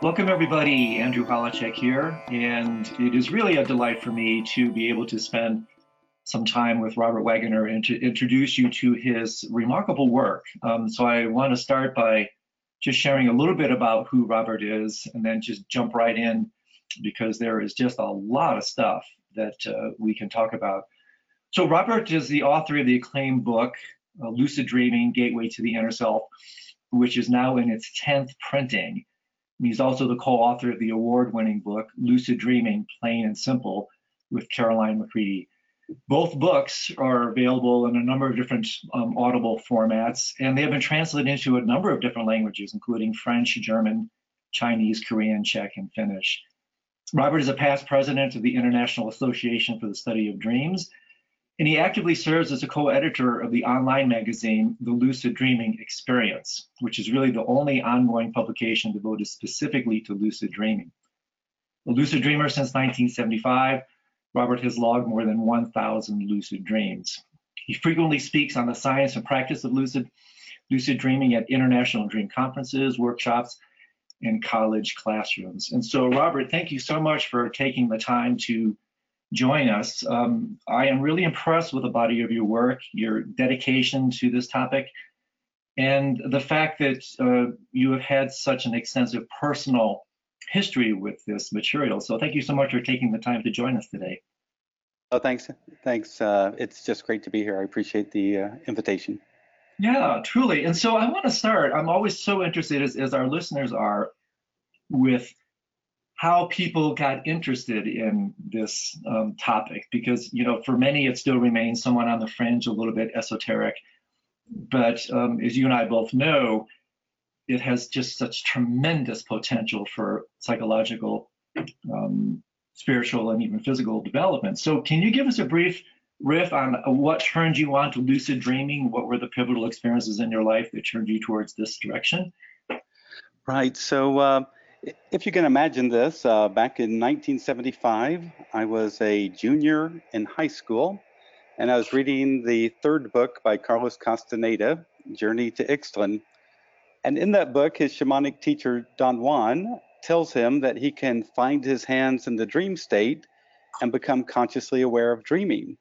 Welcome, everybody. Andrew Holecek here, and it is really a delight for me to be able to spend some time with Robert Waggoner and to introduce you to his remarkable work. Um, so I want to start by just sharing a little bit about who Robert is, and then just jump right in because there is just a lot of stuff that uh, we can talk about. So Robert is the author of the acclaimed book, uh, Lucid Dreaming, Gateway to the Inner Self, which is now in its 10th printing. He's also the co-author of the award-winning book, Lucid Dreaming, Plain and Simple, with Caroline McCready. Both books are available in a number of different um, Audible formats, and they have been translated into a number of different languages, including French, German, Chinese, Korean, Czech, and Finnish. Robert is a past president of the International Association for the Study of Dreams, and he actively serves as a co-editor of the online magazine, The Lucid Dreaming Experience, which is really the only ongoing publication devoted specifically to lucid dreaming. A lucid dreamer since 1975, Robert has logged more than 1,000 lucid dreams. He frequently speaks on the science and practice of lucid, lucid dreaming at international dream conferences, workshops, and college classrooms. And so, Robert, thank you so much for taking the time to join us. Um, I am really impressed with the body of your work, your dedication to this topic, and the fact that uh, you have had such an extensive personal history with this material. So thank you so much for taking the time to join us today. Oh, thanks. Thanks. Uh, it's just great to be here. I appreciate the uh, invitation. Yeah, truly. And so I want to start. I'm always so interested, as, as our listeners are, with how people got interested in this um, topic because you know for many it still remains somewhat on the fringe a little bit esoteric. But um, as you and i both know it has just such tremendous potential for psychological um, spiritual and even physical development. So can you give us a brief riff on what turned you on to lucid dreaming? What were the pivotal experiences in your life that turned you towards this direction? Right. So uh if you can imagine this, uh, back in 1975, I was a junior in high school, and I was reading the third book by Carlos Castaneda, Journey to Ixtlan. And in that book, his shamanic teacher, Don Juan, tells him that he can find his hands in the dream state and become consciously aware of dreaming.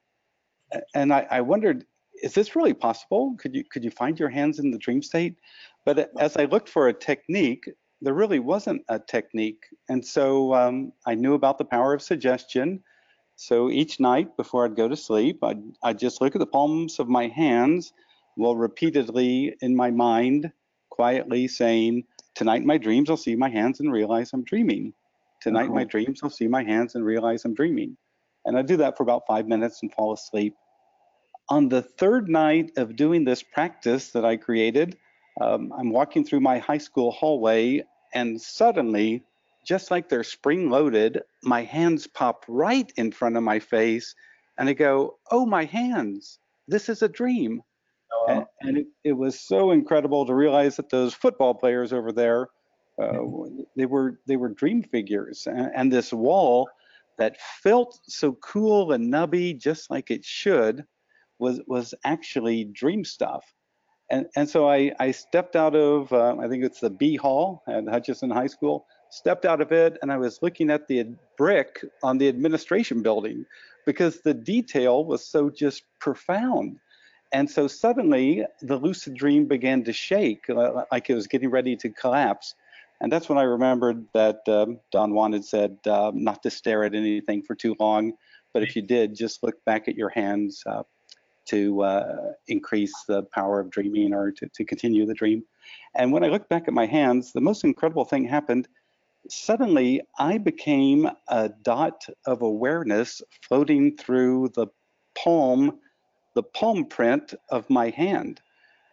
And I, I wondered, is this really possible? Could you could you find your hands in the dream state? But as I looked for a technique, there really wasn't a technique. And so um, I knew about the power of suggestion. So each night before I'd go to sleep, I'd, I'd just look at the palms of my hands while repeatedly in my mind, quietly saying, Tonight in my dreams, I'll see my hands and realize I'm dreaming. Tonight in my dreams, I'll see my hands and realize I'm dreaming. And I do that for about five minutes and fall asleep. On the third night of doing this practice that I created, um, I'm walking through my high school hallway, and suddenly, just like they're spring loaded, my hands pop right in front of my face, and I go, Oh, my hands, this is a dream. Oh, wow. And, and it, it, was so incredible to realize that those football players over there, uh, they were they were dream figures, and, and this wall that felt so cool and nubby, just like it should, was was actually dream stuff and and so I I stepped out of uh, I think it's the B Hall at Hutchinson High School. Stepped out of it, and I was looking at the brick on the administration building because the detail was so just profound. And so suddenly the lucid dream began to shake, uh, like it was getting ready to collapse. And that's when I remembered that um, Don Juan had said uh, not to stare at anything for too long, but if you did, just look back at your hands, uh, to uh, increase the power of dreaming or to, to continue the dream. And when I looked back at my hands, the most incredible thing happened. Suddenly, I became a dot of awareness floating through the palm, the palm print of my hand.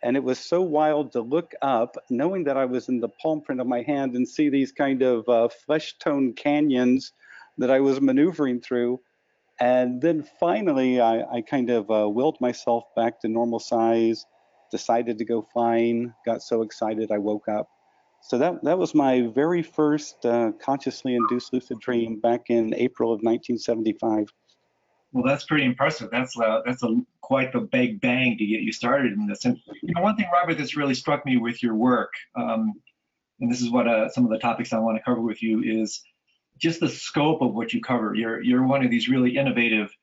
And it was so wild to look up, knowing that I was in the palm print of my hand and see these kind of uh, flesh tone canyons that I was maneuvering through and then finally, I, I kind of uh, willed myself back to normal size, decided to go flying, got so excited I woke up. So that, that was my very first uh, consciously induced lucid dream back in April of 1975. Well, that's pretty impressive. That's uh, that's a quite the big bang to get you started in this. And you know, one thing, Robert, that's really struck me with your work, um, and this is what uh, some of the topics I want to cover with you is just the scope of what you cover. You're you're one of these really innovative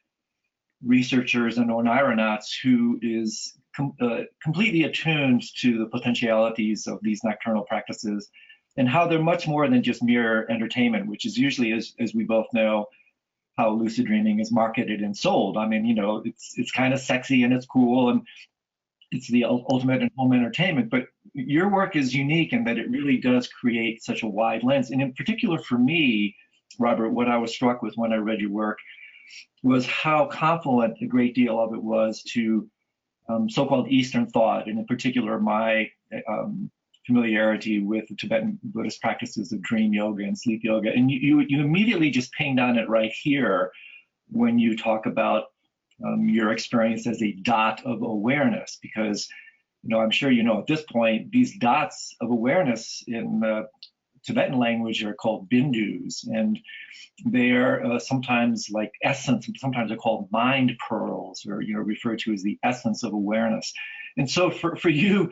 researchers and oneironauts who is com- uh, completely attuned to the potentialities of these nocturnal practices and how they're much more than just mere entertainment, which is usually, as, as we both know, how lucid dreaming is marketed and sold. I mean, you know, it's it's kind of sexy and it's cool and it's the ultimate in home entertainment. But your work is unique in that it really does create such a wide lens. And in particular for me, Robert, what I was struck with when I read your work was how confluent a great deal of it was to um, so-called Eastern thought, and in particular my um, familiarity with the Tibetan Buddhist practices of dream yoga and sleep yoga. And you, you, you immediately just pinged on it right here when you talk about um, your experience as a dot of awareness, because you know I'm sure you know at this point these dots of awareness in uh, Tibetan language are called bindus, and they are uh, sometimes like essence, and sometimes they're called mind pearls, or you know referred to as the essence of awareness. And so for, for you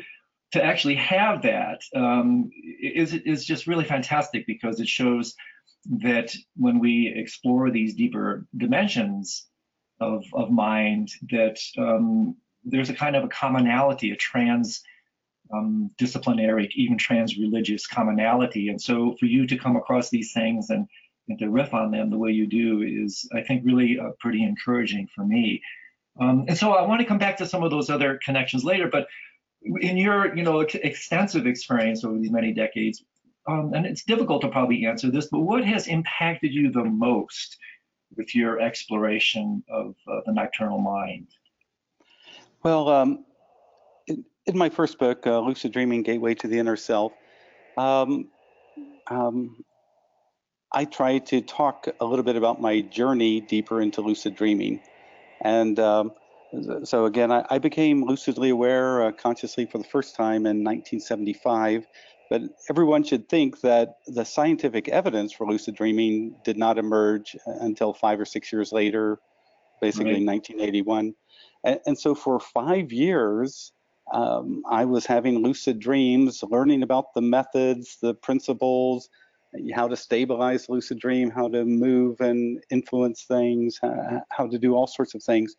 to actually have that um, is is just really fantastic because it shows that when we explore these deeper dimensions of of mind, that um, there's a kind of a commonality, a trans um, disciplinary, even trans-religious commonality. And so for you to come across these things and, and to riff on them the way you do is, I think, really uh, pretty encouraging for me. Um, and so I want to come back to some of those other connections later, but in your, you know, extensive experience over these many decades, um, and it's difficult to probably answer this, but what has impacted you the most with your exploration of uh, the nocturnal mind? Well, um, in my first book, uh, Lucid Dreaming Gateway to the Inner Self, um, um, I try to talk a little bit about my journey deeper into lucid dreaming. And um, so, again, I, I, became lucidly aware uh, consciously for the first time in 1975. But everyone should think that the scientific evidence for lucid dreaming did not emerge until five or six years later, basically right. in 1981. And, and so, for five years, um, I was having lucid dreams, learning about the methods, the principles, how to stabilize lucid dream, how to move and influence things, how to do all sorts of things.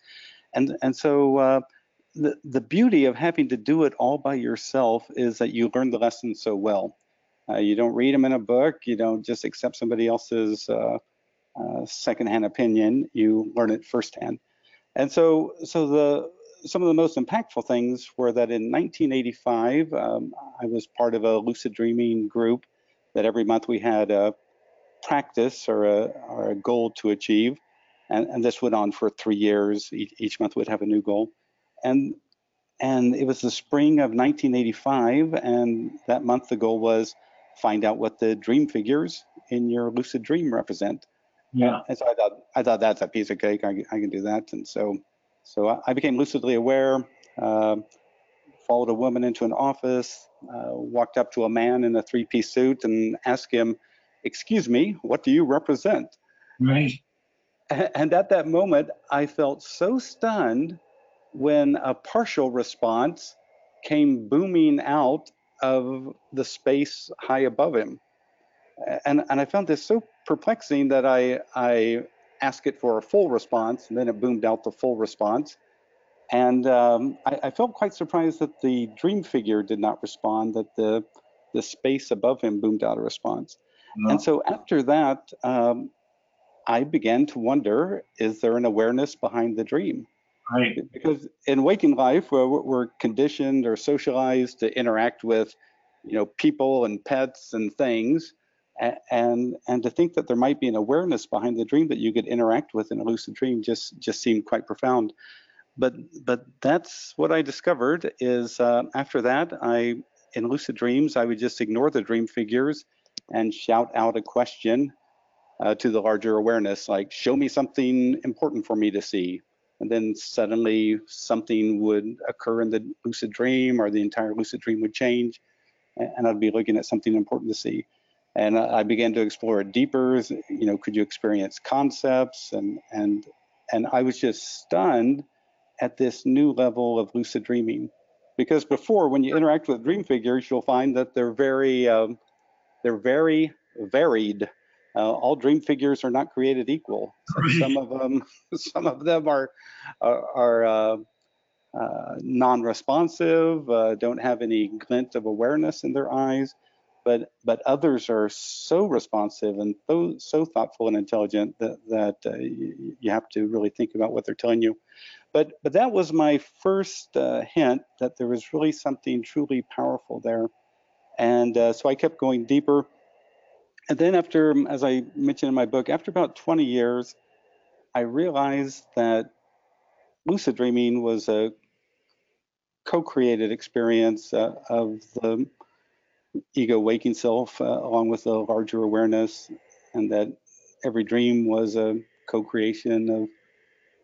And, and so uh, the, the beauty of having to do it all by yourself is that you learn the lessons so well. Uh, you don't read them in a book, you don't just accept somebody else's uh, uh secondhand opinion, you learn it firsthand. And so, so the some of the most impactful things were that in 1985, um, I was part of a lucid dreaming group that every month we had a practice or a, or a goal to achieve. And, and, this went on for three years. Each, each month would have a new goal. And, and it was the spring of 1985. And that month, the goal was find out what the dream figures in your lucid dream represent. Yeah. And so I thought, I thought that's a piece of cake. I, I can do that. And so so I became lucidly aware, uh, followed a woman into an office, uh, walked up to a man in a three piece suit and asked him, Excuse me, what do you represent? Right. And at that moment, I felt so stunned when a partial response came booming out of the space high above him. And, and I found this so perplexing that I, I ask it for a full response, and then it boomed out the full response. And um, I, I, felt quite surprised that the dream figure did not respond, that the, the space above him boomed out a response. No. And so after that, um, I began to wonder is there an awareness behind the dream? Right. Because in waking life, we're, we're conditioned or socialized to interact with you know people and pets and things and and to think that there might be an awareness behind the dream that you could interact with in a lucid dream just just seemed quite profound. But but that's what i discovered is uh, after that i in lucid dreams i would just ignore the dream figures and shout out a question uh, to the larger awareness like show me something important for me to see. And then suddenly something would occur in the lucid dream or the entire lucid dream would change and i'd be looking at something important to see and I began to explore it deeper. You know, could you experience concepts? And and and I was just stunned at this new level of lucid dreaming, because before, when you interact with dream figures, you'll find that they're very um, they're very varied. Uh, all dream figures are not created equal. Some of them, some of them are are, are uh, uh, non-responsive, uh, don't have any glint of awareness in their eyes, but but others are so responsive and so so thoughtful and intelligent that that uh, you, you, have to really think about what they're telling you. But but that was my first uh, hint that there was really something truly powerful there, and uh, so I kept going deeper. And then after, as I mentioned in my book, after about 20 years, I realized that lucid dreaming was a co-created experience uh, of the ego waking self uh, along with a larger awareness and that every dream was a co-creation of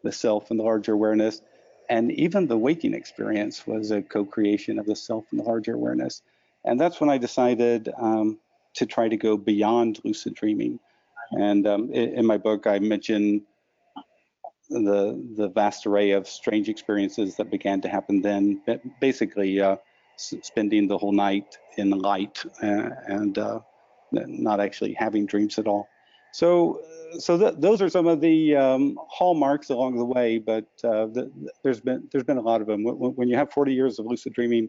the self and the larger awareness. And even the waking experience was a co-creation of the self and the larger awareness. And that's when i decided um, to try to go beyond lucid dreaming. And um, in, in my book i mention the the vast array of strange experiences that began to happen then. Basically, uh, spending the whole night in the light uh, and uh, not actually having dreams at all. So, so th those are some of the um, hallmarks along the way. But uh, the, there's been there's been a lot of them. When, when you have 40 years of lucid dreaming,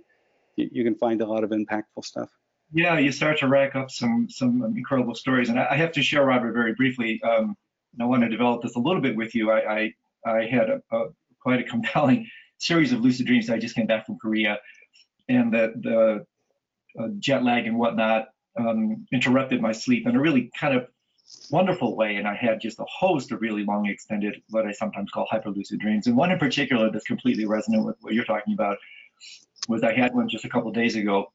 you, you, can find a lot of impactful stuff. Yeah, you start to rack up some some incredible stories, and I, have to share, Robert, very briefly. Um, I want to develop this a little bit with you. I I, I had a, a, quite a compelling series of lucid dreams. I just came back from Korea, and that the uh, jet lag and whatnot um, interrupted my sleep in a really kind of wonderful way. And I had just a host of really long, extended, what I sometimes call hyperlucid dreams. And one in particular that's completely resonant with what you're talking about was I had one just a couple days ago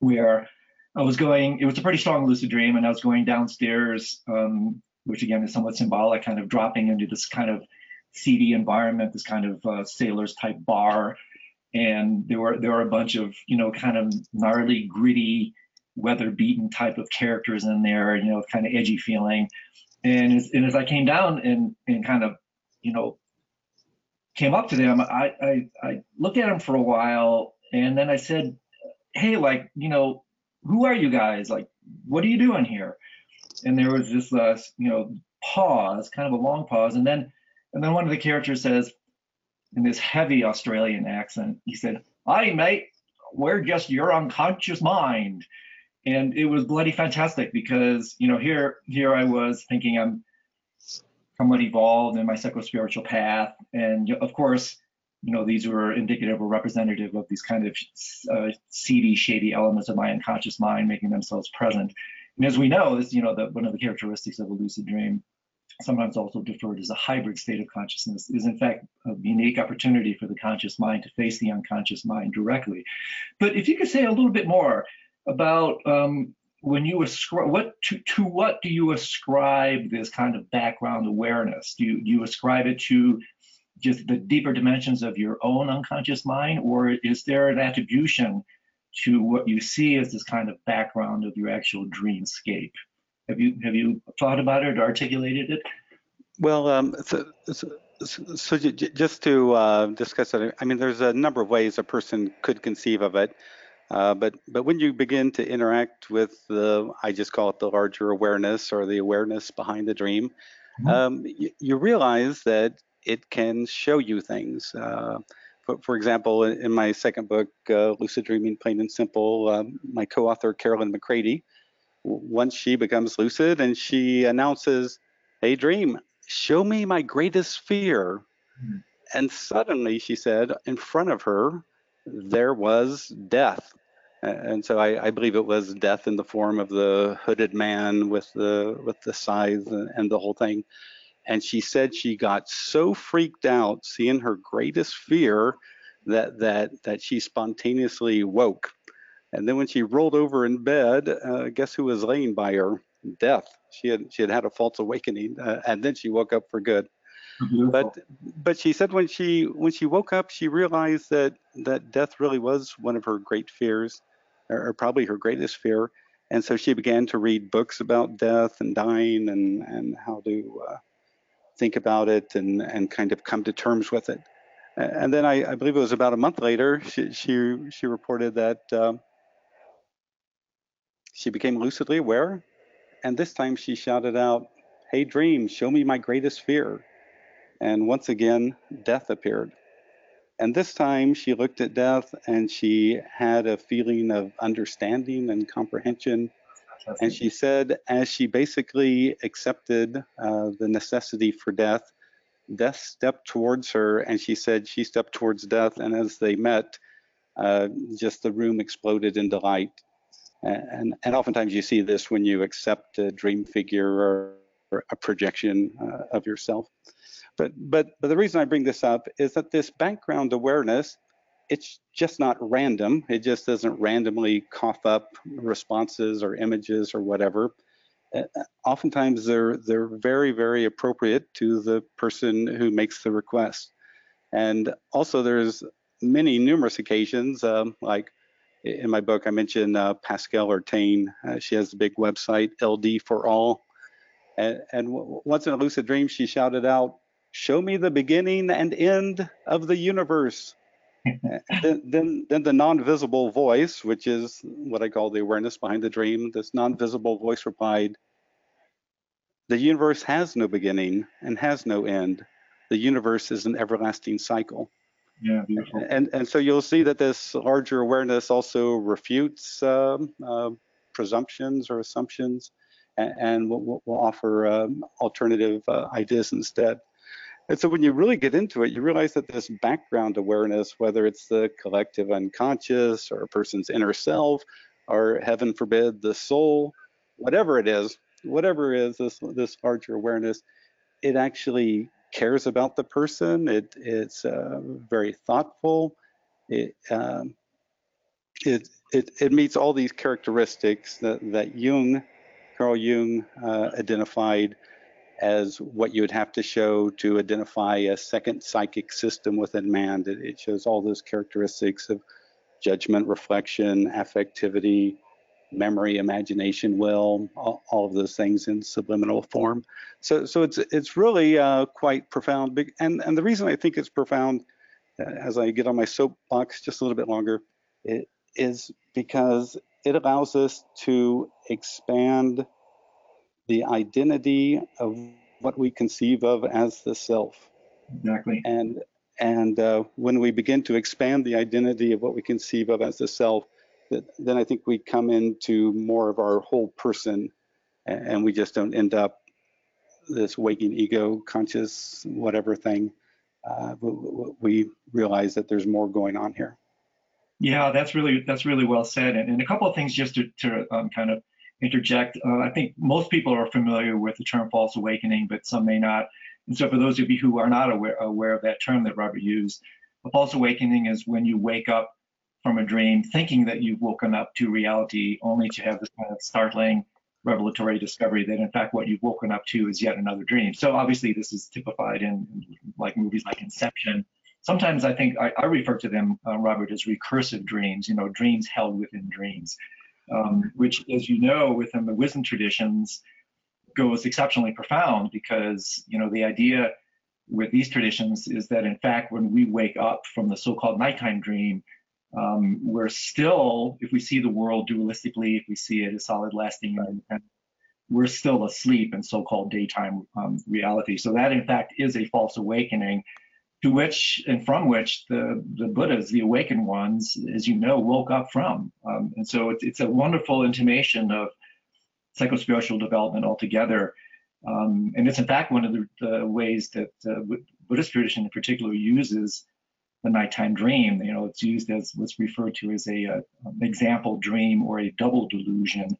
where I was going, it was a pretty strong lucid dream, and I was going downstairs um, which again is somewhat symbolic, kind of dropping into this kind of seedy environment, this kind of uh, sailors type bar. And there were there were a bunch of you know kind of gnarly, gritty, weather beaten type of characters in there, you know, kind of edgy feeling. And as, and as I came down and and kind of you know came up to them, I, I I looked at them for a while, and then I said, hey, like you know, who are you guys? Like, what are you doing here? and there was this uh, you know pause, kind of a long pause, and then and then one of the characters says in this heavy Australian accent, he said, "Hi, mate, we're just your unconscious mind." And it was bloody fantastic because you know here here I was thinking I'm somewhat evolved in my psychospiritual path, and of course you know these were indicative or representative of these kind of uh, seedy, shady elements of my unconscious mind making themselves present. And as we know, this, you know, the, one of the characteristics of a lucid dream, sometimes also deferred as a hybrid state of consciousness, is in fact a unique opportunity for the conscious mind to face the unconscious mind directly. But if you could say a little bit more about um, when you ascribe what to, to what do you ascribe this kind of background awareness? Do you, do you ascribe it to just the deeper dimensions of your own unconscious mind, or is there an attribution to what you see as this kind of background of your actual dreamscape. Have you have you thought about it or articulated it? Well, um, so, so, so, just to uh, discuss it, I mean, there's a number of ways a person could conceive of it, uh, but but when you begin to interact with the, I just call it the larger awareness or the awareness behind the dream, mm-hmm. um, you, you, realize that it can show you things. Uh, for, for example, in, in, my second book, uh, Lucid Dreaming Plain and Simple, um, my co-author Carolyn McCready, once she becomes lucid and she announces, "Hey, dream, show me my greatest fear," mm-hmm. and suddenly she said, in front of her, there was death. And so I, I, believe it was death in the form of the hooded man with the with the scythe and, and the whole thing. And she said she got so freaked out seeing her greatest fear that that that she spontaneously woke. And then when she rolled over in bed, uh, guess who was laying by her? Death. She had she had had a false awakening, uh, and then she woke up for good. Beautiful. But but she said when she when she woke up, she realized that that death really was one of her great fears, or, or probably her greatest fear. And so she began to read books about death and dying and and how to uh, think about it and, and kind of come to terms with it. And then I, I believe it was about a month later, she, she, she reported that um, she became lucidly aware, and this time she shouted out, Hey, dream, show me my greatest fear. And once again, death appeared. And this time she looked at death and she had a feeling of understanding and comprehension. And she said, as she basically accepted uh, the necessity for death, death stepped towards her and she said she stepped towards death. And as they met, uh, just the room exploded into light. And, and oftentimes you see this when you accept a dream figure or, or a projection uh, of yourself. But, but, but the reason I bring this up is that this background awareness, it's just not random. It just doesn't randomly cough up responses or images or whatever. Uh, oftentimes they're, they're very, very appropriate to the person who makes the request. And also there's many numerous occasions, um, like in my book, I mentioned uh, Pascal Ortain. Uh, she has a big website, LD for All. And, and once in a lucid dream, she shouted out, show me the beginning and end of the universe. then, then, then the non-visible voice, which is what I call the awareness behind the dream, this non-visible voice replied, the universe has no beginning and has no end. The universe is an everlasting cycle. Yeah. And, and so you'll see that this larger awareness also refutes um, uh, presumptions or assumptions and, and will, will offer um, alternative uh, ideas instead. And so when you really get into it, you realize that this background awareness, whether it's the collective unconscious or a person's inner self, or heaven forbid, the soul, whatever it is, whatever it is, this, this larger awareness, it actually cares about the person. It, it's uh, very thoughtful. It, um, it, it, it meets all these characteristics that, that Jung, Carl Jung, uh, identified as what you would have to show to identify a second psychic system within man. It, it shows all those characteristics of judgment, reflection, affectivity, memory, imagination, will, all, all, of those things in subliminal form. So, so it's it's really uh, quite profound. And and the reason I think it's profound, uh, as I get on my soapbox just a little bit longer, it is because it allows us to expand the identity of what we conceive of as the self. Exactly. And and uh, when we begin to expand the identity of what we conceive of as the self, then I think we come into more of our whole person and we just don't end up this waking ego conscious whatever thing. Uh, we realize that there's more going on here. Yeah that's really that's really well said. And, and a couple of things just to, to um, kind of interject. Uh, i think most people are familiar with the term false awakening but some may not. And so for those of you who are not aware, aware of that term that robert used a false awakening is when you wake up from a dream, thinking that you've woken up to reality, only to have this kind of startling revelatory discovery that in fact what you've woken up to is yet another dream. So obviously this is typified in, like movies like Inception. Sometimes I think I, I refer to them, uh, Robert, as recursive dreams. You know, dreams held within dreams, um, which, as you know, within the wisdom traditions, goes exceptionally profound because you know the idea with these traditions is that in fact when we wake up from the so-called nighttime dream um, we're still, if we see the world dualistically, if we see it as solid, lasting, and we're still asleep in so-called daytime um, reality. So that, in fact, is a false awakening, to which and from which the the Buddhas, the awakened ones, as you know, woke up from. Um, and so it's, it's a wonderful intimation of psychospiritual development altogether. Um, and it's in fact one of the, the ways that uh, Buddhist tradition in particular uses the nighttime dream. You know, it's used as what's referred to as a, a an example dream or a double delusion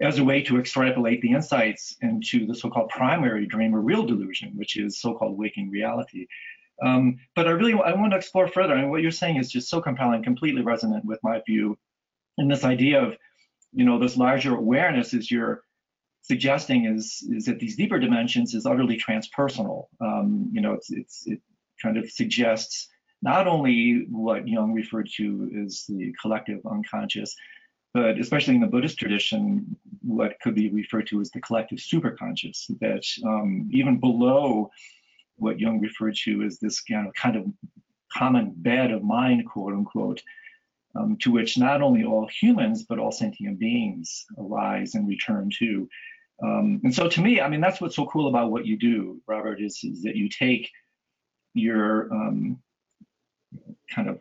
as a way to extrapolate the insights into the so-called primary dream or real delusion, which is so-called waking reality. Um, but I really I want to explore further. I mean, what you're saying is just so compelling, completely resonant with my view. And this idea of, you know, this larger awareness is you're suggesting is is that these deeper dimensions is utterly transpersonal. Um, you know, it's it's it kind of suggests not only what Jung referred to as the collective unconscious, but especially in the Buddhist tradition, what could be referred to as the collective superconscious, that um, even below what Jung referred to as this kind of, kind of common bed of mind, quote unquote, um, to which not only all humans but all sentient beings arise and return to. Um, and so, to me, I mean, that's what's so cool about what you do, Robert, is, is that you take your um, kind of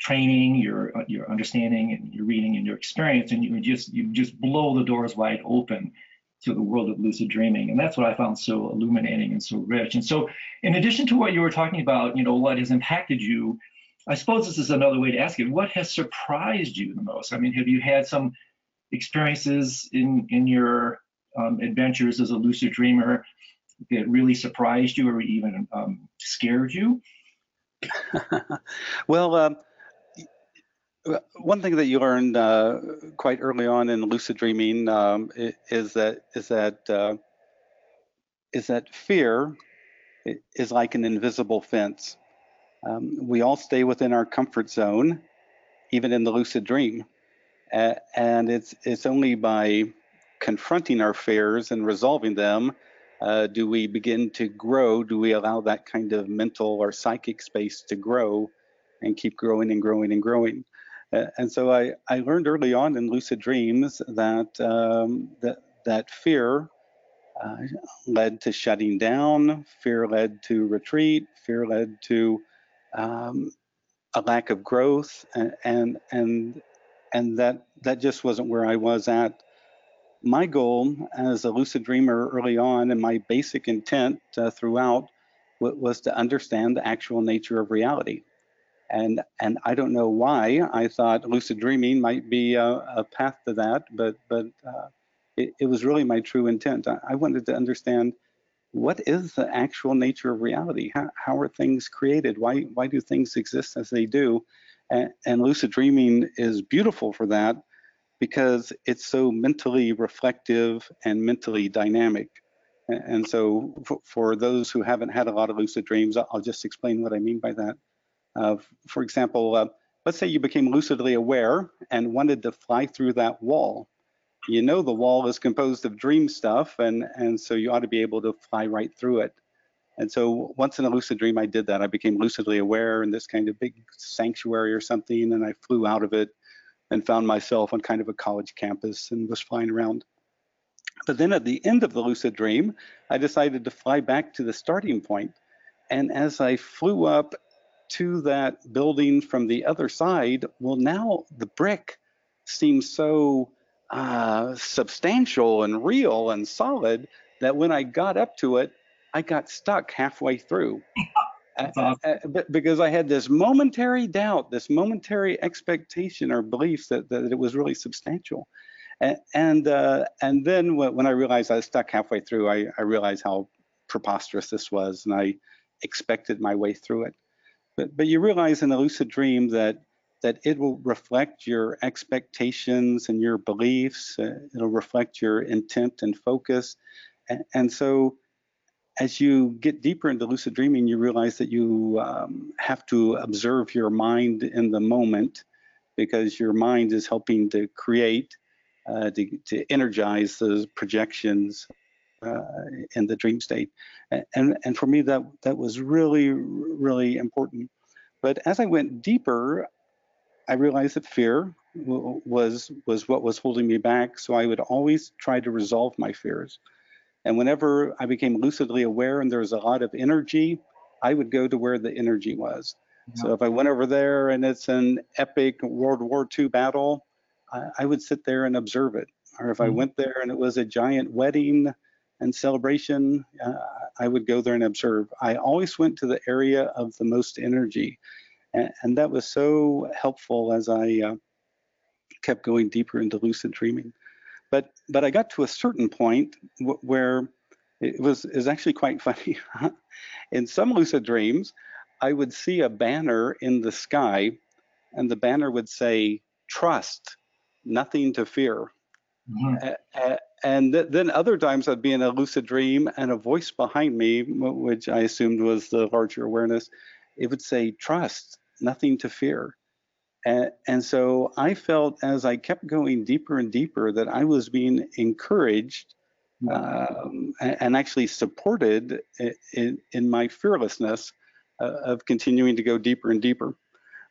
training, your your understanding, and your reading and your experience, and you just you just blow the doors wide open to the world of lucid dreaming. And that's what I found so illuminating and so rich. And so, in addition to what you were talking about, you know, what has impacted you, I suppose this is another way to ask it. What has surprised you the most? I mean, have you had some experiences in in your um, adventures as a lucid dreamer that really surprised you or even um, scared you? well, um, one thing that you learned uh, quite early on in lucid dreaming um, is that is that uh, is that fear is like an invisible fence. Um, we all stay within our comfort zone, even in the lucid dream, and it's it's only by confronting our fears and resolving them uh, do we begin to grow. Do we allow that kind of mental or psychic space to grow and keep growing and growing and growing? Uh, and so I, I learned early on in lucid dreams that um, that that fear uh, led to shutting down, fear led to retreat, fear led to um, a lack of growth, and, and and and that that just wasn't where I was at. My goal as a lucid dreamer early on, and my basic intent uh, throughout, was to understand the actual nature of reality and and I don't know why I thought lucid dreaming might be a, a path to that, but but uh, it, it, was really my true intent. I, I, wanted to understand what is the actual nature of reality. How, how are things created? Why why do things exist as they do? And, and lucid dreaming is beautiful for that because it's so mentally reflective and mentally dynamic. And so, for those who haven't had a lot of lucid dreams, I'll just explain what I mean by that. Uh, for example, uh, let's say you became lucidly aware and wanted to fly through that wall. You know the wall is composed of dream stuff, and, and so you ought to be able to fly right through it. And so once in a lucid dream, I did that. I became lucidly aware in this kind of big sanctuary or something, and I flew out of it and found myself on kind of a college campus and was flying around. But then at the end of the lucid dream, I decided to fly back to the starting point. And as I flew up to that building from the other side, well, now the brick seems so uh, substantial and real and solid that when I got up to it, I got stuck halfway through. awesome. uh, uh, because I had this momentary doubt, this momentary expectation or belief that, that it was really substantial. And and, uh, and then when I realized I was stuck halfway through, I, I realized how preposterous this was, and I expected my way through it. But, but you realize in a lucid dream that that it will reflect your expectations and your beliefs. Uh, it'll reflect your intent and focus. And, and, so as you get deeper into lucid dreaming, you realize that you um, have to observe your mind in the moment because your mind is helping to create, uh, to, to energize those projections uh, in the dream state. And, and for me, that, that was really, really important. But as I went deeper, I realized that fear was, was what was holding me back. So I would always try to resolve my fears. And whenever I became lucidly aware and there was a lot of energy, I would go to where the energy was. Yeah. So if I went over there and it's an epic World War II battle, I, I would sit there and observe it. Or if mm-hmm. I went there and it was a giant wedding, and celebration, uh, I would go there and observe. I always went to the area of the most energy, and, and that was so helpful as I uh, kept going deeper into lucid dreaming. But but I got to a certain point where it was is actually quite funny. in some lucid dreams, I would see a banner in the sky, and the banner would say "Trust, nothing to fear." Mm-hmm and th- then other times I'd be in a lucid dream and a voice behind me, which I assumed was the larger awareness, it would say, trust, nothing to fear. And, and so I felt as I kept going deeper and deeper that I was being encouraged um, and actually supported in, in my fearlessness uh, of continuing to go deeper and deeper.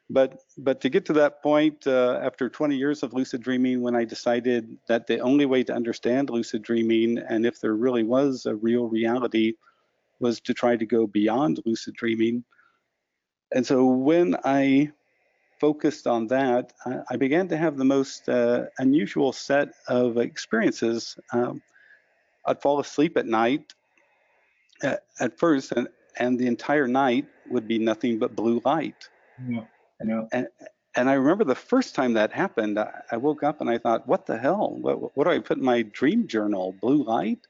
but but to get to that point uh, after 20 years of lucid dreaming when i decided that the only way to understand lucid dreaming and if there really was a real reality was to try to go beyond lucid dreaming and so when i focused on that i, I began to have the most uh, unusual set of experiences um, i'd fall asleep at night at, at first and, and the entire night would be nothing but blue light Yeah. Yeah. and and I remember the first time that happened, I, I woke up and I thought, what the hell? What, what do I put in my dream journal? Blue light?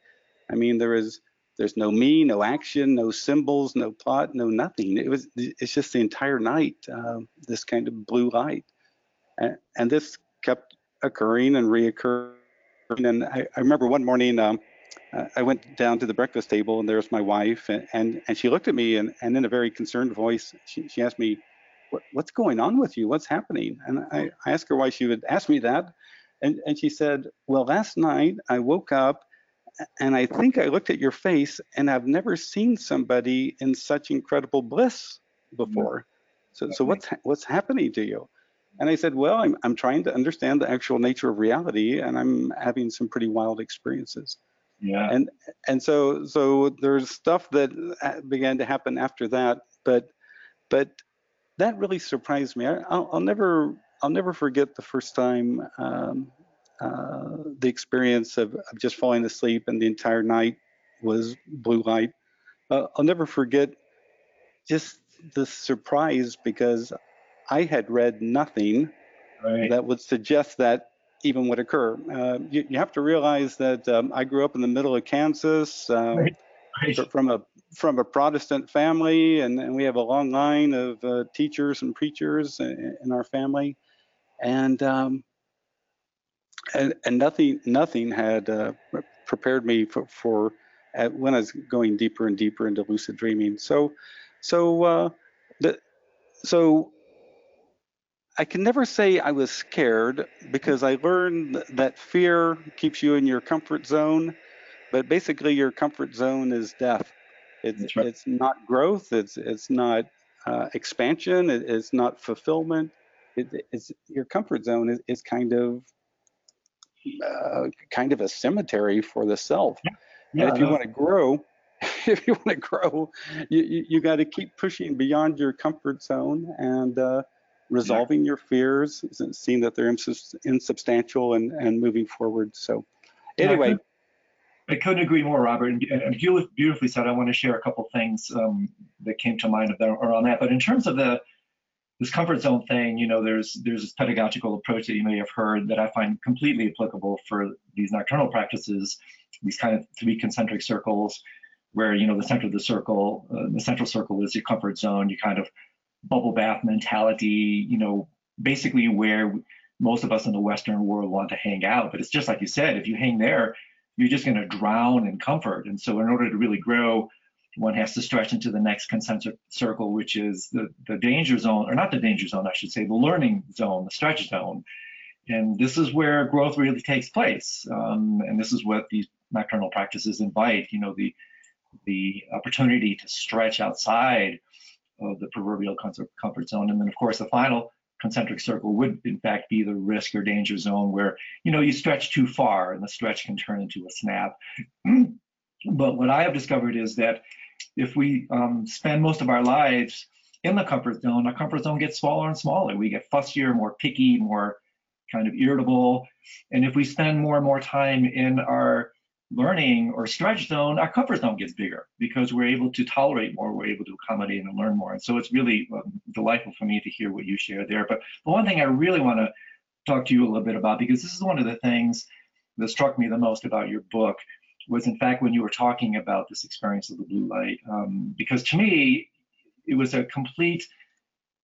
I mean, there is there's no me, no action, no symbols, no plot, no nothing. It was it's just the entire night, um, this kind of blue light, and, and this kept occurring and reoccurring. And I, I remember one morning. Um, I went down to the breakfast table and there's my wife and, and, and she looked at me and, and in a very concerned voice, she, she asked me, what, what's going on with you? What's happening? And I, I asked her why she would ask me that. And, and she said, well, last night I woke up and I think I looked at your face and I've never seen somebody in such incredible bliss before. So, so what's, what's happening to you? And I said, well, I'm, I'm trying to understand the actual nature of reality and I'm having some pretty wild experiences. Yeah. And, and so, so there's stuff that uh, began to happen after that, but, but that really surprised me. I, will I'll never I'll never forget the first time um, uh, the experience of, of, just falling asleep and the entire night was blue light. Uh, I'll never forget just the surprise because I had read nothing right. that would suggest that even would occur. Uh, you, you, have to realize that um, I grew up in the middle of Kansas. Um, right. Right. From a from a Protestant family, and, and we have a long line of uh, teachers and preachers in, in our family, and um, and, and nothing nothing had uh, prepared me for, for when I was going deeper and deeper into lucid dreaming. So so uh, the so I can never say I was scared because I learned that fear keeps you in your comfort zone, but basically your comfort zone is death. It's right. it's not growth. It's it's not uh, expansion. It, it's not fulfillment. It, it's your comfort zone is, is kind of uh, kind of a cemetery for the self. Yeah, and if you no. want to grow, if you want to grow, you you, you got to keep pushing beyond your comfort zone and uh, resolving your fears, seeing that they're insubs- insubstantial, and and moving forward. So, anyway. I couldn't agree more, Robert. And, beautifully said. I want to share a couple things um, that came to mind around that. But in terms of the this comfort zone thing, you know, there's there's this pedagogical approach that you may have heard that I find completely applicable for these nocturnal practices. These kind of three concentric circles, where you know the center of the circle, uh, the central circle is your comfort zone. your kind of bubble bath mentality, you know, basically where most of us in the Western world want to hang out. But it's just like you said, if you hang there, you're just going to drown in comfort. And so, in order to really grow, one has to stretch into the next concentric circle, which is the, the danger zone, or not the danger zone, I should say, the learning zone, the stretch zone. And this is where growth really takes place. Um, and this is what these nocturnal practices invite, you know, the, the opportunity to stretch outside of the proverbial comfort zone. And then, of course, the final concentric circle would, in fact, be the risk or danger zone where, you know, you stretch too far and the stretch can turn into a snap. but what I have discovered is that if we um, spend most of our lives in the comfort zone, our comfort zone gets smaller and smaller. We get fussier, more picky, more kind of irritable. And if we spend more and more time in our learning or stretch zone, our comfort zone gets bigger because we're able to tolerate more, we're able to accommodate and learn more. And so it's really um, delightful for me to hear what you share there. But the one thing I really want to talk to you a little bit about, because this is one of the things that struck me the most about your book, was in fact when you were talking about this experience of the blue light. Um, because to me, it was a complete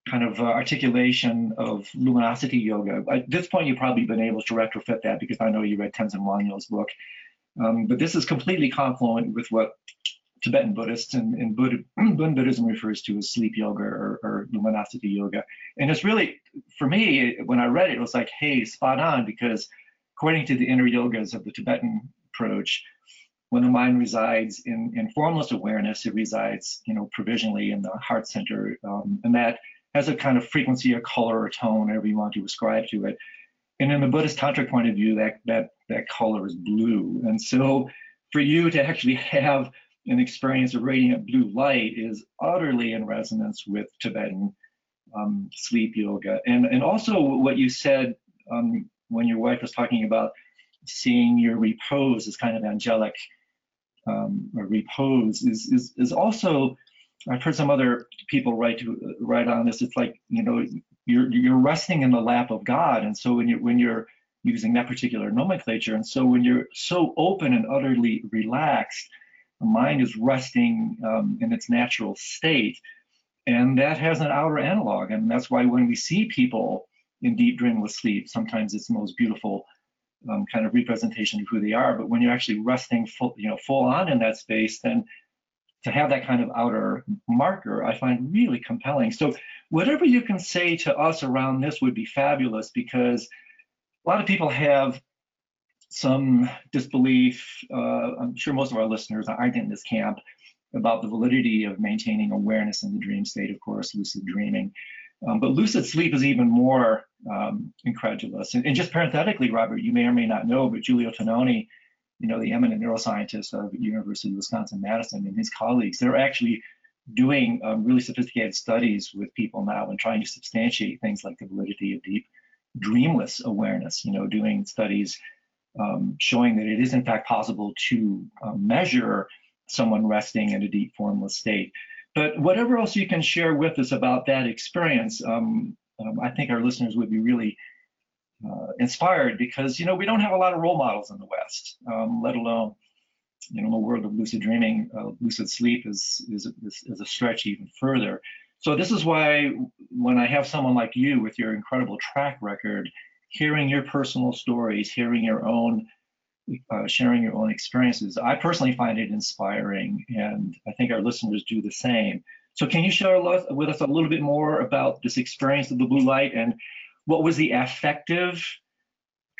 kind of uh, articulation of luminosity yoga. At this point, you've probably been able to retrofit that because I know you read Tenzin Wangyal's book. Um, but this is completely confluent with what Tibetan Buddhists and, and Buddha, Buddhism refers to as sleep yoga or, or luminosity yoga. And it's really, for me, when I read it, it was like, hey, spot on, because according to the inner yogas of the Tibetan approach, when the mind resides in, in formless awareness, it resides, you know, provisionally in the heart center, um, and that has a kind of frequency or color or tone, whatever you want to ascribe to it. And in the Buddhist tantric point of view, that that that color is blue. And so for you to actually have an experience of radiant blue light is utterly in resonance with Tibetan um, sleep yoga. And and also what you said um, when your wife was talking about seeing your repose as kind of angelic um, repose is, is is also I've heard some other people write to write on this. It's like you know you're you're resting in the lap of God, and so when you when you're using that particular nomenclature, and so when you're so open and utterly relaxed, the mind is resting um, in its natural state, and that has an outer analog, and that's why when we see people in deep dreamless sleep, sometimes it's the most beautiful um, kind of representation of who they are. But when you're actually resting full, you know, full on in that space, then to have that kind of outer marker, I find really compelling. So whatever you can say to us around this would be fabulous because a lot of people have some disbelief. Uh, I'm sure most of our listeners aren't in this camp about the validity of maintaining awareness in the dream state, of course, lucid dreaming. Um, but lucid sleep is even more um, incredulous. And, and, just parenthetically, Robert, you may or may not know, but Giulio Tononi, you know, the eminent neuroscientist of University of Wisconsin-Madison and his colleagues, they're actually doing um, really sophisticated studies with people now and trying to substantiate things like the validity of deep dreamless awareness, you know, doing studies um, showing that it is in fact possible to uh, measure someone resting in a deep formless state. But whatever else you can share with us about that experience, um, um, I think our listeners would be really uh, inspired because you know we don't have a lot of role models in the West, um, let alone you know in the world of lucid dreaming, uh, lucid sleep is, is is is a stretch even further. So this is why when I have someone like you with your incredible track record, hearing your personal stories, hearing your own uh, sharing your own experiences. I personally find it inspiring, and I think our listeners do the same. So, can you share with us a little bit more about this experience of the blue light and what was the affective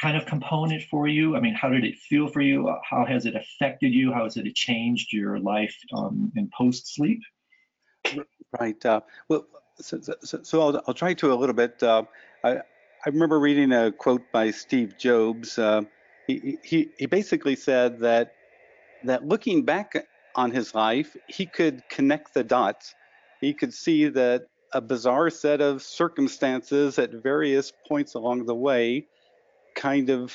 kind of component for you? I mean, how did it feel for you? How has it affected you? How has it changed your life um, in post sleep? Right. Uh, well, so, so, so I'll, I'll, try to a little bit. Uh, I, I remember reading a quote by Steve Jobs. Uh, he, he, he basically said that that looking back on his life, he could connect the dots. He could see that a bizarre set of circumstances at various points along the way kind of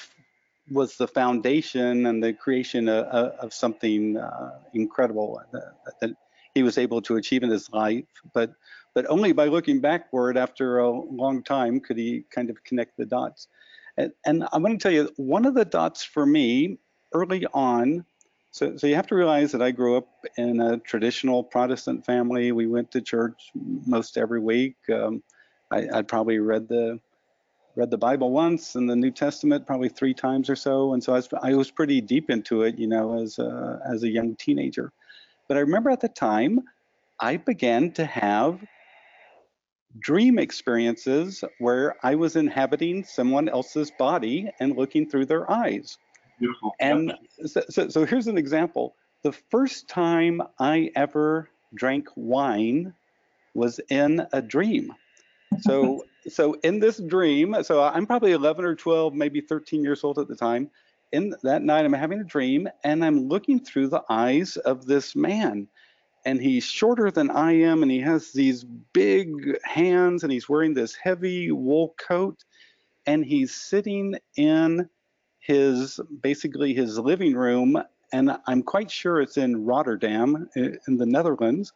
was the foundation and the creation of, of something uh, incredible that, that, he was able to achieve in his life. But but only by looking backward after a long time could he kind of connect the dots. And, and I'm going to tell you, one of the dots for me early on, so, so you have to realize that I grew up in a traditional Protestant family. We went to church most every week. Um, I, I'd probably read the read the Bible once and the New Testament probably three times or so, and so I was, I was pretty deep into it, you know, as a, as a young teenager. But I remember at the time, I began to have dream experiences where I was inhabiting someone else's body and looking through their eyes. Beautiful. And so, so, so here's an example. The first time I ever drank wine was in a dream. So, so in this dream, so I'm probably 11 or 12, maybe 13 years old at the time. In that night, I'm having a dream and I'm looking through the eyes of this man and he's shorter than I am, and he has these big hands, and he's wearing this heavy wool coat, and he's sitting in his basically his living room, and I'm quite sure it's in Rotterdam in the Netherlands,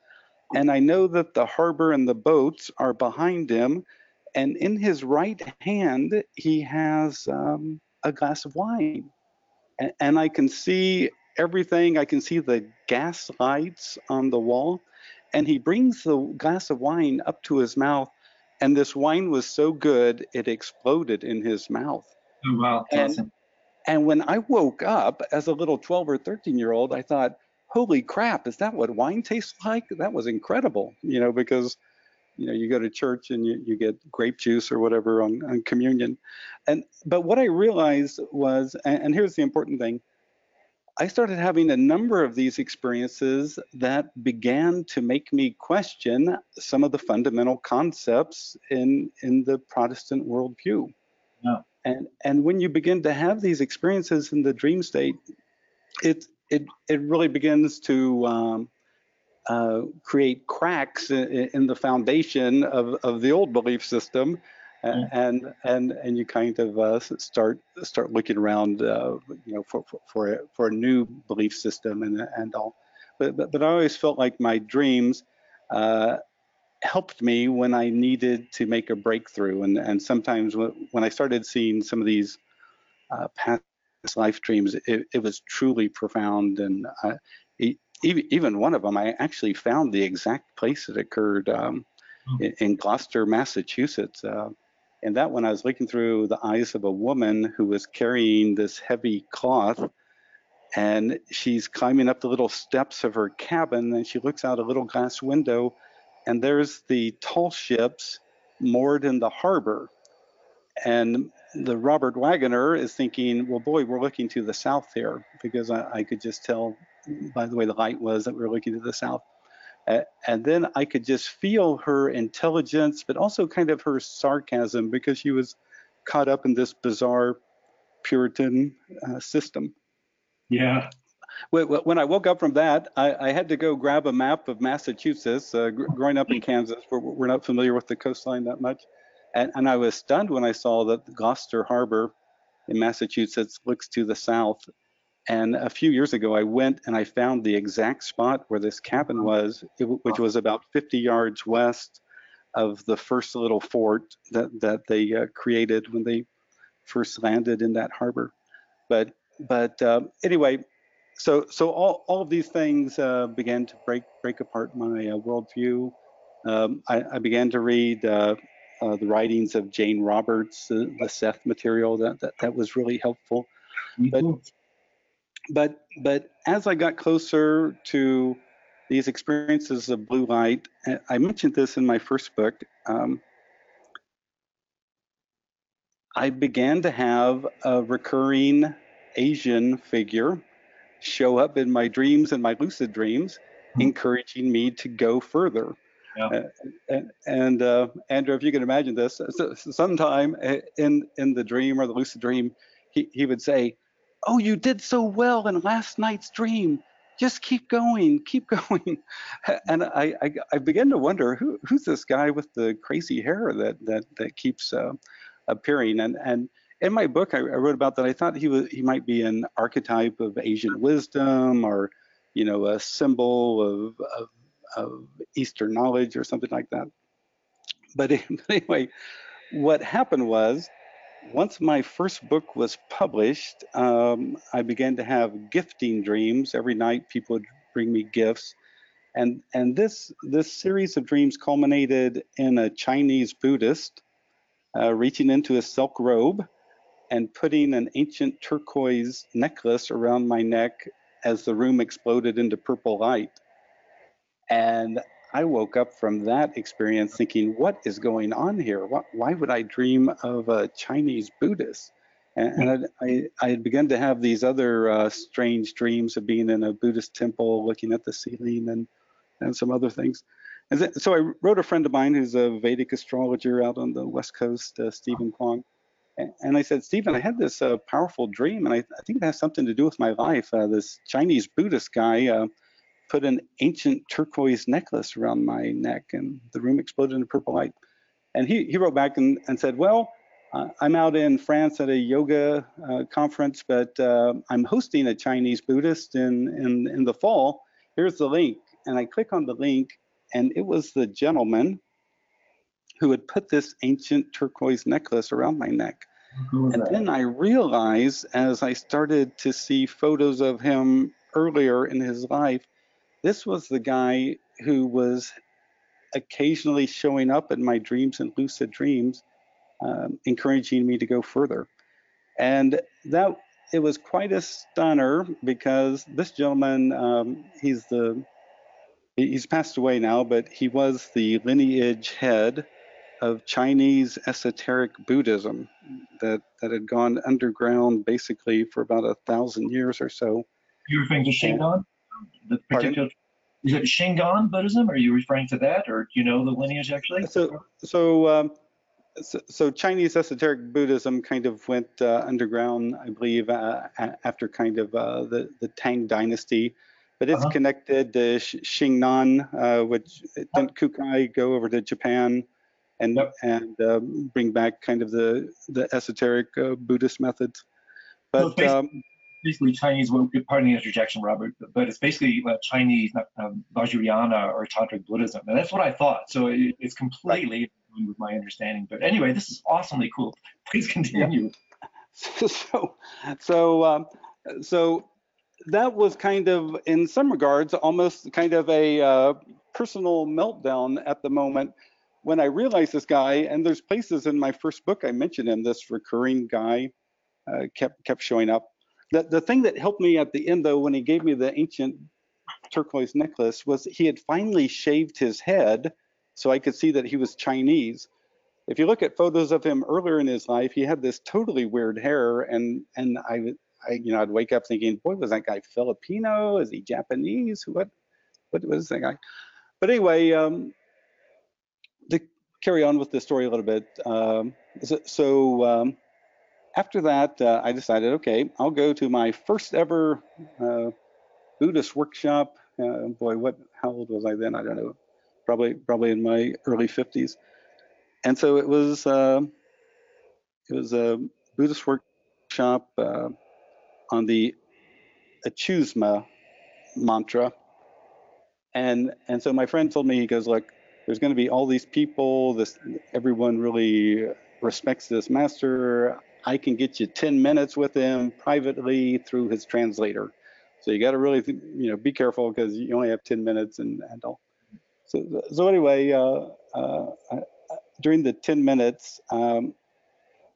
and I know that the harbor and the boats are behind him, and in his right hand he has um, a glass of wine, and, and I can see everything. I can see the gas lights on the wall. And he brings the glass of wine up to his mouth. And this wine was so good, it exploded in his mouth. Oh, wow. And, awesome. And when I woke up as a little 12 or 13 year old, I thought, holy crap, is that what wine tastes like? That was incredible, you know, because you know you go to church and you, you get grape juice or whatever on, on communion and but what i realized was and, and here's the important thing I started having a number of these experiences that began to make me question some of the fundamental concepts in in the Protestant worldview. Yeah. And and when you begin to have these experiences in the dream state, it it it really begins to um, uh, create cracks in, in, the foundation of, of the old belief system, and and and, and you kind of uh, start start looking around, uh, you know, for, for for a, for a new belief system and and all. But but, but I always felt like my dreams uh, helped me when I needed to make a breakthrough, and and sometimes when I started seeing some of these uh, past life dreams, it, it was truly profound and. Uh, even one of them, I actually found the exact place it occurred um, oh. in, in, Gloucester, Massachusetts. Uh, and that one, I was looking through the eyes of a woman who was carrying this heavy cloth, and she's climbing up the little steps of her cabin, and she looks out a little glass window, and there's the tall ships moored in the harbor. And the Robert Waggoner is thinking, well, boy, we're looking to the south here, because I, I could just tell by the way the light was that we were looking to the south. Uh, and then I could just feel her intelligence, but also kind of her sarcasm because she was caught up in this bizarre Puritan uh, system. Yeah. When I woke up from that, I, I had to go grab a map of Massachusetts. Uh, growing up in Kansas, we're, we're, not familiar with the coastline that much. And, and I was stunned when I saw that Gloucester Harbor in Massachusetts looks to the south and a few years ago, I went and I found the exact spot where this cabin was, which was about 50 yards west of the first little fort that, that they uh, created when they first landed in that harbor. But but uh, anyway, so so all, all of these things uh, began to break break apart my uh, worldview. Um, I, I, began to read uh, uh, the writings of Jane Roberts, the Seth material. That, that that was really helpful. But but but as I got closer to these experiences of blue light, I mentioned this in my first book. Um, I began to have a recurring Asian figure show up in my dreams and my lucid dreams, mm-hmm. encouraging me to go further. Yeah. Uh, and, and uh, Andrew, if you can imagine this, so, sometime in in the dream or the lucid dream, he, he would say, oh, you did so well in last night's dream. Just keep going, keep going. And I, I, I began to wonder who, who's this guy with the crazy hair that that that keeps uh, appearing. And and in my book, I, I, wrote about that. I thought he was he might be an archetype of Asian wisdom, or you know, a symbol of, of, of Eastern knowledge, or something like that. But anyway, what happened was once my first book was published, um, I began to have gifting dreams. Every night, people would bring me gifts, and and this this series of dreams culminated in a Chinese Buddhist uh, reaching into a silk robe and putting an ancient turquoise necklace around my neck as the room exploded into purple light. And I woke up from that experience thinking, what is going on here? What, why would I dream of a Chinese Buddhist? And, and I, I, had begun to have these other uh, strange dreams of being in a Buddhist temple, looking at the ceiling and, and some other things. And so I wrote a friend of mine who's a Vedic astrologer out on the West Coast, uh, Stephen Kwong. And I said, Stephen, I had this uh, powerful dream, and I, I, think it has something to do with my life. Uh, this Chinese Buddhist guy uh, put an ancient turquoise necklace around my neck, and the room exploded into purple light. And he, he wrote back and, and said, Well, uh, I'm out in France at a yoga uh, conference, but uh, I'm hosting a Chinese Buddhist in, in, in the fall. Here's the link. And I click on the link, and it was the gentleman who had put this ancient turquoise necklace around my neck. And then I realized as I started to see photos of him earlier in his life this was the guy who was occasionally showing up in my dreams and lucid dreams, um, encouraging me to go further. And that it was quite a stunner because this gentleman, um, he's the he's passed away now, but he was the lineage head of Chinese esoteric Buddhism that, that had gone underground basically for about a thousand years or so You're referring to Shingon? The particular, is it Shingon Buddhism? Are you referring to that, or do you know the lineage actually? So, so, um, so, so Chinese esoteric Buddhism kind of went uh, underground, I believe, uh, a- after kind of uh, the the Tang Dynasty, but it's Uh-huh. connected to Xingnan, uh, which didn't Kukai go over to Japan and and um, bring back kind of the the esoteric uh, Buddhist methods. So it's But um, basically Chinese, well, pardon the interjection, Robert, but it's basically uh, Chinese um, Vajrayana or Tantric Buddhism. And that's what I thought. So it, it's completely with my understanding. But anyway, this is awesomely cool. Please continue. so so um, so that was kind of in some regards almost kind of a uh, personal meltdown at the moment when i realized this guy and there's places in my first book i mentioned him this recurring guy uh, kept kept showing up the, the thing that helped me at the end though when he gave me the ancient turquoise necklace was he had finally shaved his head so i could see that he was chinese if you look at photos of him earlier in his life, he had this totally weird hair, and and I, I you know, I'd wake up thinking, boy, was that guy Filipino? Is he Japanese? What, what was that guy? But anyway, um, carry on with the story a little bit, um, so, so um, after that, uh, I decided, okay, I'll go to my first ever uh, Buddhist workshop. Uh, boy, what? How old was I then? I don't know. Probably, probably in my early 50s and so it was uh, it was a Buddhist workshop uh, on the Ucchusma mantra, and and so my friend told me he goes look, there's going to be all these people, this everyone really respects this master. I can get you 10 minutes with him privately through his translator. So you got to really you know be careful because you only have 10 minutes and and all. So so anyway. Uh, uh, during the 10 minutes, um,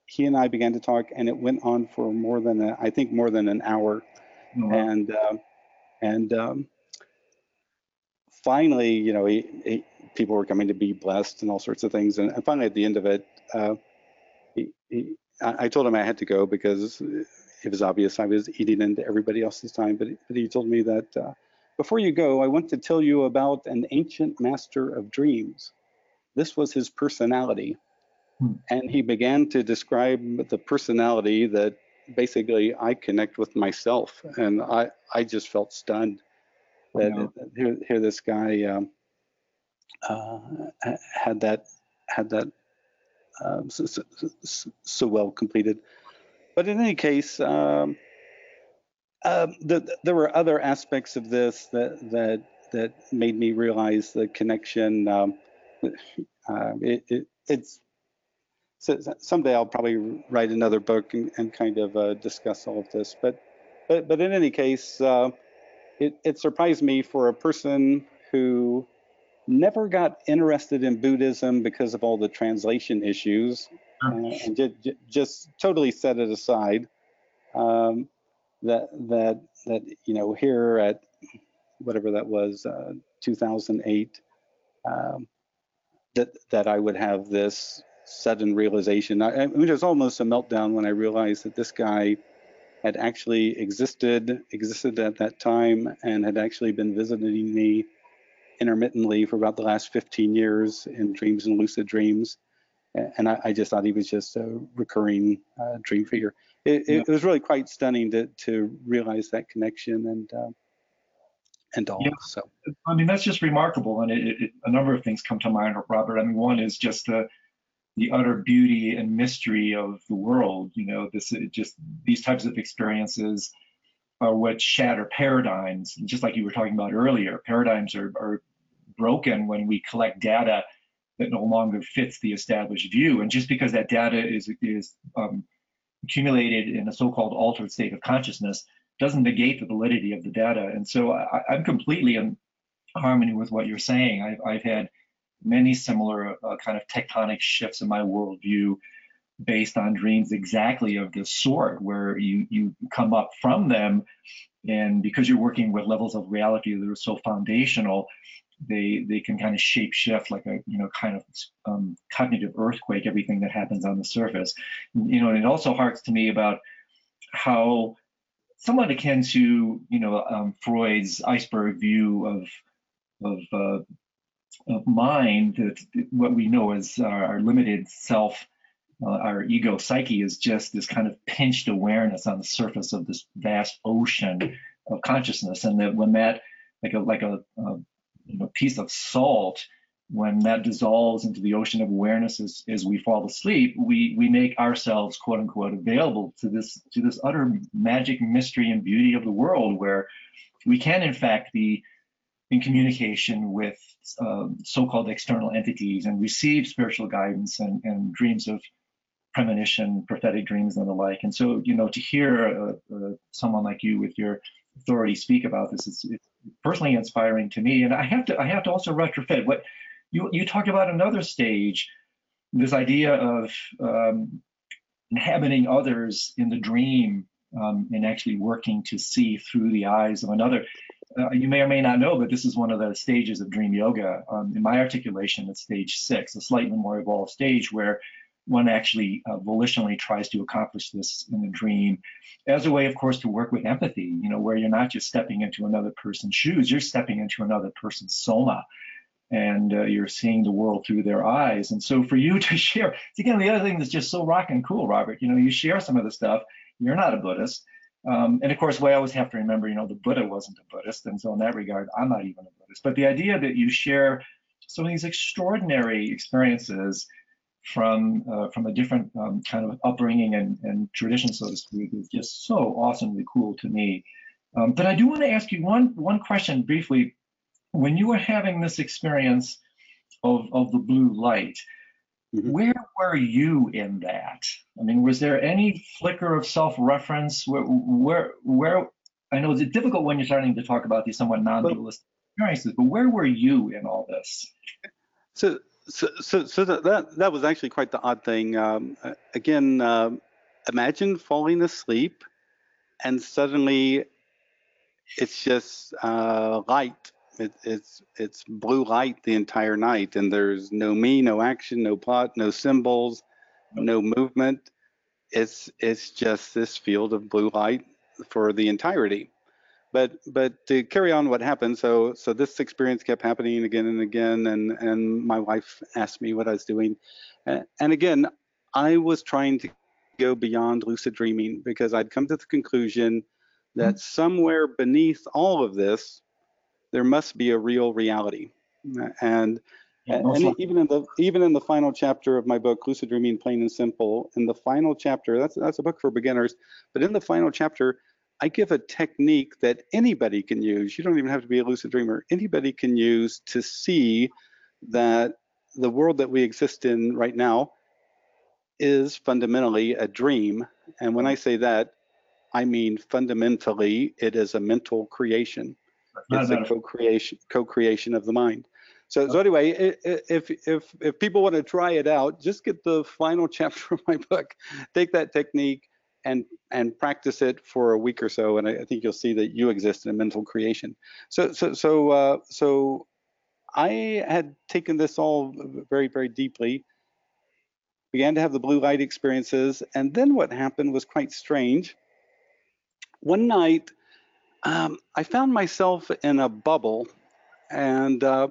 he and I began to talk, and it went on for more than a, I think more than an hour. Oh, And um, and um, finally, you know, he, he, people were coming to be blessed and all sorts of things. And, and finally, at the end of it, uh, he, he, I, I told him I had to go because it was obvious I was eating into everybody else's time. But, but he told me that uh, before you go, I want to tell you about an ancient master of dreams. This was his personality. Hmm. And he began to describe the personality that basically I connect with myself. And I, I just felt stunned that here, here this guy um, uh, had that had that um, so, so, so- well completed. But in any case, um, um, the, there were other aspects of this that that that made me realize the connection. Um, uh, it, it, it's so so someday I'll probably write another book and, and kind of uh, discuss all of this. But but but in any case, uh, it, it surprised me for a person who never got interested in Buddhism because of all the translation issues uh, and ju- ju- just totally set it aside. Um, that that that you know here at whatever that was, uh, 2008, um, that that I would have this sudden realization. I, I mean, it was almost a meltdown when I realized that this guy had actually existed existed at that time and had actually been visiting me intermittently for about the last 15 years in dreams and lucid dreams. And I, I just thought he was just a recurring uh, dream figure. It, it, Yeah. it was really quite stunning to, to realize that connection and uh, and all. Yeah. So I mean, that's just remarkable. And it, it, a number of things come to mind, Robert. I mean, one is just the the utter beauty and mystery of the world. You know, this just these types of experiences are what shatter paradigms. Just like you were talking about earlier, paradigms are, are broken when we collect data that no longer fits the established view. And just because that data is is um, accumulated in a so-called altered state of consciousness doesn't negate the validity of the data. And so I, I'm completely in harmony with what you're saying. I've, I've had many similar uh, kind of tectonic shifts in my worldview based on dreams exactly of this sort, where you you come up from them, and because you're working with levels of reality that are so foundational, they they can kind of shape shift like a you know kind of um, cognitive earthquake everything that happens on the surface. You know, and it also harks to me about how somewhat akin to you know um, Freud's iceberg view of of, uh, of mind that what we know as our, our limited self, uh, our ego psyche is just this kind of pinched awareness on the surface of this vast ocean of consciousness, and that when that like a like a, a you know, piece of salt when that dissolves into the ocean of awareness as, as we fall asleep, we we make ourselves quote unquote available to this to this utter magic, mystery, and beauty of the world, where we can in fact be in communication with um, so-called external entities and receive spiritual guidance and, and dreams of premonition, prophetic dreams, and the like. And so, you know, to hear uh, uh, someone like you with your authority speak about this, it's, it's personally inspiring to me. And I have to I have to also retrofit what you you talk about another stage, this idea of um, inhabiting others in the dream um, and actually working to see through the eyes of another. Uh, you may or may not know, but this is one of the stages of dream yoga. Um, in my articulation, it's stage six, a slightly more evolved stage where one actually uh, volitionally tries to accomplish this in the dream as a way, of course, to work with empathy, you know, where you're not just stepping into another person's shoes, you're stepping into another person's soma and uh, you're seeing the world through their eyes. And so for you to share, again, the other thing that's just so rock and cool, Robert, you know, you share some of the stuff, you're not a Buddhist. Um, and of course, we always have to remember, you know, the Buddha wasn't a Buddhist. And so in that regard, I'm not even a Buddhist. But the idea that you share some of these extraordinary experiences from uh, from a different um, kind of upbringing and, and tradition, so to speak, is just so awesomely cool to me. Um, but I do want to ask you one one question briefly when you were having this experience of, of the blue light, mm-hmm. where were you in that? I mean, was there any flicker of self-reference? Where, where, where? I know it's difficult when you're starting to talk about these somewhat non-dualistic experiences, but where were you in all this? So, so, so, so that that was actually quite the odd thing. Um, again, um, imagine falling asleep, and suddenly it's just uh, light it, it's it's blue light the entire night, and there's no me, no action, no plot, no symbols, no movement. It's it's just this field of blue light for the entirety. But but to carry on what happened, so so this experience kept happening again and again, and and my wife asked me what I was doing, and again, I was trying to go beyond lucid dreaming because I'd come to the conclusion that mm-hmm. somewhere beneath all of this there must be a real reality. And, yeah, and even in the even in the final chapter of my book, Lucid Dreaming Plain and Simple, in the final chapter, that's that's a book for beginners, but in the final chapter, I give a technique that anybody can use. You don't even have to be a lucid dreamer. Anybody can use to see that the world that we exist in right now is fundamentally a dream. And when I say that, I mean fundamentally it is a mental creation it's a co-creation co-creation of the mind. So, so anyway, if if if people want to try it out, just get the final chapter of my book, take that technique and and practice it for a week or so, and I, I think you'll see that you exist in a mental creation. So so so uh, so I had taken this all very very deeply, began to have the blue light experiences, and then what happened was quite strange. One night um, I found myself in a bubble, and uh,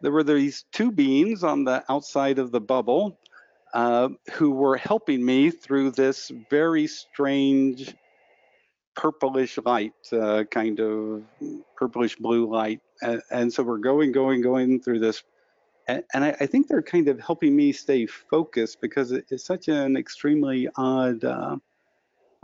there were these two beings on the outside of the bubble uh, who were helping me through this very strange purplish light, uh, kind of purplish blue light. And, and, so we're going, going, going through this. And, I, think they're kind of helping me stay focused because it's such an extremely odd uh,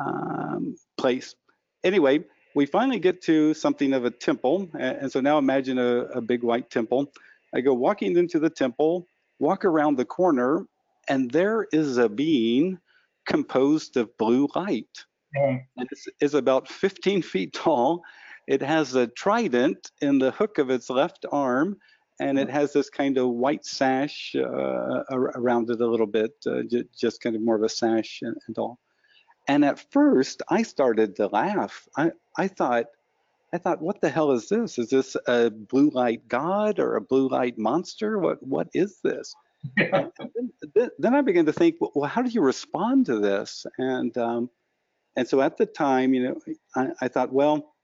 um, place. Anyway, we finally get to something of a temple. And so now imagine a, a, big white temple. I go walking into the temple, walk around the corner, and there is a being composed of blue light. Mm. And it's, it's about 15 feet tall. It has a trident in the hook of its left arm, and it has this kind of white sash uh, around it a little bit, uh, just kind of more of a sash and, and all. And at first, I started to laugh. I, I thought, I thought, what the hell is this? Is this a blue light god or a blue light monster? What what is this? then, then, I began to think, well, how do you respond to this? And um, and so at the time, you know, I, I thought, well,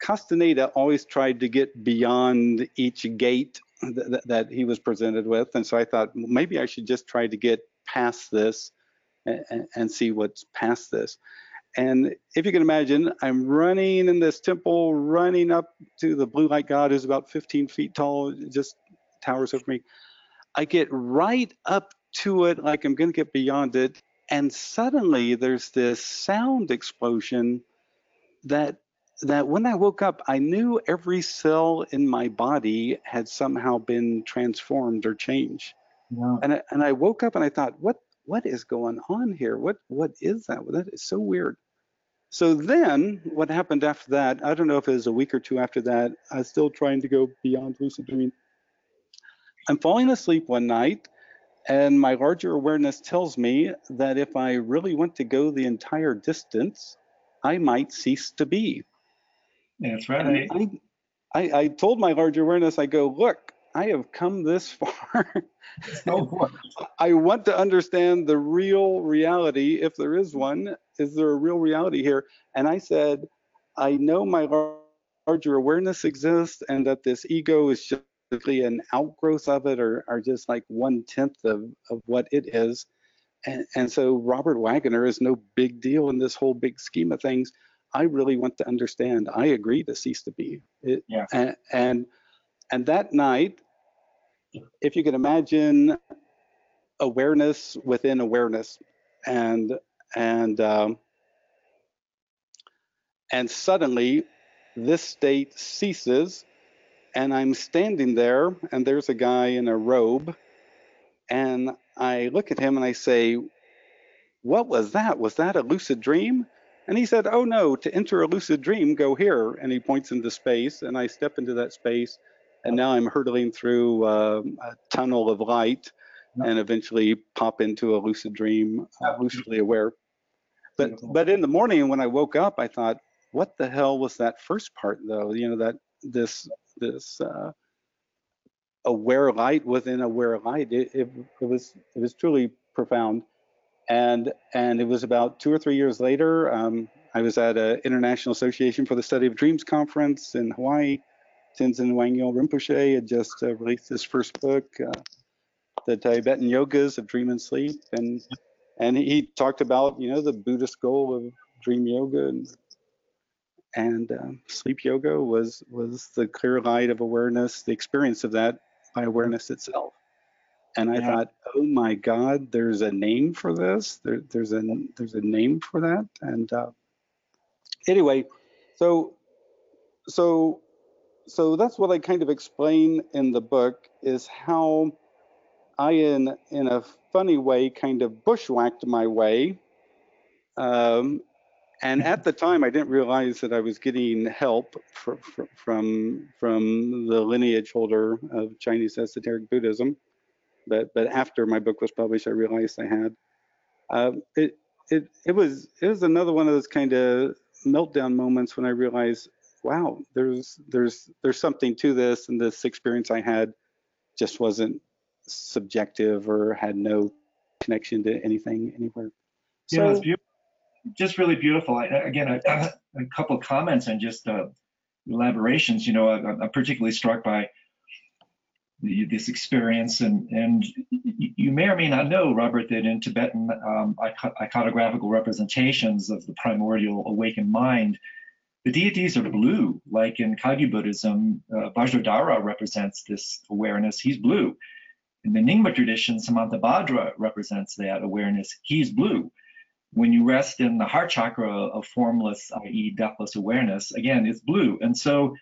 Castaneda always tried to get beyond each gate th that he was presented with. And so I thought maybe I should just try to get past this and, and see what's past this. And if you can imagine, I'm running in this temple, running up to the blue light god who's about 15 feet tall, just towers over me. I get right up to it like I'm going to get beyond it. And suddenly there's this sound explosion that that when I woke up, I knew every cell in my body had somehow been transformed or changed. Yeah. And I, and I woke up and I thought, what what is going on here? What what is that? That is so weird. So then what happened after that, I don't know if it was a week or two after that, I was still trying to go beyond lucid dreaming. I'm falling asleep one night and my larger awareness tells me that if I really want to go the entire distance, I might cease to be. That's right. I, I, I told my larger awareness, I go, look, I have come this far. so I want to understand the real reality, if there is one. Is there a real reality here? And I said, I know my larger awareness exists and that this ego is just an outgrowth of it or, or just like one tenth of, of what it is. And, and so Robert Waggoner is no big deal in this whole big scheme of things. I really want to understand. I agree to cease to be. It, yeah. And, and and that night, if you can imagine awareness within awareness, and and um, and suddenly this state ceases, and I'm standing there, and there's a guy in a robe, and I look at him and I say, "What was that? Was that a lucid dream?" And he said, Oh no, to enter a lucid dream, go here. And he points into space, and I step into that space. And now I'm hurtling through uh, a tunnel of light and eventually pop into a lucid dream, uh, lucidly aware. But, but in the morning when I woke up, I thought, what the hell was that first part though? You know, that this, this, uh, aware light within aware light. It, it, it, was it was truly profound and and it was about two or three years later. Um, I was at an International Association for the Study of Dreams conference in Hawaii. Tenzin Wangyal Rinpoche had just uh, released his first book, uh, The Tibetan Yogas of Dream and Sleep, and and he talked about you know the Buddhist goal of dream yoga and and uh, sleep yoga was was the clear light of awareness, the experience of that by awareness itself. And I yeah. thought, oh my God, there's a name for this. There, there's a there's a name for that. And uh, anyway, so so so that's what I kind of explain in the book is how I, in in a funny way, kind of bushwhacked my way. Um, and at the time, I didn't realize that I was getting help for, for, from from the lineage holder of Chinese esoteric Buddhism but but after my book was published, I realized I had. Uh, it it it was it was another one of those kind of meltdown moments when I realized, wow, there's there's there's something to this, and this experience I had just wasn't subjective or had no connection to anything anywhere. So, yeah, it's beautiful. Just really beautiful. I, again, a, a couple of comments and just uh, elaborations. You know, I, I'm particularly struck by this experience. And, and you may or may not know, Robert, that in Tibetan um, iconographical representations of the primordial awakened mind, the deities are blue, like in Kagyu Buddhism, uh, Vajradhara represents this awareness, he's blue. In the Nyingma tradition, Samantabhadra represents that awareness, he's blue. When you rest in the heart chakra of formless, i.e., deathless awareness, again, it's blue. And so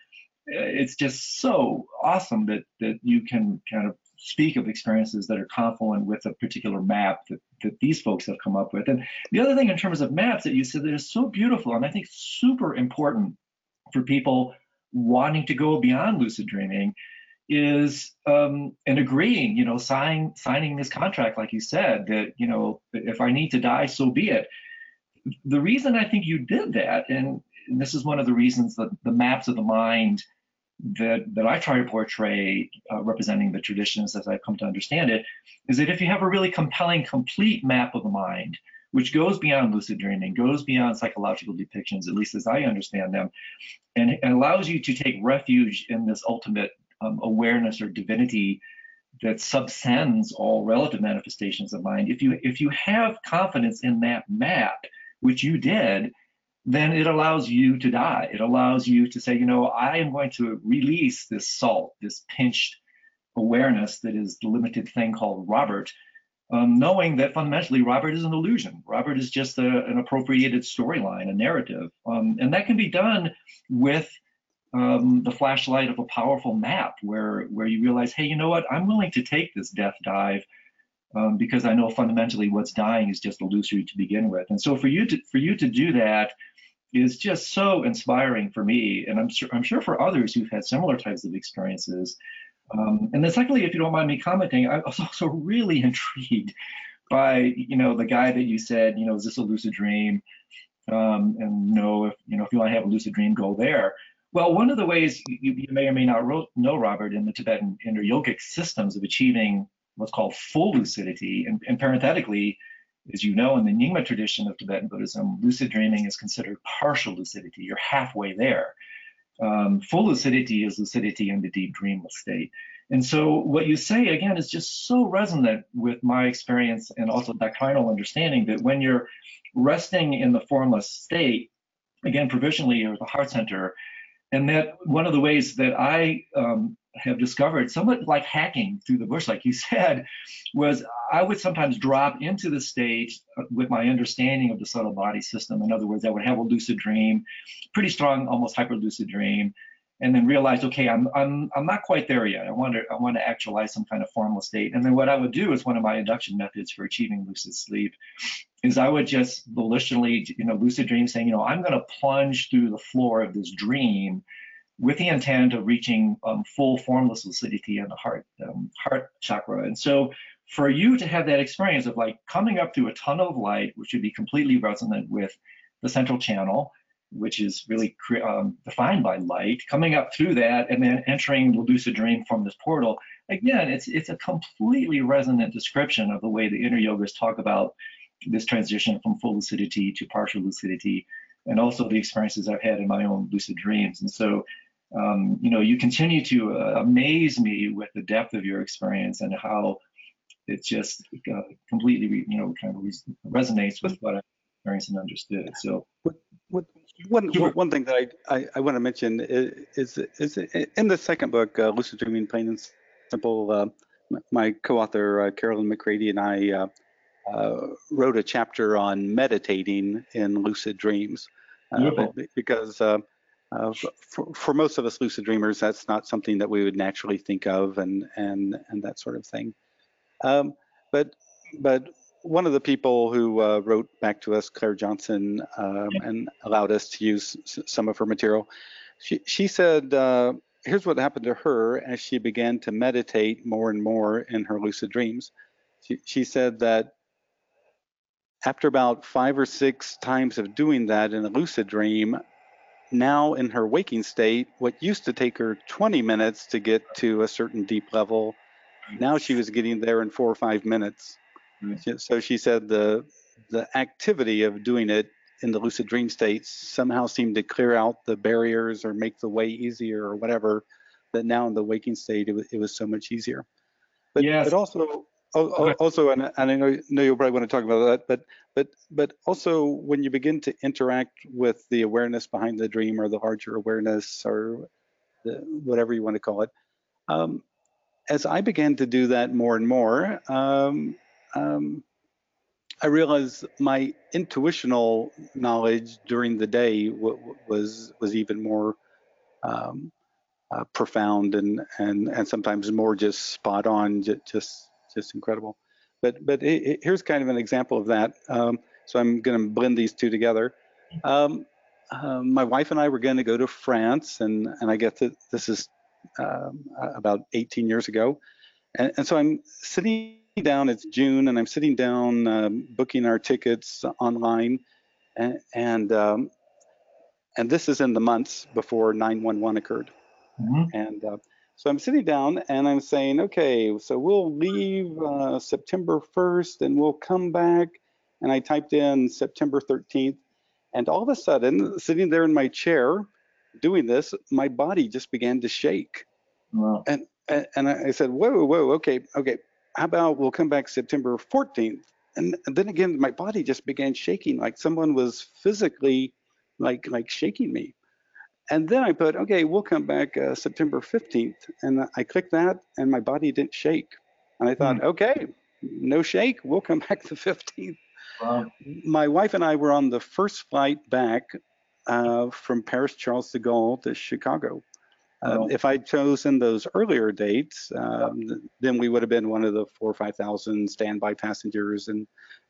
uh, it's just so awesome that that you can kind of speak of experiences that are confluent with a particular map that, that these folks have come up with. And the other thing in terms of maps that you said that is so beautiful and I think super important for people wanting to go beyond lucid dreaming is um, and agreeing, you know, signing signing this contract, like you said, that you know, if I need to die, so be it. The reason I think you did that, and, and this is one of the reasons that the maps of the mind that, that I try to portray uh, representing the traditions as I've come to understand it is that if you have a really compelling, complete map of the mind which goes beyond lucid dreaming, goes beyond psychological depictions, at least as I understand them, and, and allows you to take refuge in this ultimate um, awareness or divinity that subsends all relative manifestations of mind. If you if you have confidence in that map, which you did, then it allows you to die. It allows you to say, you know, I am going to release this salt, this pinched awareness that is the limited thing called Robert, um, knowing that fundamentally Robert is an illusion. Robert is just a, an appropriated storyline, a narrative. Um, and that can be done with um, the flashlight of a powerful map where, where you realize, hey, you know what? I'm willing to take this death dive um, because I know fundamentally what's dying is just illusory to begin with. And so for you to for you to do that is just so inspiring for me, and I'm sure I'm sure for others who've had similar types of experiences. Um, and then secondly, if you don't mind me commenting, I was also really intrigued by you know the guy that you said you know is this a lucid dream? Um, and no, if you know if you want to have a lucid dream, go there. Well, one of the ways you, you may or may not know, Robert, in the Tibetan inner yogic systems of achieving what's called full lucidity, and, and parenthetically, as you know, in the Nyingma tradition of Tibetan Buddhism, lucid dreaming is considered partial lucidity. You're halfway there. Um, full lucidity is lucidity in the deep dreamless state. And so what you say again is just so resonant with my experience and also doctrinal understanding that when you're resting in the formless state, again, provisionally or the heart center, and that one of the ways that I um, have discovered, somewhat like hacking through the bush, like you said, was I would sometimes drop into the state with my understanding of the subtle body system. In other words, I would have a lucid dream, pretty strong, almost hyper lucid dream, and then realize, okay, I'm I'm I'm not quite there yet. I want to I want to actualize some kind of formal state. And then what I would do is one of my induction methods for achieving lucid sleep is I would just volitionally, you know, lucid dream saying, you know, I'm going to plunge through the floor of this dream with the intent of reaching um, full formless lucidity in the heart um, heart chakra. And so for you to have that experience of like coming up through a tunnel of light, which would be completely resonant with the central channel, which is really um, defined by light, coming up through that and then entering the lucid dream from this portal. Again, it's it's a completely resonant description of the way the inner yogas talk about this transition from full lucidity to partial lucidity, and also the experiences I've had in my own lucid dreams. And so, um, you know, you continue to uh, amaze me with the depth of your experience and how it just uh, completely, you know, kind of resonates with what I experienced and understood. So, what, one, one thing that I, I, I, want to mention is, is, is in the second book, uh, Lucid Dreaming Plain and Simple, uh, my co-author uh, Carolyn McCready and I uh, uh, wrote a chapter on meditating in lucid dreams. Uh, because for, for, most of us lucid dreamers, that's not something that we would naturally think of and and and that sort of thing. Um, but but one of the people who uh, wrote back to us, Clare Johnson, um, and allowed us to use some of her material, she, she said, uh, here's what happened to her as she began to meditate more and more in her lucid dreams. She, she said that after about five or six times of doing that in a lucid dream, now in her waking state, what used to take her 20 minutes to get to a certain deep level, now she was getting there in four or five minutes. So she said the the activity of doing it in the lucid dream states somehow seemed to clear out the barriers or make the way easier or whatever. That now in the waking state, it was, it was so much easier. But, yes. but also, also, and, and I know, know you'll probably want to talk about that, but but but also when you begin to interact with the awareness behind the dream or the larger awareness or the, whatever you want to call it, um, as I began to do that more and more, um, um, I realized my intuitional knowledge during the day was was even more um, uh, profound and and and sometimes more just spot on, just just incredible. But but it, it, here's kind of an example of that. Um, so I'm going to blend these two together. Um, uh, my wife and I were going to go to France, and and I guess that this is um, about 18 years ago, and, and so I'm sitting down. It's June, and I'm sitting down um, booking our tickets online, and and, um, and this is in the months before 911 occurred, mm-hmm. and uh, so I'm sitting down and I'm saying, okay, so we'll leave uh, September 1st, and we'll come back and I typed in September 13th, and all of a sudden, sitting there in my chair doing this, my body just began to shake. Wow. And and, I said, whoa, whoa, okay, okay. How about we'll come back September 14th? And then again, my body just began shaking, like someone was physically, like like shaking me. And then I put, okay, we'll come back uh, September 15th, and I clicked that, and my body didn't shake. And I thought, okay, no shake, we'll come back the 15th. Wow. My wife and I were on the first flight back uh, from Paris Charles de Gaulle to Chicago. Wow. If I'd chosen those earlier dates, um, then we would have been one of the four or five thousand standby passengers, and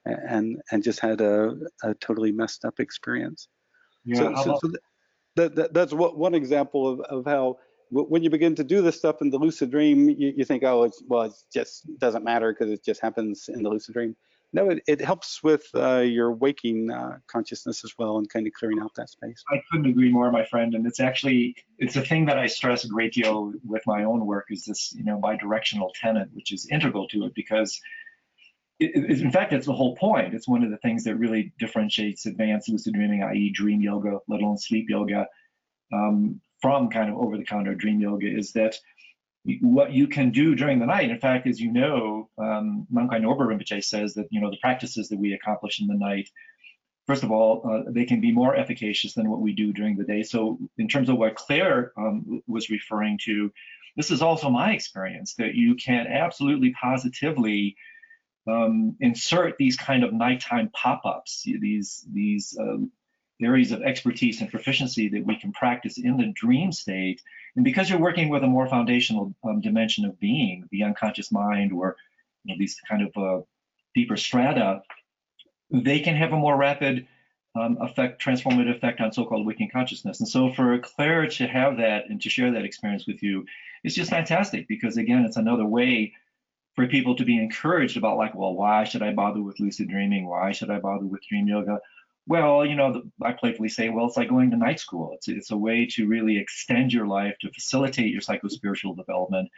and and just had a, a totally messed up experience. Yeah, so, so, so that, that that's what one example of, of how when you begin to do this stuff in the lucid dream, you, you think, oh, it's well, it just doesn't matter because it just happens in the lucid dream. No, it, it helps with uh, your waking uh, consciousness as well and kind of clearing out that space. I couldn't agree more, my friend. And it's actually it's a thing that I stress a great deal with my own work is this, you know, bidirectional tenet, which is integral to it because it, in fact, it's the whole point. It's one of the things that really differentiates advanced lucid dreaming, i.e., dream yoga, let alone sleep yoga, um, from kind of over-the-counter dream yoga, is that what you can do during the night. In fact, as you know, um, Mankai Rinpoche says that you know the practices that we accomplish in the night first of all, uh, they can be more efficacious than what we do during the day. So, in terms of what Clare um, was referring to, this is also my experience that you can absolutely positively um, insert these kind of nighttime pop-ups, these these um, areas of expertise and proficiency that we can practice in the dream state. And because you're working with a more foundational um, dimension of being, the unconscious mind, or you know, these kind of uh, deeper strata, they can have a more rapid um, effect, transformative effect on so-called waking consciousness. And so for Clare to have that and to share that experience with you is just fantastic because again, it's another way for people to be encouraged about like, well, why should I bother with lucid dreaming? Why should I bother with dream yoga? Well, you know, I playfully say, well, it's like going to night school. It's, it's a way to really extend your life, to facilitate your psychospiritual development,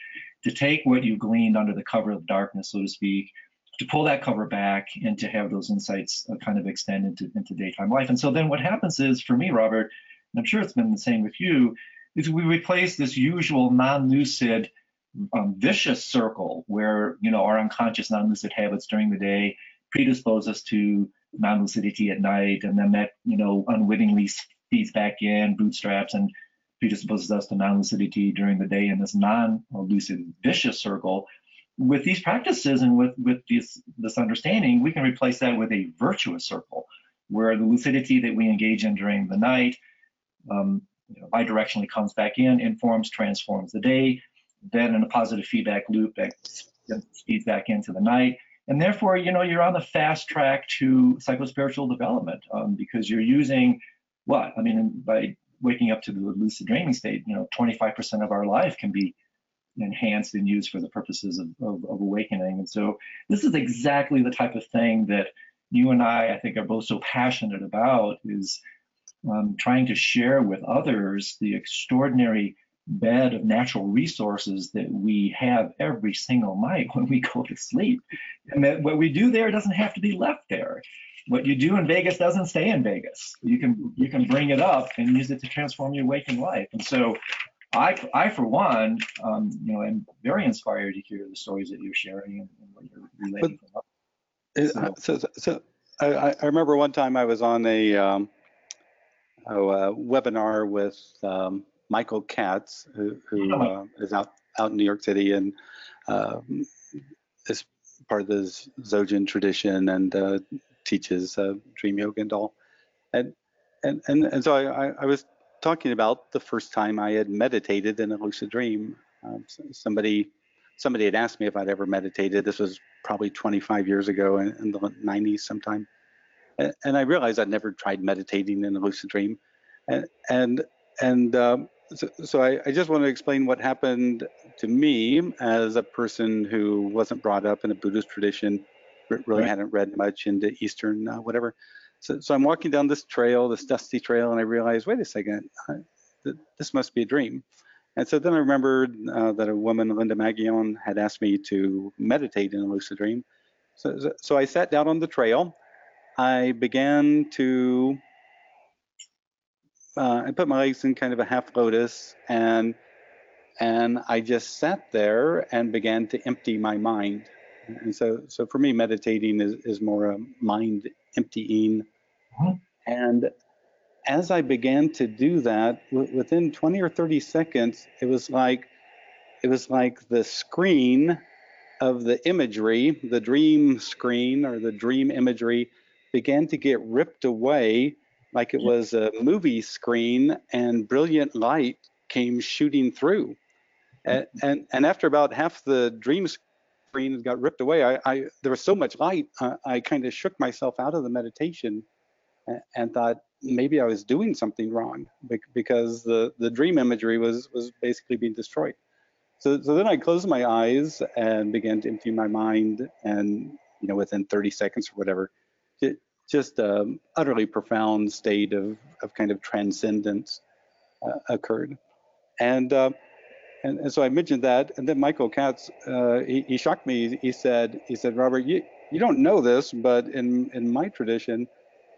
to take what you gleaned under the cover of darkness, so to speak, to pull that cover back and to have those insights uh, kind of extend into, into daytime life. And so then what happens is for me, Robert, and I'm sure it's been the same with you, is we replace this usual non-lucid um, vicious circle where, you know, our unconscious non-lucid habits during the day predispose us to non-lucidity at night. And then that, you know, unwittingly feeds back in, bootstraps and predisposes us to non-lucidity during the day in this non-lucid vicious circle with these practices and with with this this understanding, we can replace that with a virtuous circle, where the lucidity that we engage in during the night, um, you know, bidirectionally comes back in, informs, transforms the day, then in a positive feedback loop that speeds back into the night, and therefore, you know, you're on the fast track to psychospiritual development um, because you're using what? I mean, by waking up to the lucid dreaming state, you know, 25% of our life can be enhanced and used for the purposes of, of, of, awakening. And so this is exactly the type of thing that you and I, I think, are both so passionate about is um, trying to share with others the extraordinary bed of natural resources that we have every single night when we go to sleep. And that what we do there doesn't have to be left there. What you do in Vegas doesn't stay in Vegas. You can you can bring it up and use it to transform your waking life. And so I, I for one, um, you know, am very inspired to hear the stories that you're sharing and, and what you're relating. But, so, so, so I, I, remember one time I was on a, um, a webinar with um, Michael Katz, who, who uh, is out out in New York City and uh, is part of the Dzogchen tradition and uh, teaches dream yoga and all. And and and, and so I, I was talking about the first time I had meditated in a lucid dream. Um, somebody, somebody had asked me if I'd ever meditated. This was probably 25 years ago in, in the 90s sometime, and, and, I realized I'd never tried meditating in a lucid dream, and and and um, so, so I, I, just want to explain what happened to me as a person who wasn't brought up in a Buddhist tradition, really right. hadn't read much into Eastern uh, whatever. So, so, I'm walking down this trail, this dusty trail, and I realize, wait a second, I, th this must be a dream. And so then I remembered uh, that a woman, Linda Magallon, had asked me to meditate in a lucid dream. So, so, I sat down on the trail, I began to, uh, I put my legs in kind of a half lotus and and I just sat there and began to empty my mind. And so, so for me, meditating is, is more a mind emptying. Mm-hmm. And as I began to do that, w- within 20 or 30 seconds, it was like it was like the screen of the imagery, the dream screen or the dream imagery, began to get ripped away like it was a movie screen, and brilliant light came shooting through. And, and, and after about half the dream screen got ripped away, I, I there was so much light, uh, I kind of shook myself out of the meditation and, and thought maybe I was doing something wrong because the, the dream imagery was, was basically being destroyed. So, so then I closed my eyes and began to empty my mind and, you know, within 30 seconds or whatever, just an utterly profound state of, of kind of transcendence uh, occurred. And uh, and, and so I mentioned that, and then Michael Katz, uh, he, he, shocked me. He said, he said, Robert, you, you don't know this, but in, in my tradition,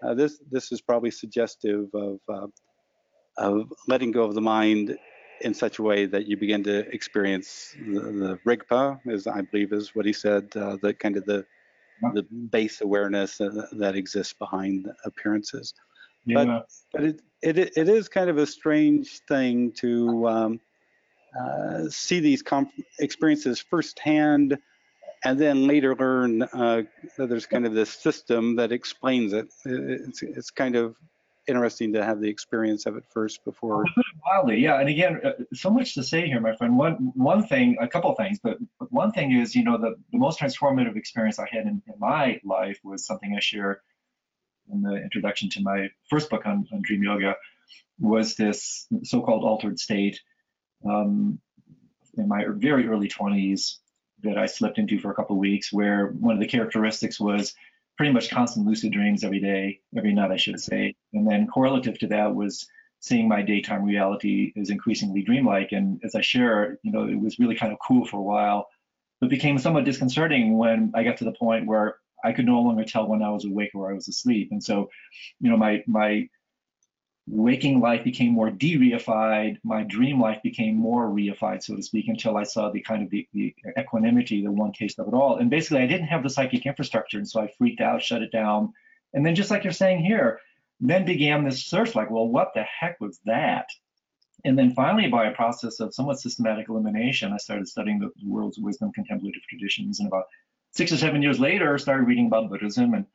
uh, this this is probably suggestive of uh, of letting go of the mind in such a way that you begin to experience the, the rigpa, as I believe is what he said, uh, the kind of the the base awareness that exists behind appearances. Yeah. But but it, it it is kind of a strange thing to um, uh, see these experiences firsthand and then later learn uh, that there's kind of this system that explains it. It's, it's kind of interesting to have the experience of it first before. Wildly, yeah. And again, uh, so much to say here, my friend. One one thing, a couple things, but one thing is, you know, the, the most transformative experience I had in, in my life was something I share in the introduction to my first book on, on dream yoga, was this so-called altered state um, in my very early 20s that I slipped into for a couple of weeks, where one of the characteristics was pretty much constant lucid dreams every day, every night, I should say. And then correlative to that was seeing my daytime reality as increasingly dreamlike. And as I share, you know, it was really kind of cool for a while, but became somewhat disconcerting when I got to the point where I could no longer tell when I was awake or I was asleep. And so, you know, my my waking life became more de-reified, my dream life became more reified, so to speak, until I saw the kind of the, the, equanimity, the one case of it all. And basically, I didn't have the psychic infrastructure, and so I freaked out, shut it down, and then just like you're saying here, then began this search, like, well, what the heck was that? And then finally, by a process of somewhat systematic elimination, I started studying the world's wisdom contemplative traditions, and about six or seven years later, started reading about Buddhism and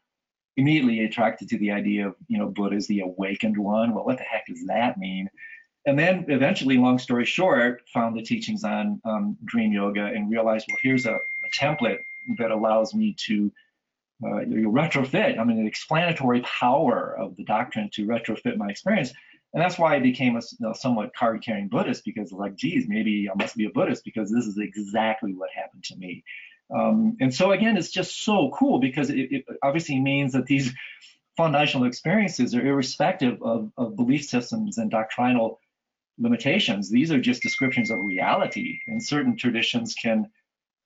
immediately attracted to the idea of, you know, Buddha is the awakened one. Well, what the heck does that mean? And then eventually, long story short, found the teachings on um, dream yoga and realized, well, here's a, a template that allows me to uh, retrofit. I mean, the explanatory power of the doctrine to retrofit my experience. And that's why I became a you know, somewhat card carrying Buddhist because like, geez, maybe I must be a Buddhist because this is exactly what happened to me. Um, and so again, it's just so cool because it, it, obviously means that these foundational experiences are irrespective of, of belief systems and doctrinal limitations. These are just descriptions of reality, and certain traditions can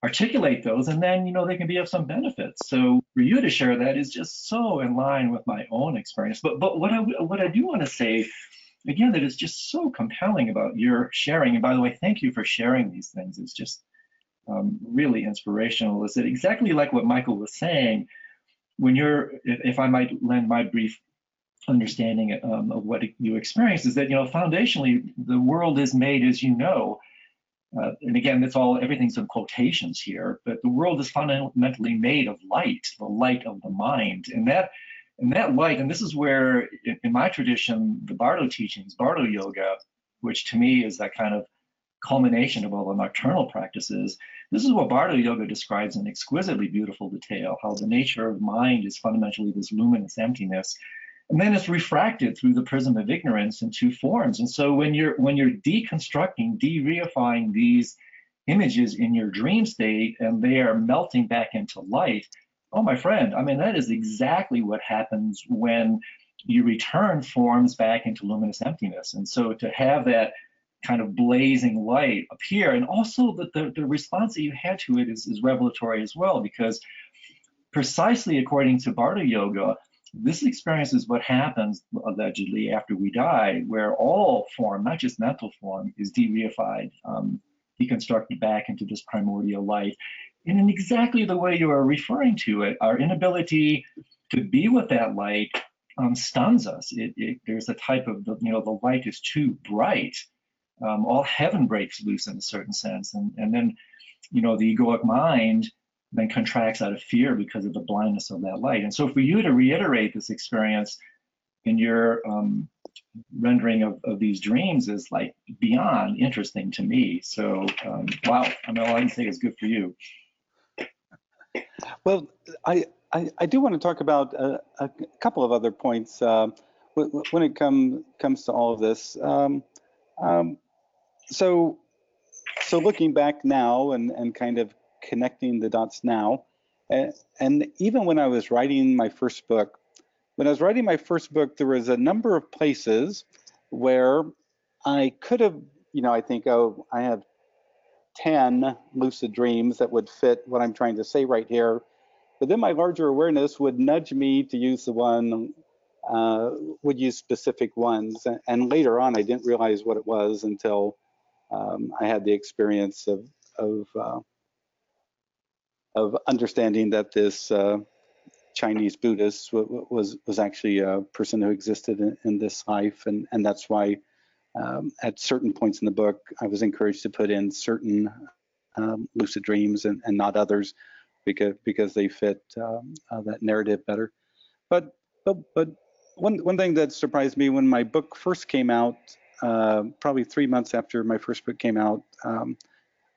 articulate those, and then you know they can be of some benefit. So for you to share that is just so in line with my own experience. But but what I what I do want to say again that is just so compelling about your sharing. And by the way, thank you for sharing these things. It's just um, really inspirational is that exactly like what Michael was saying, when you're, if I might lend my brief understanding um, of what you experience, is that, you know, foundationally, the world is made as you know. Uh, and again, that's all, everything's in quotations here, but the world is fundamentally made of light, the light of the mind. And that, and that light, and this is where, in my tradition, the Bardo teachings, Bardo yoga, which to me is that kind of culmination of all the nocturnal practices. This is what Bardo Yoga describes in exquisitely beautiful detail, how the nature of mind is fundamentally this luminous emptiness. And then it's refracted through the prism of ignorance in two forms. And so when you're when you're deconstructing, de-reifying these images in your dream state and they are melting back into light, oh my friend, I mean that is exactly what happens when you return forms back into luminous emptiness. And so to have that kind of blazing light appear. And also that the, the response that you had to it is, is revelatory as well, because precisely according to Bardo Yoga, this experience is what happens allegedly after we die, where all form, not just mental form, is de-reified, um, deconstructed back into this primordial light. And in exactly the way you are referring to it, our inability to be with that light um, stuns us. It, it, there's a type of, the, you know, the light is too bright. Um, all heaven breaks loose in a certain sense. And, and then, you know, the egoic mind then contracts out of fear because of the blindness of that light. And so for you to reiterate this experience in your um, rendering of, of these dreams is like beyond interesting to me. So um, wow, I mean, all I can say is good for you. Well, I, I, I do want to talk about a, a couple of other points uh, when it come, comes to all of this. Um, um, so, so looking back now and, and kind of connecting the dots now. And, and even when I was writing my first book, when I was writing my first book, there was a number of places where I could have, you know, I think, oh, I have 10 lucid dreams that would fit what I'm trying to say right here. But then my larger awareness would nudge me to use the one, uh, would use specific ones. And later on, I didn't realize what it was until um, I had the experience of, of uh, of understanding that this uh, Chinese Buddhist was was actually a person who existed in, in this life, and and that's why um, at certain points in the book I was encouraged to put in certain um, lucid dreams and, and not others because because they fit um, uh, that narrative better. But but but one one thing that surprised me when my book first came out, uh, probably three months after my first book came out. Um,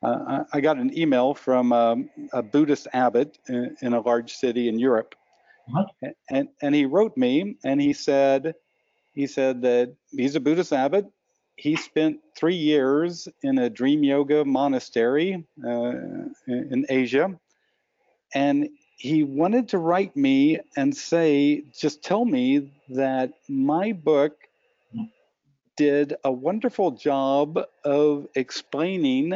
uh, I got an email from um, a Buddhist abbot in, in, a large city in Europe, and and he wrote me and he said he said that he's a Buddhist abbot. He spent three years in a dream yoga monastery uh, in Asia, and he wanted to write me and say, just tell me that my book. Did a wonderful job of explaining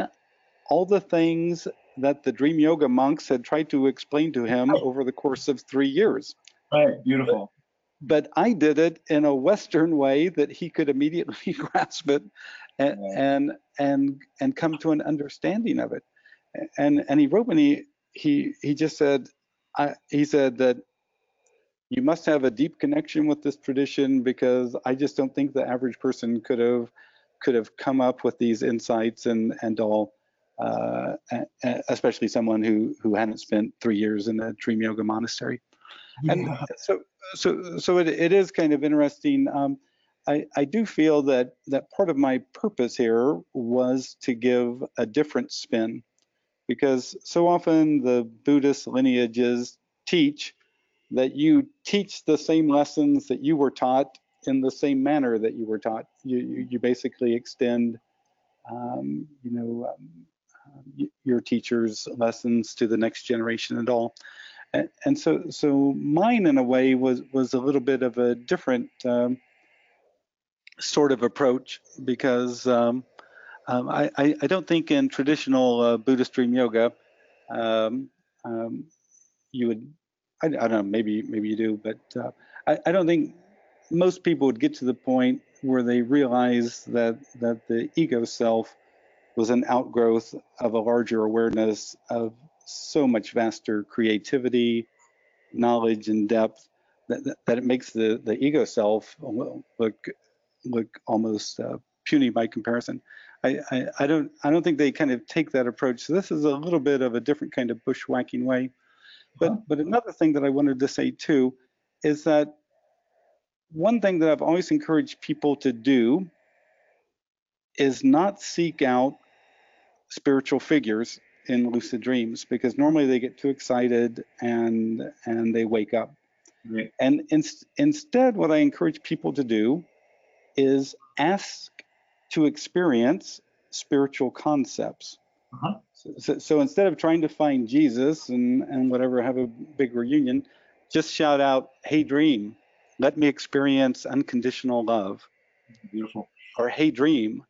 all the things that the Dream Yoga monks had tried to explain to him over the course of three years. Right, beautiful. But, but I did it in a Western way that he could immediately grasp it and, and and and come to an understanding of it. And and he wrote me he he, he just said I, he said that you must have a deep connection with this tradition because I just don't think the average person could have could have come up with these insights and and all uh, especially someone who who hadn't spent three years in a dream yoga monastery. Yeah. And so so so it, it is kind of interesting. Um, I, I do feel that that part of my purpose here was to give a different spin because so often the Buddhist lineages teach that you teach the same lessons that you were taught in the same manner that you were taught. You, you, you basically extend, um, you know, um, your teacher's lessons to the next generation and all. And, and, so, so mine in a way was was a little bit of a different um, sort of approach because um, um, I, I, don't think in traditional uh, Buddhist dream yoga um, you would I, I, don't know maybe maybe you do but uh, I, I don't think most people would get to the point where they realize that that the ego self was an outgrowth of a larger awareness of so much vaster creativity, knowledge, and depth that, that, that it makes the, the ego self look look almost uh, puny by comparison. I, I, I, don't I don't think they kind of take that approach. So this is a little bit of a different kind of bushwhacking way. But but another thing that I wanted to say too is that one thing that I've always encouraged people to do is not seek out spiritual figures in lucid dreams because normally they get too excited and and they wake up. Right. And in, instead, what I encourage people to do is ask to experience spiritual concepts. Uh-huh. So, so, so, instead of trying to find Jesus and, and whatever, have a big reunion, just shout out, Hey, dream, let me experience unconditional love. Beautiful. Or, Hey, dream,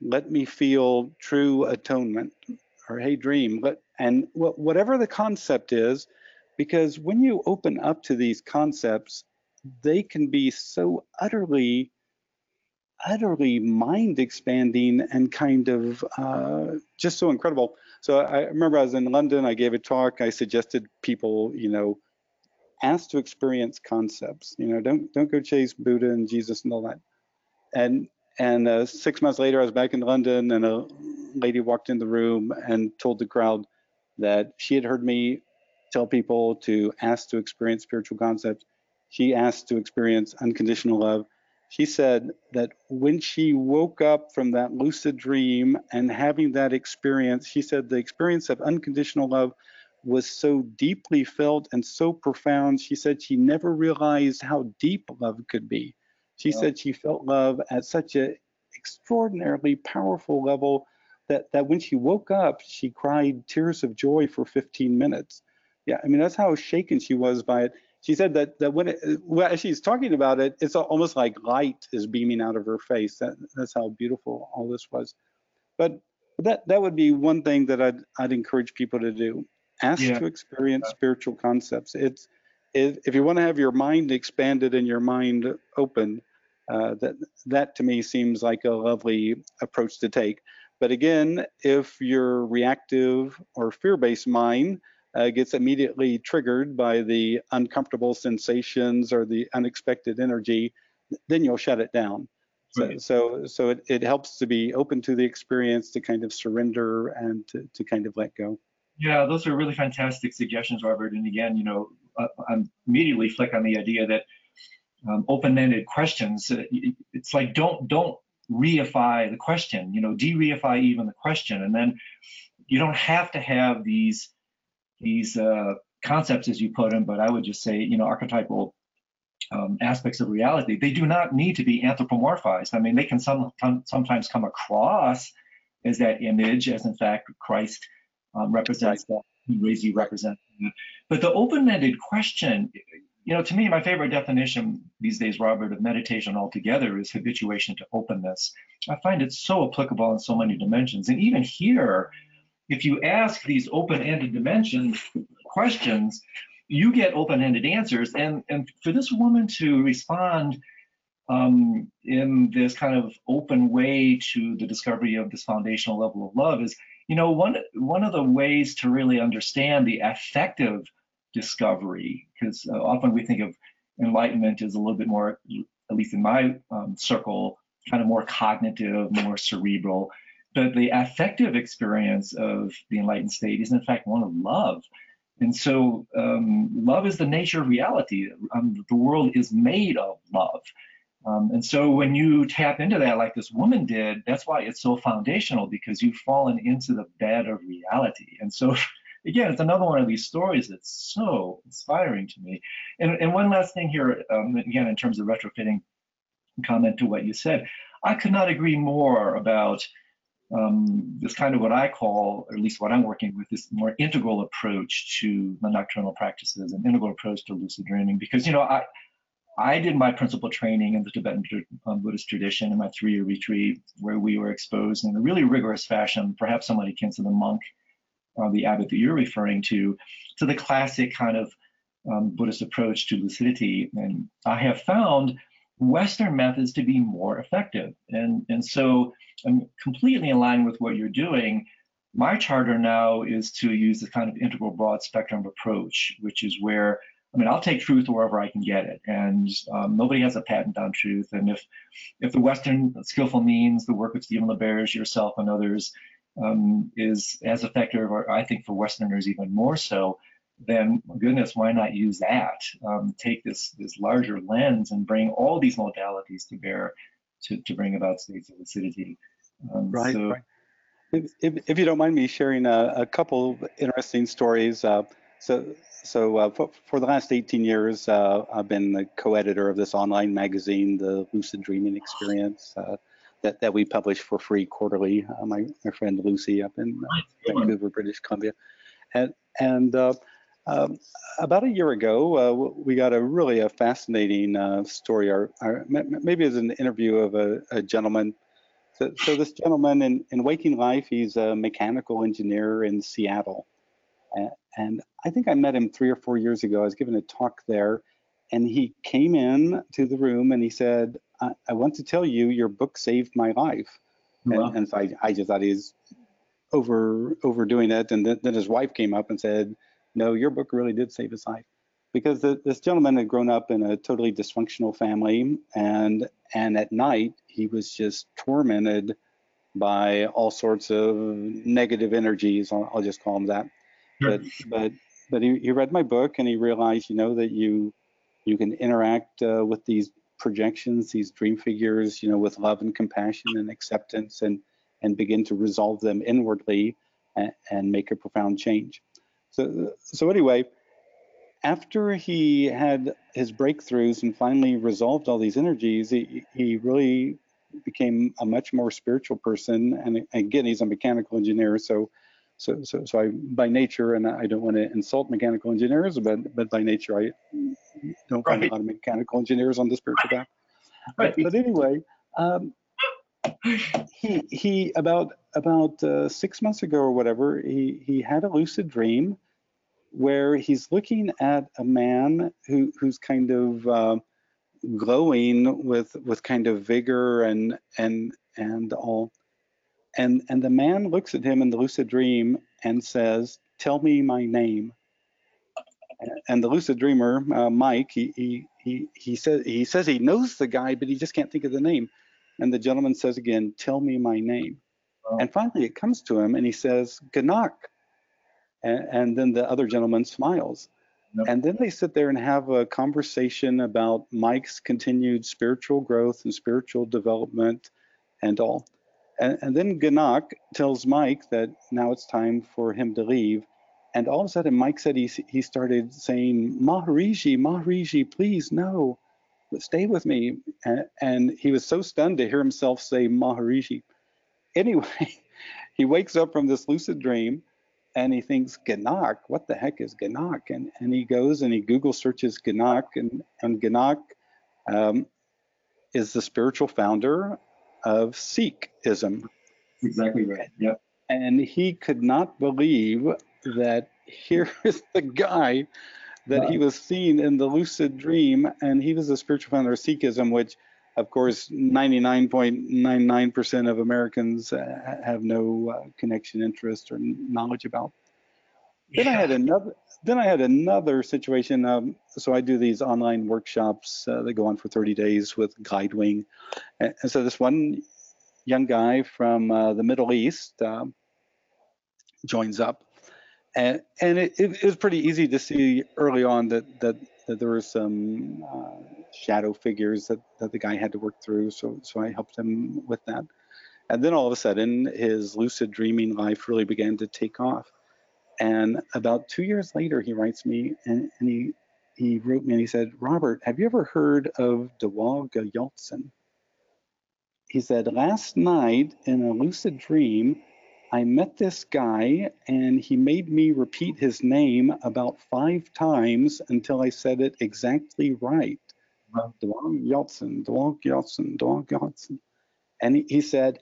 let me feel true atonement or hey dream let and whatever the concept is because when you open up to these concepts they can be so utterly utterly mind expanding and kind of uh, just so incredible. So I remember I was in London, I gave a talk, I suggested people, you know, ask to experience concepts, you know, don't don't go chase Buddha and Jesus and all that. And and uh, six months later, I was back in London and a lady walked in the room and told the crowd that she had heard me tell people to ask to experience spiritual concepts. She asked to experience unconditional love she said that when she woke up from that lucid dream and having that experience, she said the experience of unconditional love was so deeply felt and so profound. She said she never realized how deep love could be. She said she felt love at such an extraordinarily powerful level that, that when she woke up, she cried tears of joy for 15 minutes. Yeah, I mean, that's how shaken she was by it she said that that when it, well, as she's talking about it, it's almost like light is beaming out of her face. That, that's how beautiful all this was. But that that would be one thing that I'd I'd encourage people to do. Ask yeah. to experience yeah. spiritual concepts. It's if, if you want to have your mind expanded and your mind open, uh, that that to me seems like a lovely approach to take. But again, if you're reactive or fear-based mind, uh, gets immediately triggered by the uncomfortable sensations or the unexpected energy, then you'll shut it down. So, right. so, so it, it helps to be open to the experience, to kind of surrender and to, to kind of let go. Yeah, those are really fantastic suggestions, Robert. And again, you know, uh, I'm immediately flick on the idea that um, open-ended questions. Uh, it's like don't don't reify the question. You know, de-reify even the question, and then you don't have to have these these uh, concepts as you put them, but I would just say, you know, archetypal um, aspects of reality, they do not need to be anthropomorphized. I mean, they can some, sometimes come across as that image, as in fact Christ um, represents that, Raisi represents. But the open-ended question, you know, to me, my favorite definition these days, Robert, of meditation altogether is habituation to openness. I find it so applicable in so many dimensions. And even here, if you ask these open-ended dimension questions, you get open-ended answers. And, and for this woman to respond um, in this kind of open way to the discovery of this foundational level of love is, you know, one, one of the ways to really understand the affective discovery, because uh, often we think of enlightenment as a little bit more, at least in my um, circle, kind of more cognitive, more cerebral. But the affective experience of the enlightened state is, in fact, one of love. And so, um, love is the nature of reality. Um, the world is made of love. Um, and so, when you tap into that, like this woman did, that's why it's so foundational because you've fallen into the bed of reality. And so, again, it's another one of these stories that's so inspiring to me. And, and one last thing here, um, again, in terms of retrofitting comment to what you said, I could not agree more about um, this kind of what I call, or at least what I'm working with, this more integral approach to the nocturnal practices, an integral approach to lucid dreaming. Because you know, I I did my principal training in the Tibetan um, Buddhist tradition in my three-year retreat, where we were exposed in a really rigorous fashion, perhaps somewhat akin to the monk, or the abbot that you're referring to, to the classic kind of um, Buddhist approach to lucidity. And I have found Western methods to be more effective. And and so I'm completely in line with what you're doing. My charter now is to use this kind of integral broad spectrum approach, which is where I mean, I'll take truth wherever I can get it, and um, nobody has a patent on truth. And if if the Western skillful means, the work of Stephen LaBerge, yourself, and others um, is as effective, or I think for Westerners even more so, then goodness, why not use that? Um, take this this larger lens and bring all these modalities to bear to, to bring about states of lucidity. Um, right, so, right. If, if, if, you don't mind me sharing a, a couple interesting stories. Uh, so, so uh, for, for, the last 18 years, uh, I've been the co-editor of this online magazine, the Lucid Dreaming Experience, uh, that, that we publish for free quarterly. Uh, my, my friend Lucy up in uh, Vancouver, British Columbia. And, and um, about a year ago, uh, we got a really a fascinating uh, story. Our, our, maybe as an interview of a, a gentleman. So, so, this gentleman in, in waking life, he's a mechanical engineer in Seattle. And, and I think I met him three or four years ago. I was giving a talk there. and he came in to the room and he said, I, I want to tell you, your book saved my life. Wow. And, and so I, I just thought he's over overdoing it. And then, then his wife came up and said, no, your book really did save his life. Because the, this gentleman had grown up in a totally dysfunctional family, and and at night he was just tormented by all sorts of negative energies. I'll, I'll just call them that. Sure. But but but he, he read my book and he realized, you know, that you you can interact uh, with these projections, these dream figures, you know, with love and compassion and acceptance, and and begin to resolve them inwardly and, and make a profound change. So so anyway, after he had his breakthroughs and finally resolved all these energies, he, he really became a much more spiritual person. And again, he's a mechanical engineer, so so so so I by nature, and I don't want to insult mechanical engineers, but but by nature I don't find Right. a lot of mechanical engineers on the spiritual path. Right. But, but anyway, um, he he about about uh, six months ago or whatever, he he had a lucid dream where he's looking at a man who who's kind of uh, glowing with with kind of vigor and and and all. And and the man looks at him in the lucid dream and says tell me my name. And the lucid dreamer uh, mike he he he he says he says he knows the guy but he just can't think of the name. And the gentleman says again tell me my name And finally it comes to him and he says Nanak and, and then the other gentleman smiles Yep. and then they sit there and have a conversation about Mike's continued spiritual growth and spiritual development and all. And, and then Nanak tells Mike that now it's time for him to leave. And all of a sudden, Mike said he, he started saying, Maharishi, Maharishi, please, no, stay with me. And, and he was so stunned to hear himself say Maharishi. Anyway, he wakes up from this lucid dream and he thinks Nanak, what the heck is Nanak? And and he goes and he Google searches Nanak, and and Nanak um, is the spiritual founder of Sikhism, Exactly right. Yep. and he could not believe that here is the guy that he was seeing in the lucid dream, and he was the spiritual founder of Sikhism, which of course 99.99% of Americans uh, have no uh, connection, interest, or knowledge about. Then I had another. Then I had another situation. Um, so I do these online workshops uh, that go on for 30 days with Guidewing, and, and so this one young guy from uh, the Middle East um, joins up, and and it, it, it was pretty easy to see early on that that, that there were some uh, shadow figures that, that the guy had to work through. So so I helped him with that, and then all of a sudden his lucid dreaming life really began to take off. And about two years later, he writes me and, and he he wrote me and he said, Robert, have you ever heard of Dawa Gyaltsen? He said, last night in a lucid dream, I met this guy and he made me repeat his name about five times until I said it exactly right. Dawa Gyaltsen, Dawa Gyaltsen, Dawa Gyaltsen. And he, he said,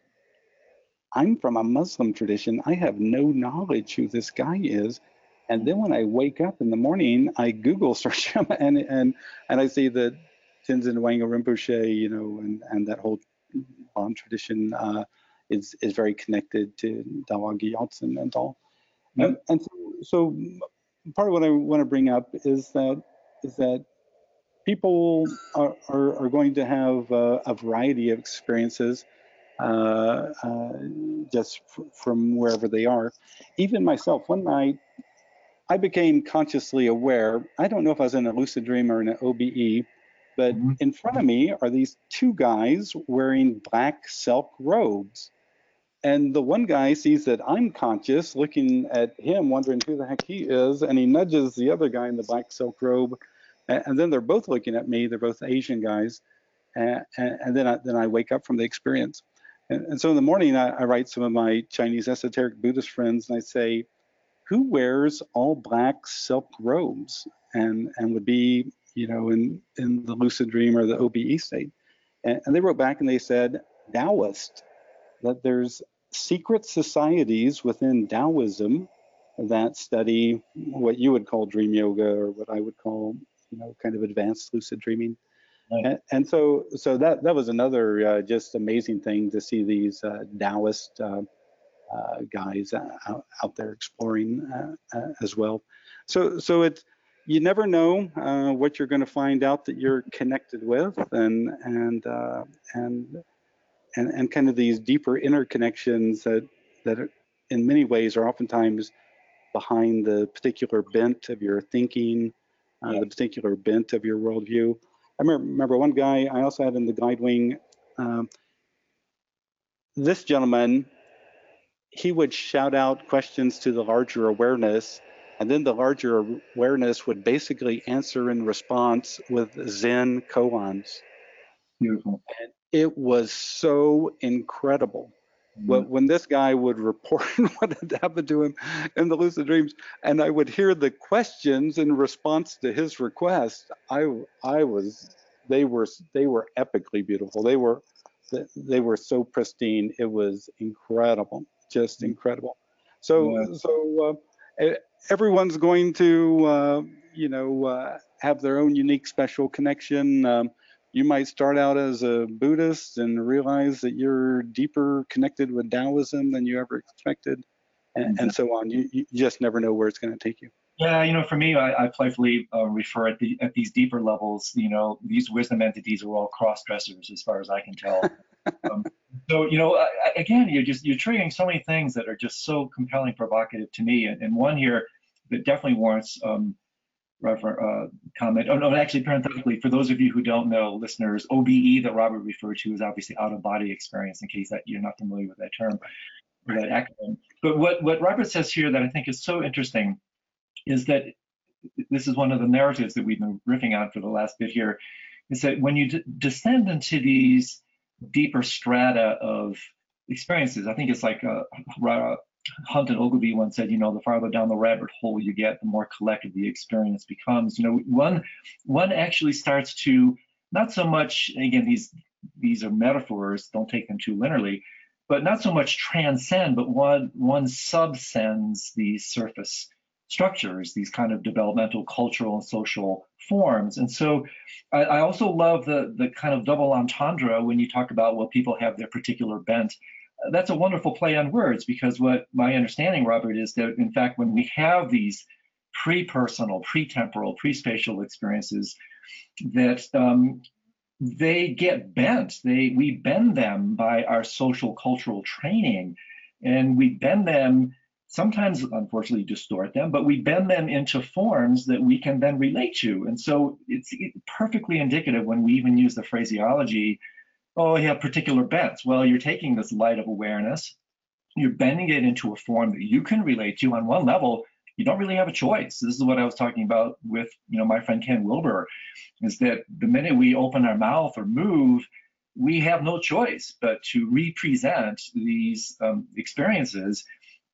I'm from a Muslim tradition. I have no knowledge who this guy is. And then when I wake up in the morning, I Google search him and and and I see that Tenzin Wangyal Rinpoche, you know, and and that whole Bon tradition uh, is is very connected to Dawa Gyaltsen and all. And, and so, so part of what I want to bring up is that is that people are, are, are going to have uh, a variety of experiences uh, uh, just f- from wherever they are. Even myself, one night, I became consciously aware. I don't know if I was in a lucid dream or in an OBE, but Mhm. in front of me are these two guys wearing black silk robes. And the one guy sees that I'm conscious, looking at him, wondering who the heck he is, and he nudges the other guy in the black silk robe. And, then they're both looking at me. They're both Asian guys. And, and, then, I, then I wake up from the experience. And, and so in the morning, I, I write some of my Chinese esoteric Buddhist friends, and I say, "Who wears all black silk robes and and would be, you know, in in the lucid dream or the OBE state?" And they wrote back and they said, "Taoist." That there's secret societies within Taoism that study what you would call dream yoga or what I would call you know, kind of advanced lucid dreaming. Right. And, and, so, so that that was another uh, just amazing thing to see these uh, Taoist uh, uh guys uh, out, out, there exploring uh, as well. So, so it's you never know what you're going to find out that you're connected with, and and and and and kind of these deeper interconnections that that in many ways are oftentimes behind the particular bent of your thinking, uh, the particular bent of your worldview. I remember, remember one guy I also had in the guide wing. Um, this gentleman, he would shout out questions to the larger awareness, and then the larger awareness would basically answer in response with Zen koans. Beautiful. And it was so incredible when, when this guy would report what had happened to him in the lucid dreams, and I would hear the questions in response to his request, I I was they were they were epically beautiful. They were they were so pristine. It was incredible, just mm. incredible. So yeah. so uh, everyone's going to uh, you know uh, have their own unique special connection. Um, you might start out as a Buddhist and realize that you're deeper connected with Taoism than you ever expected, and, mm-hmm. and so on. You, you, just never know where it's going to take you. Yeah, you know, for me, I, I playfully uh, refer at, the, at these deeper levels. You know, these wisdom entities are all cross dressers, as far as I can tell. um, so, you know, I, again, you're just you're triggering so many things that are just so compelling, provocative to me, and, and one here that definitely warrants um, refer, uh, comment. Oh no, actually, parenthetically, for those of you who don't know, listeners, OBE that Robert referred to is obviously out of body experience. In case that you're not familiar with that term or that acronym. But what what Robert says here that I think is so interesting is that this is one of the narratives that we've been riffing on for the last bit here, is that when you descend into these deeper strata of experiences, I think it's like uh, Hunt and Ogilvie once said, you know, the farther down the rabbit hole you get, the more collective the experience becomes. You know, one one actually starts to not so much again these these are metaphors, don't take them too literally, but not so much transcend, but one one subscends these surface structures, these kind of developmental, cultural, and social forms. And so I, I also love the the kind of double entendre when you talk about well, people have their particular bent that's a wonderful play on words because what my understanding, Robert, is that in fact, when we have these pre-personal, pre-temporal, pre-spatial experiences, that um, they get bent. They we bend them by our social cultural training, and we bend them. Sometimes, unfortunately, distort them, but we bend them into forms that we can then relate to. And so it's perfectly indicative when we even use the phraseology oh, you have particular bents. Well, you're taking this light of awareness, you're bending it into a form that you can relate to on one level. You don't really have a choice. This is what I was talking about with, you know, my friend Ken Wilber, is that the minute we open our mouth or move, we have no choice but to represent these um, experiences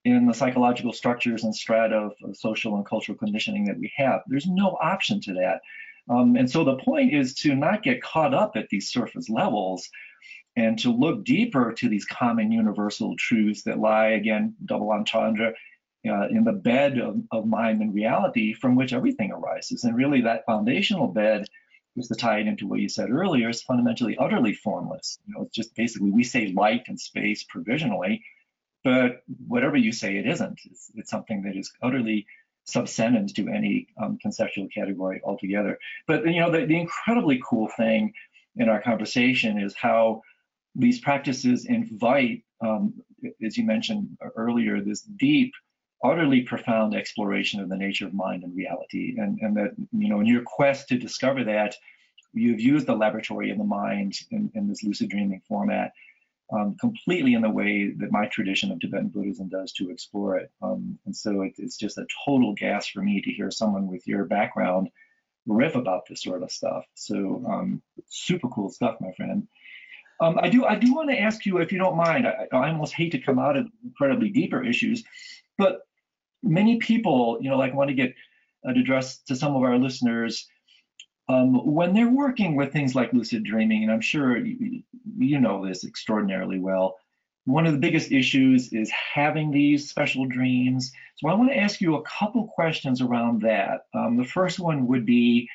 in the psychological structures and strata of, of social and cultural conditioning that we have. There's no option to that. Um, and so the point is to not get caught up at these surface levels and to look deeper to these common universal truths that lie, again, double entendre, uh, in the bed of, of mind and reality from which everything arises. And really, that foundational bed, just to tie it into what you said earlier, is fundamentally utterly formless. You know, it's just basically we say light and space provisionally, but whatever you say, it isn't. It's, it's something that is utterly subsentence to any um, conceptual category altogether. But you know, the, the incredibly cool thing in our conversation is how these practices invite, um, as you mentioned earlier, this deep, utterly profound exploration of the nature of mind and reality. And, and that, you know, in your quest to discover that, you've used the laboratory of the mind in, in this lucid dreaming format um, completely in the way that my tradition of Tibetan Buddhism does to explore it. Um, and so it, it's just a total gas for me to hear someone with your background riff about this sort of stuff. So um, super cool stuff, my friend. Um, I do I do want to ask you, if you don't mind, I, I almost hate to come out of incredibly deeper issues, but many people, you know, like want to get addressed to some of our listeners um, when they're working with things like lucid dreaming, and I'm sure you, you, know this extraordinarily well, one of the biggest issues is having these special dreams. So I want to ask you a couple questions around that. Um, the first one would be,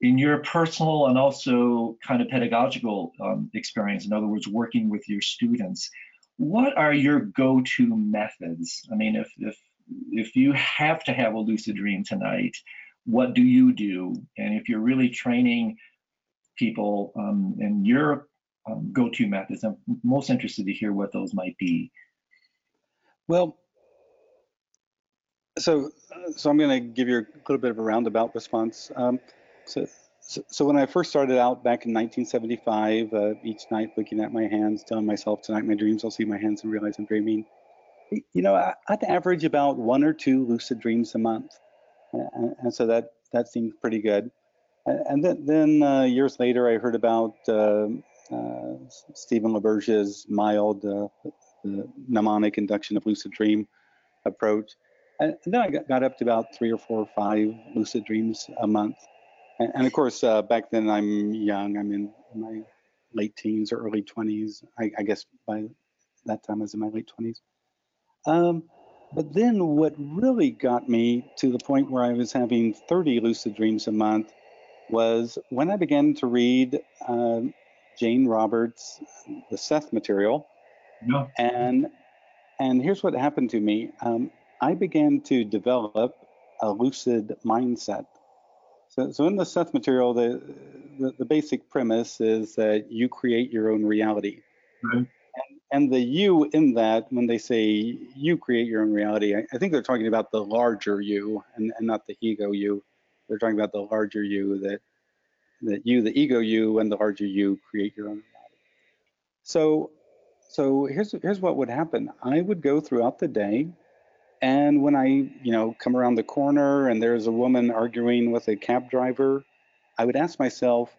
in your personal and also kind of pedagogical um, experience, in other words, working with your students, what are your go-to methods? I mean, if if if you have to have a lucid dream tonight, what do you do? And if you're really training people um, and your um, go-to methods, I'm most interested to hear what those might be. Well, so so I'm going to give you a little bit of a roundabout response. Um, so, so, so when I first started out back in 1975, uh, each night looking at my hands, telling myself tonight my dreams, I'll see my hands and realize I'm dreaming. You know, I, I'd average about one or two lucid dreams a month, and, and so that that seemed pretty good. And then, then uh, years later, I heard about uh, uh, Stephen LaBerge's mild uh, mnemonic induction of lucid dream approach. And then I got, up to about three or four or five lucid dreams a month. And, and of course, uh, back then I'm young. I'm in my late teens or early 20s. I, I guess by that time I was in my late 20s. Um, but then what really got me to the point where I was having 30 lucid dreams a month was when I began to read uh, Jane Roberts' The Seth material. Yeah. And and here's what happened to me. Um, I began to develop a lucid mindset. So, so in the Seth material, the, the, the basic premise is that you create your own reality. Mm-hmm. And, the you in that, when they say you create your own reality, I, I think they're talking about the larger you and, and not the ego you. They're talking about the larger you that that you, the ego you, and the larger you create your own reality. So, so here's here's what would happen. I would go throughout the day, and when I, you know, come around the corner and there's a woman arguing with a cab driver, I would ask myself,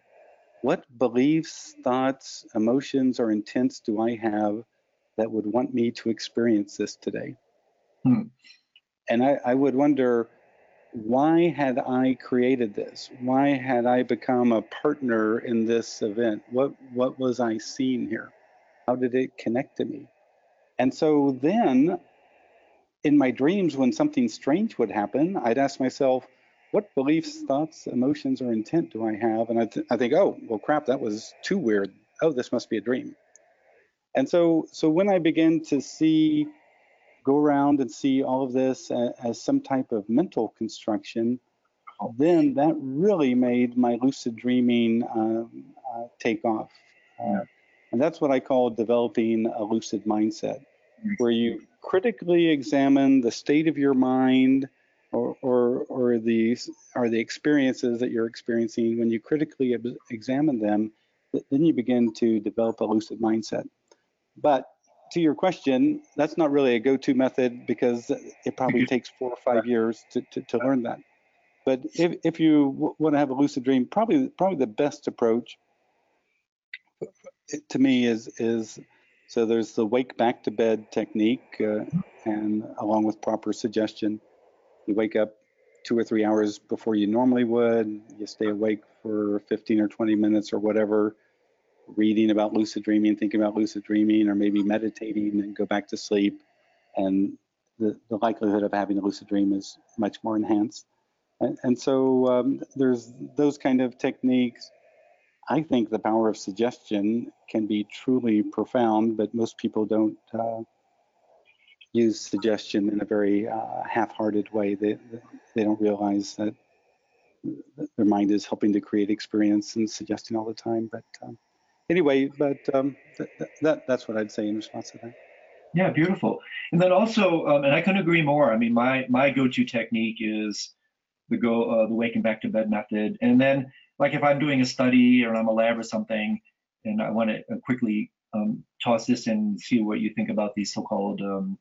what beliefs, thoughts, emotions, or intents do I have that would want me to experience this today? Hmm. And I, I would wonder, why had I created this? Why had I become a partner in this event? What what was I seeing here? How did it connect to me? And so then in my dreams when something strange would happen, I'd ask myself, what beliefs, thoughts, emotions, or intent do I have? And I, th- I think, oh, well, crap, that was too weird. Oh, this must be a dream. And so, so when I begin to see go around and see all of this as, as some type of mental construction, then that really made my lucid dreaming uh, uh, take off. Uh, and that's what I call developing a lucid mindset, where you critically examine the state of your mind or, or, or, the, or the experiences that you're experiencing. When you critically examine them, then you begin to develop a lucid mindset. But to your question, that's not really a go-to method because it probably takes four or five years to, to, to learn that. But if, if you want to have a lucid dream, probably probably the best approach to me is is so there's the wake back to bed technique, uh, and along with proper suggestion, you wake up two or three hours before you normally would. You stay awake for 15 or 20 minutes or whatever reading about lucid dreaming, thinking about lucid dreaming, or maybe meditating and go back to sleep. And the, the likelihood of having a lucid dream is much more enhanced. And, and so um, there's those kind of techniques. I think the power of suggestion can be truly profound, but most people don't uh, use suggestion in a very uh, half-hearted way. They, they don't realize that their mind is helping to create experience and suggesting all the time. But um, anyway, but um, that, that, that's what I'd say in response to that. Yeah, beautiful. And then also, um, and I couldn't agree more. I mean, my my go-to technique is the go uh, the waking back to bed method. And then, like if I'm doing a study or I'm a lab or something, and I want to quickly um, toss this in and see what you think about these so-called um,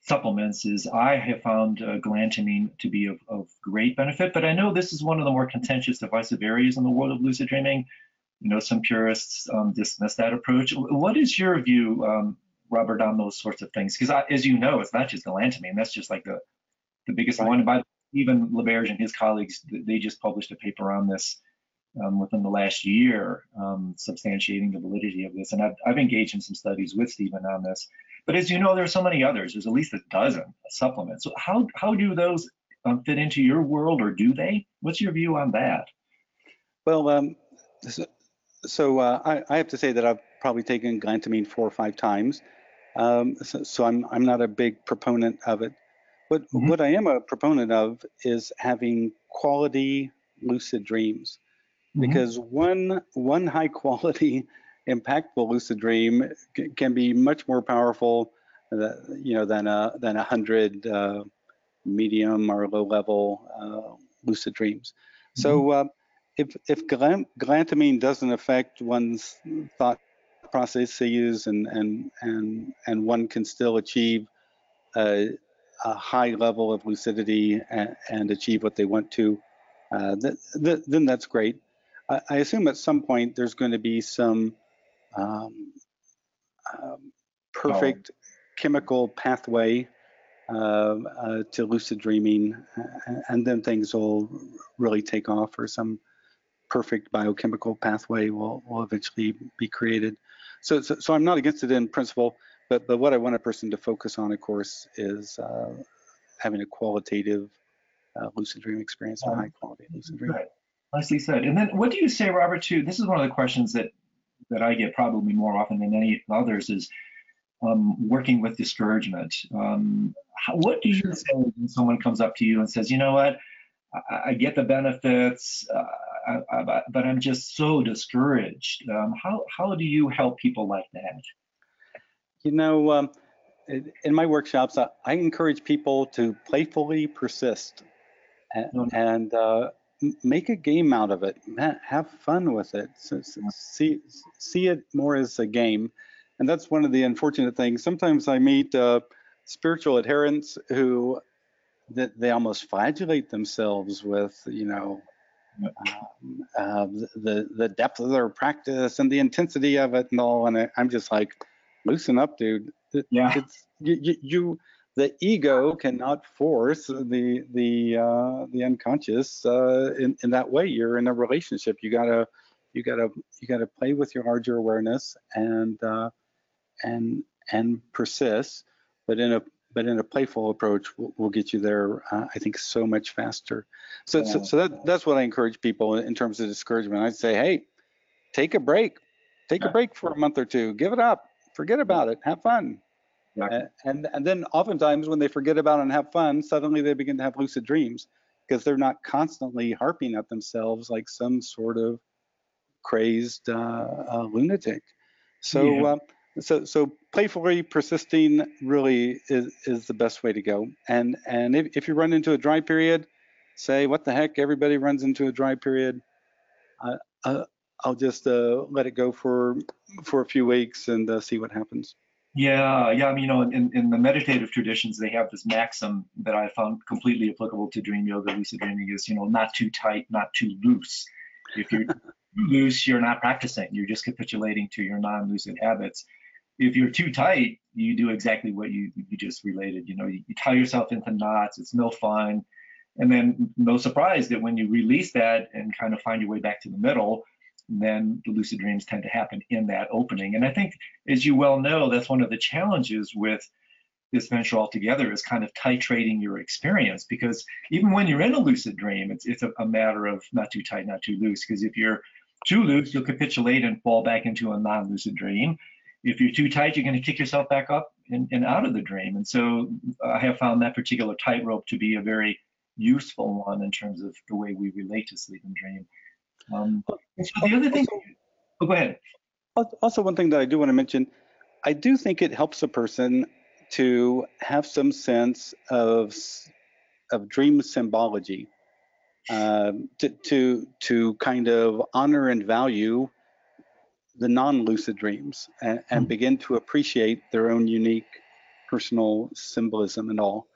supplements, is I have found uh, galantamine to be of, of great benefit. But I know this is one of the more contentious divisive areas in the world of lucid dreaming you know, some purists um, dismiss that approach. What is your view, um, Robert, on those sorts of things? Because as you know, it's not just galantamine. That's just like the the biggest right. one. By even LaBerge and his colleagues, they just published a paper on this um, within the last year, um, substantiating the validity of this. And I've, I've engaged in some studies with Stephen on this. But as you know, there are so many others. There's at least a dozen supplements. So how how do those um, fit into your world, or do they? What's your view on that? Well, um, so, so uh, I, I have to say that I've probably taken galantamine four or five times. Um, so, so I'm I'm not a big proponent of it. What Mhm. what I am a proponent of is having quality lucid dreams, Mhm. because one one high quality, impactful lucid dream c- can be much more powerful, uh, you know, than a than a hundred uh, medium or low level uh, lucid dreams. So uh, if if galantamine doesn't affect one's thought processes and and and and one can still achieve a, a high level of lucidity and, and achieve what they want to, uh, th- th- then that's great. I, I assume at some point there's going to be some um, um, perfect chemical pathway uh, uh, to lucid dreaming, and then things will really take off, or some perfect biochemical pathway will, will eventually be created. So, so, so I'm not against it in principle, but, but what I want a person to focus on, of course, is uh, having a qualitative uh, lucid dream experience, a Um, high quality lucid dream. Right. Nicely said. And then what do you say, Robert, to this is one of the questions that that I get probably more often than any others is um, working with discouragement. Um, how, what do you say when someone comes up to you and says, you know what, I, I get the benefits, uh, I, I, but I'm just so discouraged. Um, how, how do you help people like that? You know, um, in my workshops, I, I encourage people to playfully persist and, Mm. and uh, make a game out of it. Have fun with it. So, see, see it more as a game. And that's one of the unfortunate things. Sometimes I meet uh, spiritual adherents who that they almost flagellate themselves with, you know, um, uh, the the depth of their practice and the intensity of it and all. And I, I'm just like, loosen up, dude. It- Yeah. It's you, you, you the ego cannot force the the uh, the unconscious uh, in in that way. You're in a relationship. You gotta you gotta you gotta play with your larger awareness and uh, and and persist, but in a but in a playful approach will, will get you there. Uh, I think so much faster. So so, Yeah. so that that's what I encourage people in terms of discouragement. I'd say, hey, take a break, take a break for a month or two, give it up, forget about it, have fun. Exactly. And and then oftentimes when they forget about it and have fun, suddenly they begin to have lucid dreams because they're not constantly harping at themselves like some sort of crazed uh, uh, lunatic. So Yeah. uh, so so playfully persisting really is is the best way to go. And and if, if you run into a dry period, say what the heck, everybody runs into a dry period. Uh, uh, I'll just uh, let it go for for a few weeks and uh, see what happens. Yeah, yeah. I mean, you know, in, in the meditative traditions, they have this maxim that I found completely applicable to dream yoga, lucid dreaming is, you know, not too tight, not too loose. If you're loose, you're not practicing. You're just capitulating to your non-lucid habits. If you're too tight, you do exactly what you, you just related. You know, you, you tie yourself into knots. It's no fun. And then no surprise that when you release that and kind of find your way back to the middle, then the lucid dreams tend to happen in that opening. And I think as you well know, that's one of the challenges with this venture altogether is kind of titrating your experience because even when you're in a lucid dream, it's it's a, a matter of not too tight, not too loose. Because if you're too loose, you'll capitulate and fall back into a non-lucid dream. If you're too tight, you're going to kick yourself back up and, and out of the dream. And so uh, I have found that particular tightrope to be a very useful one in terms of the way we relate to sleep and dream. Um, so the other thing, oh, go ahead. Also, one thing that I do want to mention, I do think it helps a person to have some sense of of dream symbology, um, to to to kind of honor and value the non-lucid dreams and, and Mhm. begin to appreciate their own unique personal symbolism and all.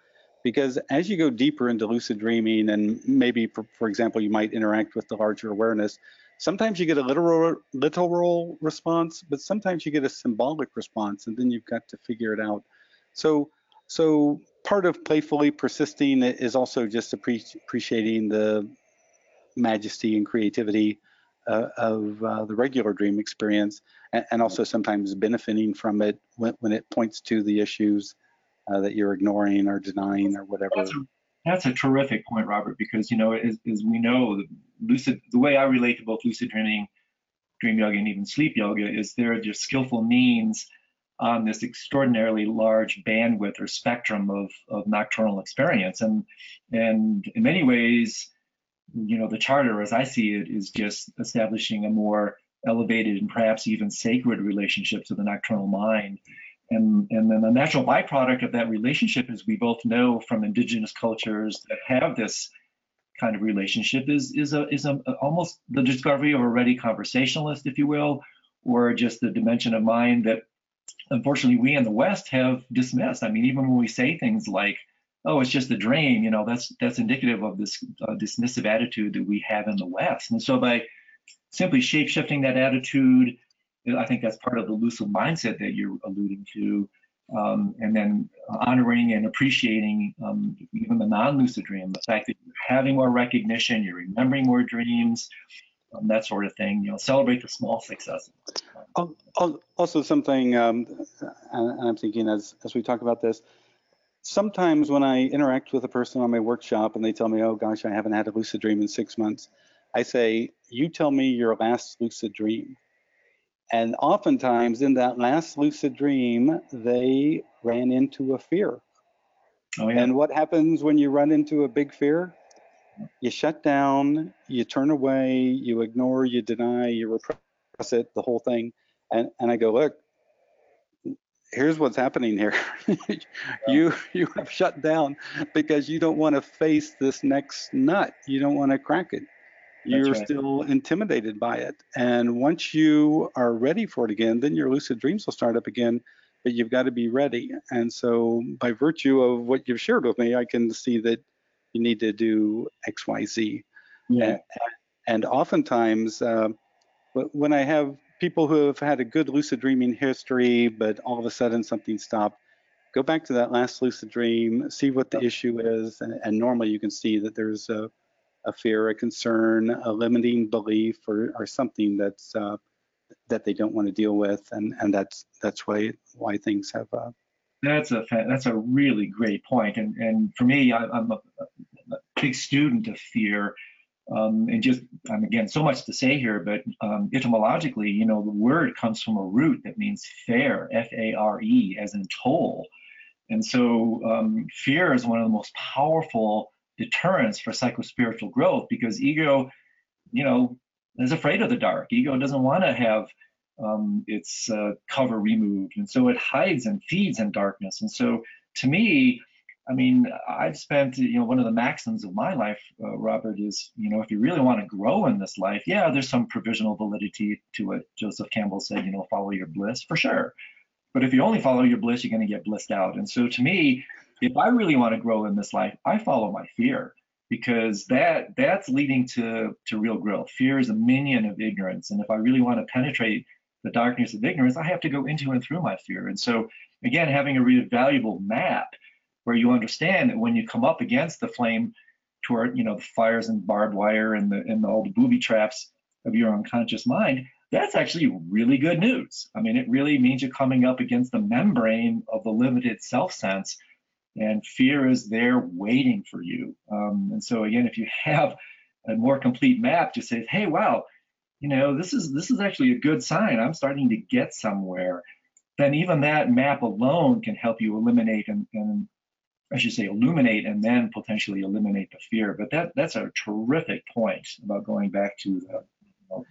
Because as you go deeper into lucid dreaming, and maybe, for, for example, you might interact with the larger awareness, sometimes you get a literal literal response, but sometimes you get a symbolic response, and then you've got to figure it out. So, so part of playfully persisting is also just appre- appreciating the majesty and creativity uh, of uh, the regular dream experience, and, and also sometimes benefiting from it when, when it points to the issues uh, that you're ignoring or denying or whatever. That's a, That's a terrific point, Robert, because you know, as, as we know, lucid the way I relate to both lucid dreaming, dream yoga, and even sleep yoga is there are just skillful means on this extraordinarily large bandwidth or spectrum of, of nocturnal experience. And and in many ways, you know, the charter as I see it is just establishing a more elevated and perhaps even sacred relationship to the nocturnal mind. And, and then the natural byproduct of that relationship, as we both know from indigenous cultures that have this kind of relationship, is is a is a, almost the discovery of a ready conversationalist, if you will, or just the dimension of mind that unfortunately we in the West have dismissed. I mean, even when we say things like, "Oh, it's just a dream," you know, that's that's indicative of this uh, dismissive attitude that we have in the West. And so by simply shape shifting that attitude, I think that's part of the lucid mindset that you're alluding to. Um, and then honoring and appreciating um, even the non-lucid dream, the fact that you're having more recognition, you're remembering more dreams, um, that sort of thing. You know, celebrate the small successes. Also, something, um, and I'm thinking as as we talk about this, sometimes when I interact with a person on my workshop and they tell me, "Oh gosh, I haven't had a lucid dream in six months," I say, "You tell me your last lucid dream." And oftentimes in that last lucid dream, they ran into a fear. Oh, yeah. And what happens when you run into a big fear? you shut down, you turn away, you ignore, you deny, you repress it, the whole thing. And and I go, look, here's what's happening here. you you have shut down because you don't want to face this next nut. You don't want to crack it. You're right. still intimidated by it. And once you are ready for it again, then your lucid dreams will start up again. But you've got to be ready. And so, by virtue of what you've shared with me, I can see that you need to do X, Y, Z. Yeah. And, and oftentimes, uh, when I have people who have had a good lucid dreaming history, but all of a sudden something stopped, go back to that last lucid dream, see what the issue is, and, and normally you can see that there's a, a, fear, a concern, a limiting belief, or, or something that's uh, that they don't want to deal with, and and that's that's why why things have uh, that's a that's a really great point, and and for me, I, am a, a, big student of fear, um, and just um, again so much to say here, but um, etymologically, you know, the word comes from a root that means fare, F-A-R-E, as in toll, and so um, fear is one of the most powerful deterrents for psychospiritual growth because ego, you know, is afraid of the dark. Ego doesn't want to have um, its uh, cover removed. And so it hides and feeds in darkness. And so to me, I mean, I've spent, you know, one of the maxims of my life, uh, Robert, is, you know, if you really want to grow in this life, yeah, there's some provisional validity to it. Joseph Campbell said, you know, follow your bliss for sure. But if you only follow your bliss, you're going to get blissed out. And so to me, if I really want to grow in this life, I follow my fear because that that's leading to to real growth. Fear is a minion of ignorance, and if I really want to penetrate the darkness of ignorance, I have to go into and through my fear. And so, again, having a really valuable map where you understand that when you come up against the flame toward, you know, the fires and barbed wire and the and all the booby traps of your unconscious mind, that's actually really good news. I mean, it really means you're coming up against the membrane of the limited self sense, and fear is there waiting for you. Um, and so, again, if you have a more complete map, just say, hey, wow, you know, this is this is actually a good sign. I'm starting to get somewhere. Then even that map alone can help you eliminate and, and I should say illuminate and then potentially eliminate the fear. But that that's a terrific point about going back to the you know,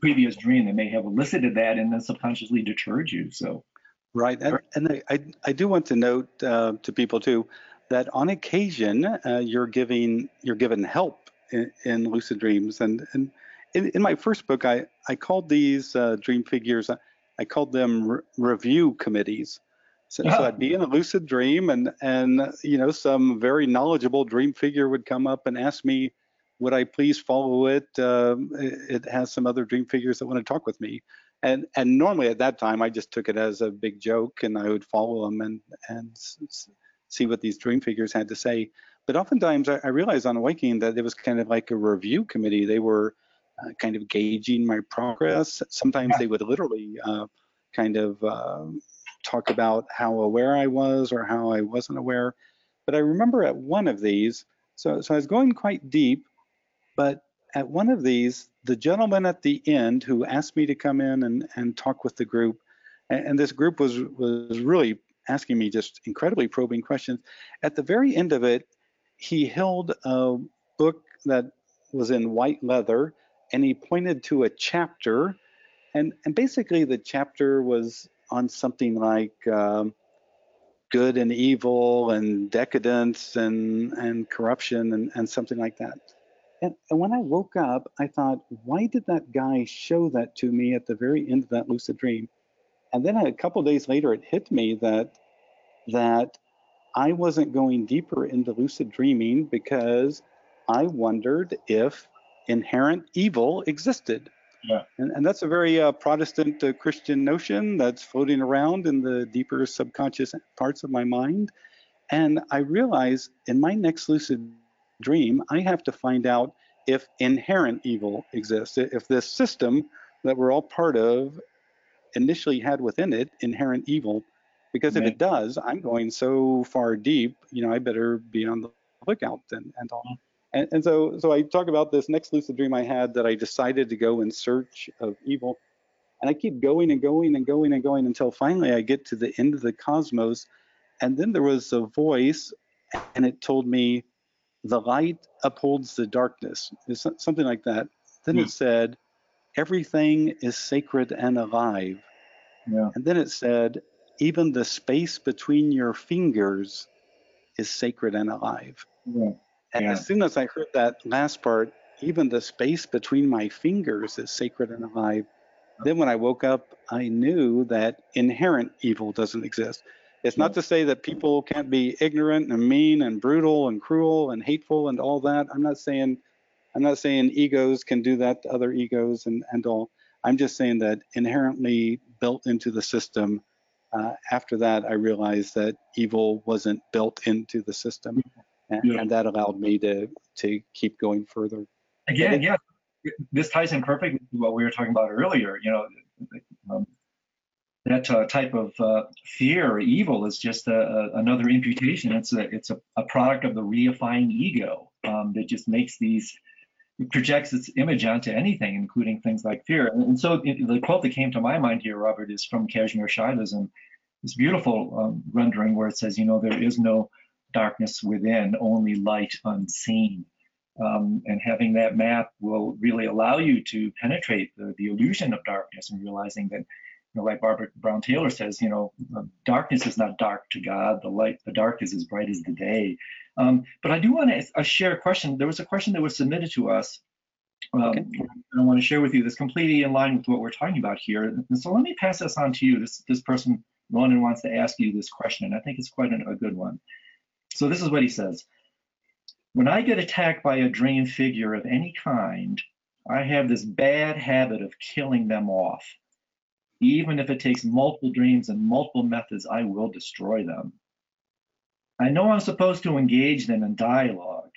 previous dream that may have elicited that and then subconsciously deterred you. So right, and, and I, I do want to note uh, to people too that on occasion uh, you're giving you're given help in, in lucid dreams and and in, in my first book, I, I called these uh, dream figures, I called them re- review committees. So, yeah. so, I'd be in a lucid dream, and and you know some very knowledgeable dream figure would come up and ask me, would I please follow it? Um, it, it has some other dream figures that want to talk with me, and and normally at that time I just took it as a big joke, and I would follow them and and see what these dream figures had to say. But oftentimes I, I realized on awakening that it was kind of like a review committee. They were uh, kind of gauging my progress. Sometimes yeah. they would literally uh, kind of uh, talk about how aware I was or how I wasn't aware. But I remember at one of these, So, so I was going quite deep, but at one of these, the gentleman at the end who asked me to come in and, and talk with the group, and, and this group was was really asking me just incredibly probing questions. At the very end of it, he held a book that was in white leather, and he pointed to a chapter, and and basically the chapter was on something like um, good and evil and decadence and and corruption and, and something like that. And, and when I woke up, I thought, why did that guy show that to me at the very end of that lucid dream? And then a couple days later, it hit me that that I wasn't going deeper into lucid dreaming because I wondered if inherent evil existed. Yeah. And, and that's a very uh, Protestant uh, Christian notion that's floating around in the deeper subconscious parts of my mind. And I realize in my next lucid dream, I have to find out if inherent evil exists, if this system that we're all part of initially had within it inherent evil. Because if it does, I'm going so far deep, you know, I better be on the lookout and, and all. Mm. And, and so, so I talk about this next lucid dream I had that I decided to go in search of evil. And I keep going and going and going and going until finally I get to the end of the cosmos. And then there was a voice, and it told me, the light upholds the darkness. It's something like that. Then Hmm. it said, everything is sacred and alive. Yeah. And then it said, even the space between your fingers is sacred and alive. Yeah. And Yeah. as soon as I heard that last part, even the space between my fingers is sacred and alive. Then when I woke up, I knew that inherent evil doesn't exist. It's not to say that people can't be ignorant and mean and brutal and cruel and hateful and all that. I'm not saying I'm not saying egos can do that to other egos and, and all. I'm just saying that inherently built into the system. Uh, after that, I realized that evil wasn't built into the system, and, Yeah. and that allowed me to to keep going further. Again, yeah, this ties in perfectly to what we were talking about earlier. You know, um, that uh, type of uh, fear or evil is just a, a, another imputation. It's a it's a, a product of the reifying ego um, that just makes these it projects its image onto anything, including things like fear. And, and so it- the quote that came to my mind here, Robert, is from Kashmir Shaivism. This beautiful um, rendering where it says, you know, there is no darkness within, only light unseen. Um, and having that map will really allow you to penetrate the, the illusion of darkness and realizing that, know, like Barbara Brown Taylor says, you know, darkness is not dark to God. The light, the dark is as bright as the day. Um, but I do want to uh, share a question. There was a question that was submitted to us. Um, Okay. I want to share with you that's completely in line with what we're talking about here. And so let me pass this on to you. This this person, Ronan, wants to ask you this question, and I think it's quite an, a good one. So this is what he says. When I get attacked by a dream figure of any kind, I have this bad habit of killing them off. Even if it takes multiple dreams and multiple methods, I will destroy them. I know I'm supposed to engage them in dialogue,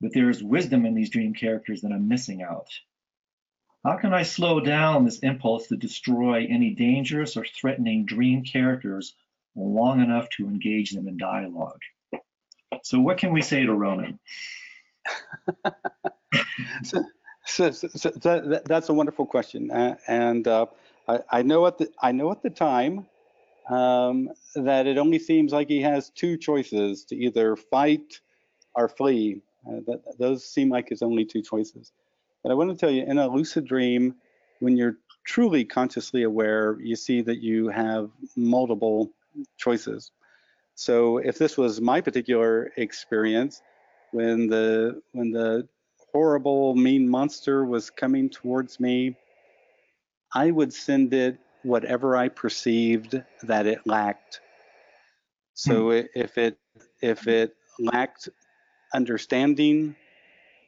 but there is wisdom in these dream characters that I'm missing out. How can I slow down this impulse to destroy any dangerous or threatening dream characters long enough to engage them in dialogue? So, what can we say to Ronan? So, so, so, so that, that's a wonderful question, uh, and uh, I, I know at the I know at the time um, that it only seems like he has two choices to either fight or flee. Uh, that, those seem like his only two choices. But I want to tell you, in a lucid dream, when you're truly consciously aware, you see that you have multiple choices. So if this was my particular experience, when the when the horrible mean monster was coming towards me, I would send it whatever I perceived that it lacked. So hmm. i if it if it lacked understanding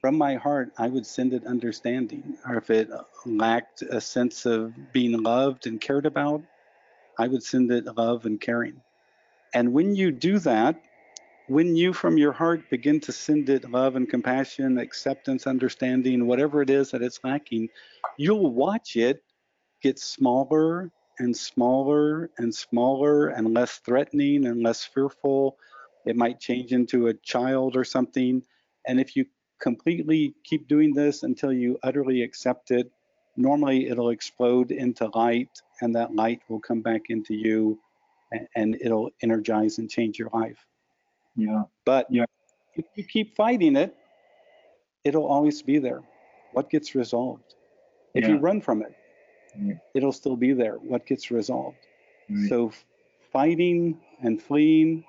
from my heart, I would send it understanding. Or if it lacked a sense of being loved and cared about, I would send it love and caring. And when you do that, when you from your heart begin to send it love and compassion, acceptance, understanding, whatever it is that it's lacking, you'll watch it get smaller and smaller and smaller and less threatening and less fearful. It might change into a child or something. and if you completely keep doing this until you utterly accept it, normally it'll explode into light and that light will come back into you and, and it'll energize and change your life. Yeah. But Yeah. if you keep fighting it, it'll always be there. What gets resolved? If you run from it, Right. it'll still be there. What gets resolved? Right. So fighting and fleeing,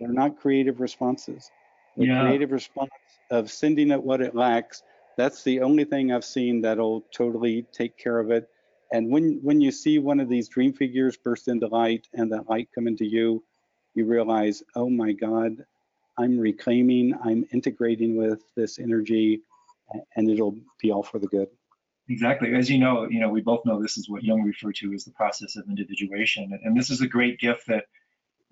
they're not creative responses. The Yeah. creative response of sending it what it lacks, that's the only thing I've seen that'll totally take care of it. And when when you see one of these dream figures burst into light and that light come into you, you realize, oh my God, I'm reclaiming, I'm integrating with this energy, and it'll be all for the good. Exactly. As you know, you know, we both know this is what Jung referred to as the process of individuation, and, this is a great gift that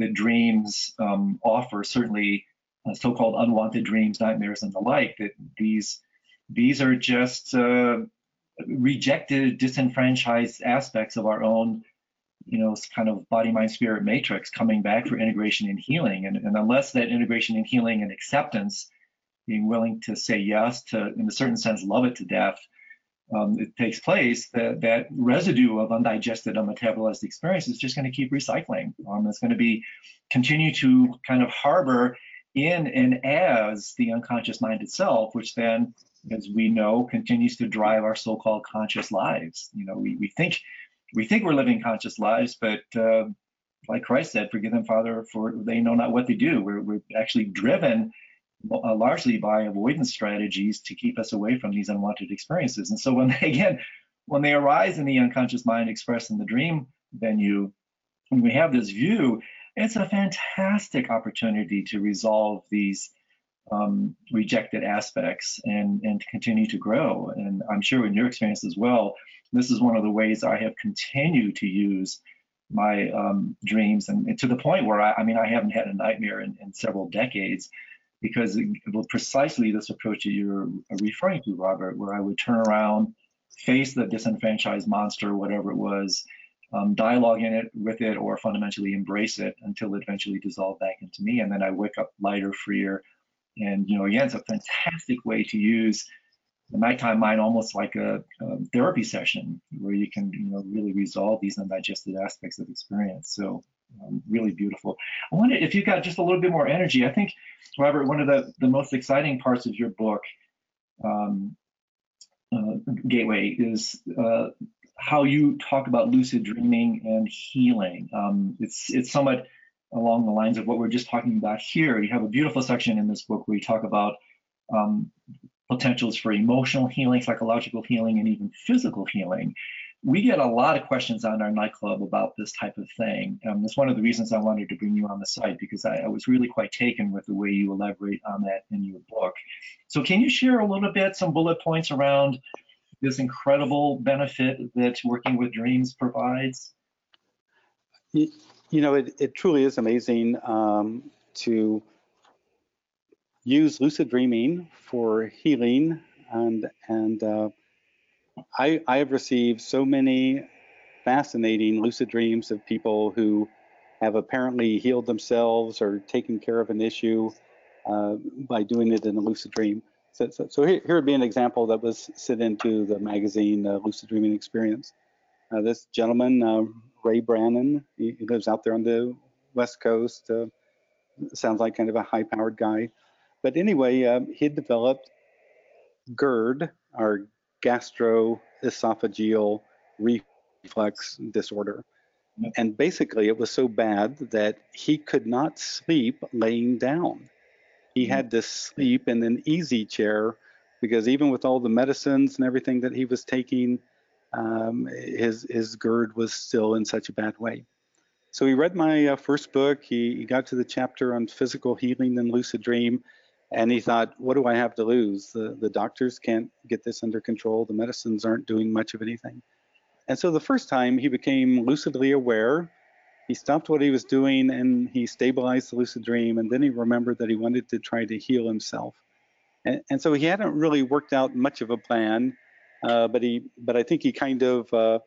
that dreams um, offer. Certainly, uh, so-called unwanted dreams, nightmares, and the like. That these these are just uh, rejected, disenfranchised aspects of our own, you know, kind of body, mind, spirit matrix coming back for integration and healing. And, and unless that integration and healing and acceptance, being willing to say yes to, in a certain sense, love it to death um, it takes place, that, that residue of undigested, unmetabolized experience is just going to keep recycling. Um, it's going to be continue to kind of harbor in and as the unconscious mind itself, which then, as we know, continues to drive our so-called conscious lives. You know, we, we think we think we're living conscious lives, but uh, like Christ said, "Forgive them, Father, for they know not what they do." We're, we're actually driven uh, largely by avoidance strategies to keep us away from these unwanted experiences. And so when they, again, when they arise in the unconscious mind expressed in the dream venue, when we have this view, it's a fantastic opportunity to resolve these um, rejected aspects and, and to continue to grow. And I'm sure in your experience as well, this is one of the ways I have continued to use my um, dreams and, and to the point where I, I mean, I haven't had a nightmare in, in several decades because it, well, precisely this approach that you're referring to, Robert, where I would turn around, face the disenfranchised monster, whatever it was, um, dialogue in it with it, or fundamentally embrace it until it eventually dissolved back into me, and then I wake up lighter, freer, and you know, again, it's a fantastic way to use the nighttime mind almost like a, a therapy session where you can, you know, really resolve these undigested aspects of experience. So um, really beautiful. I wonder if you've got just a little bit more energy. I think, Robert, one of the, the most exciting parts of your book, um, uh, Gateway, is uh, how you talk about lucid dreaming and healing. Um, it's it's somewhat along the lines of what we're just talking about here. You have a beautiful section in this book where you talk about um, potentials for emotional healing, psychological healing, and even physical healing we get a lot of questions on our Night Club about this type of thing. Um, that's one of the reasons I wanted to bring you on the site because I, I, was really quite taken with the way you elaborate on that in your book. So, can you share a little bit some bullet points around this incredible benefit that working with dreams provides? You, you know, it, it truly is amazing um, to use lucid dreaming for healing and and uh, I, I have received so many fascinating lucid dreams of people who have apparently healed themselves or taken care of an issue uh, by doing it in a lucid dream. So, so, so here, here, would be an example that was sent into the magazine uh, Lucid Dreaming Experience. Uh, this gentleman, uh, Ray Brannon, he, he, lives out there on the West Coast. Uh, sounds like kind of a high-powered guy. But anyway, um, he developed GERD, or gastroesophageal reflux disorder. And basically, it was so bad that he could not sleep laying down. He had to sleep in an easy chair because even with all the medicines and everything that he was taking, um, his his GERD was still in such a bad way. So he read my uh, first book. He, he got to the chapter on physical healing and lucid dream, and he thought, what do I have to lose? The, the doctors can't get this under control. The medicines aren't doing much of anything. And so the first time he became lucidly aware, he stopped what he was doing and he stabilized the lucid dream. And then he remembered that he wanted to try to heal himself. And, and so he hadn't really worked out much of a plan, uh, but he, but I think he kind of uh,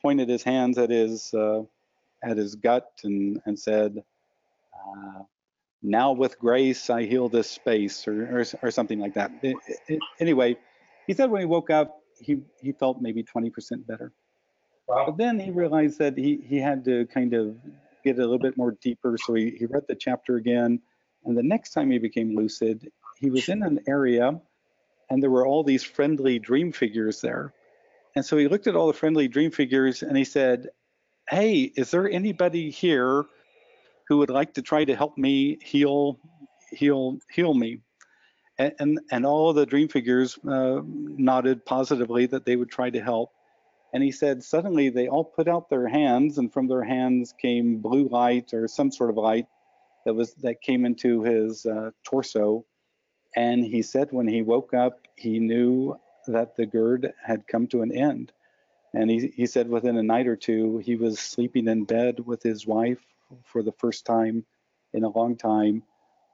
pointed his hands at his, uh, at his gut and, and said, uh, now with grace I heal this space or or, or something like that. It, it, anyway, he said when he woke up, he he felt maybe 20% better. Wow. But then he realized that he he had to kind of get a little bit more deeper. So he, he read the chapter again. And the next time he became lucid, he was in an area and there were all these friendly dream figures there. And so he looked at all the friendly dream figures and he said, Hey, is there anybody here who would like to try to help me heal, heal, heal me? And, and, and all the dream figures uh, nodded positively that they would try to help. And he said, suddenly they all put out their hands, and from their hands came blue light or some sort of light that was that came into his uh, torso. And he said, when he woke up, he knew that the GERD had come to an end. And he, he said within a night or two, he was sleeping in bed with his wife for the first time in a long time.